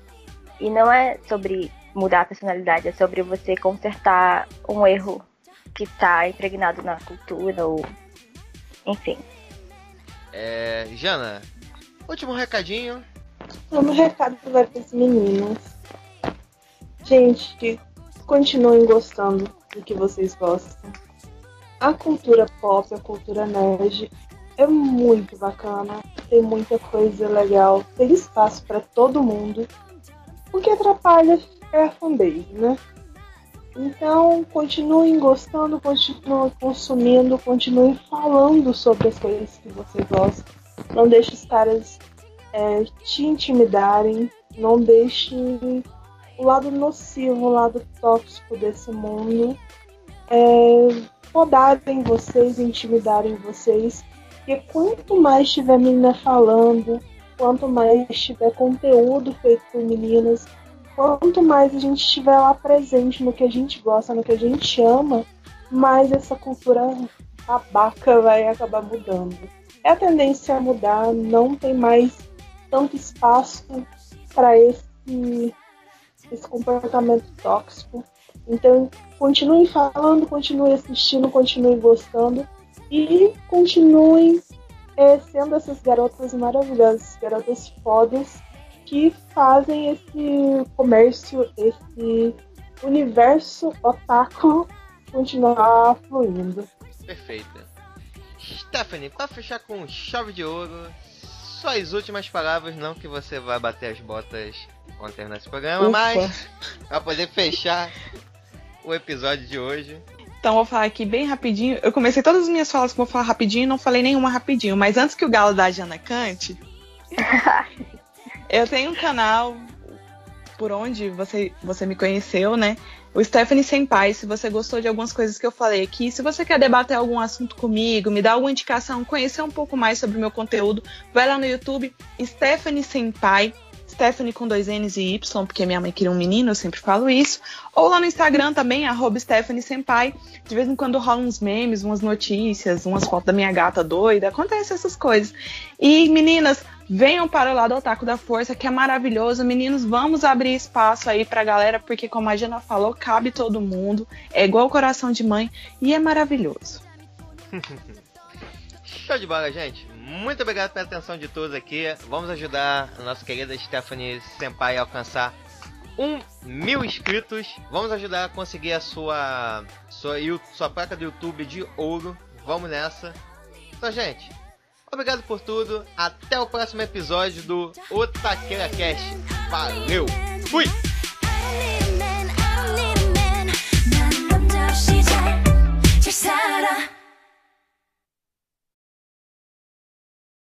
E não é sobre mudar a personalidade, é sobre você consertar um erro que está impregnado na cultura ou enfim. É, Jana, último recadinho. O meu recado vai para as meninas. Gente, continuem gostando do que vocês gostam. A cultura pop, a cultura nerd é muito bacana. Tem muita coisa legal. Tem espaço para todo mundo. O que atrapalha é a fanbase, né? Então, continuem gostando, continuem consumindo, continuem falando sobre as coisas que você gosta. Não deixe os caras é, te intimidarem, não deixe o lado nocivo, o lado tóxico desse mundo é, podarem vocês, intimidarem vocês. Porque quanto mais tiver menina falando, quanto mais tiver conteúdo feito por meninas, quanto mais a gente estiver lá presente no que a gente gosta, no que a gente ama, mais essa cultura babaca vai acabar mudando. É a tendência a mudar, não tem mais tanto espaço para esse, esse comportamento tóxico. Então, continuem falando, continuem assistindo, continuem gostando e continuem é, sendo essas garotas maravilhosas, garotas fodas que fazem esse comércio, esse universo otaku continuar fluindo. Perfeito. Stephanie, para fechar com chave de ouro, suas últimas palavras, não que você vai bater as botas quando terminar esse programa, Ufa. mas para poder fechar o episódio de hoje. Então vou falar aqui bem rapidinho. Eu comecei todas as minhas falas que vou falar rapidinho, não falei nenhuma rapidinho, mas antes que o galo da Jana cante, (laughs) Eu tenho um canal por onde você, você me conheceu, né? o Stephanie Senpai, se você gostou de algumas coisas que eu falei aqui, se você quer debater algum assunto comigo, me dar alguma indicação, conhecer um pouco mais sobre o meu conteúdo, vai lá no YouTube, Stephanie Senpai, Stephanie com dois N's e Y, porque minha mãe queria um menino, eu sempre falo isso. Ou lá no Instagram também, arroba Stephanie Senpai. De vez em quando rolam uns memes, umas notícias, umas fotos da minha gata doida, acontece essas coisas. E meninas, venham para o lado Otaku da Força, que é maravilhoso. Meninos, vamos abrir espaço aí pra galera, porque como a Jana falou, cabe todo mundo. É igual coração de mãe e é maravilhoso. (laughs) Show de bola, gente. Muito obrigado pela atenção de todos aqui. Vamos ajudar a nossa querida Stephanie Senpai a alcançar um mil inscritos. Vamos ajudar a conseguir a sua, sua, sua placa do YouTube de ouro. Vamos nessa. Então, gente, obrigado por tudo. Até o próximo episódio do Otaqueira Cast. Valeu! Fui!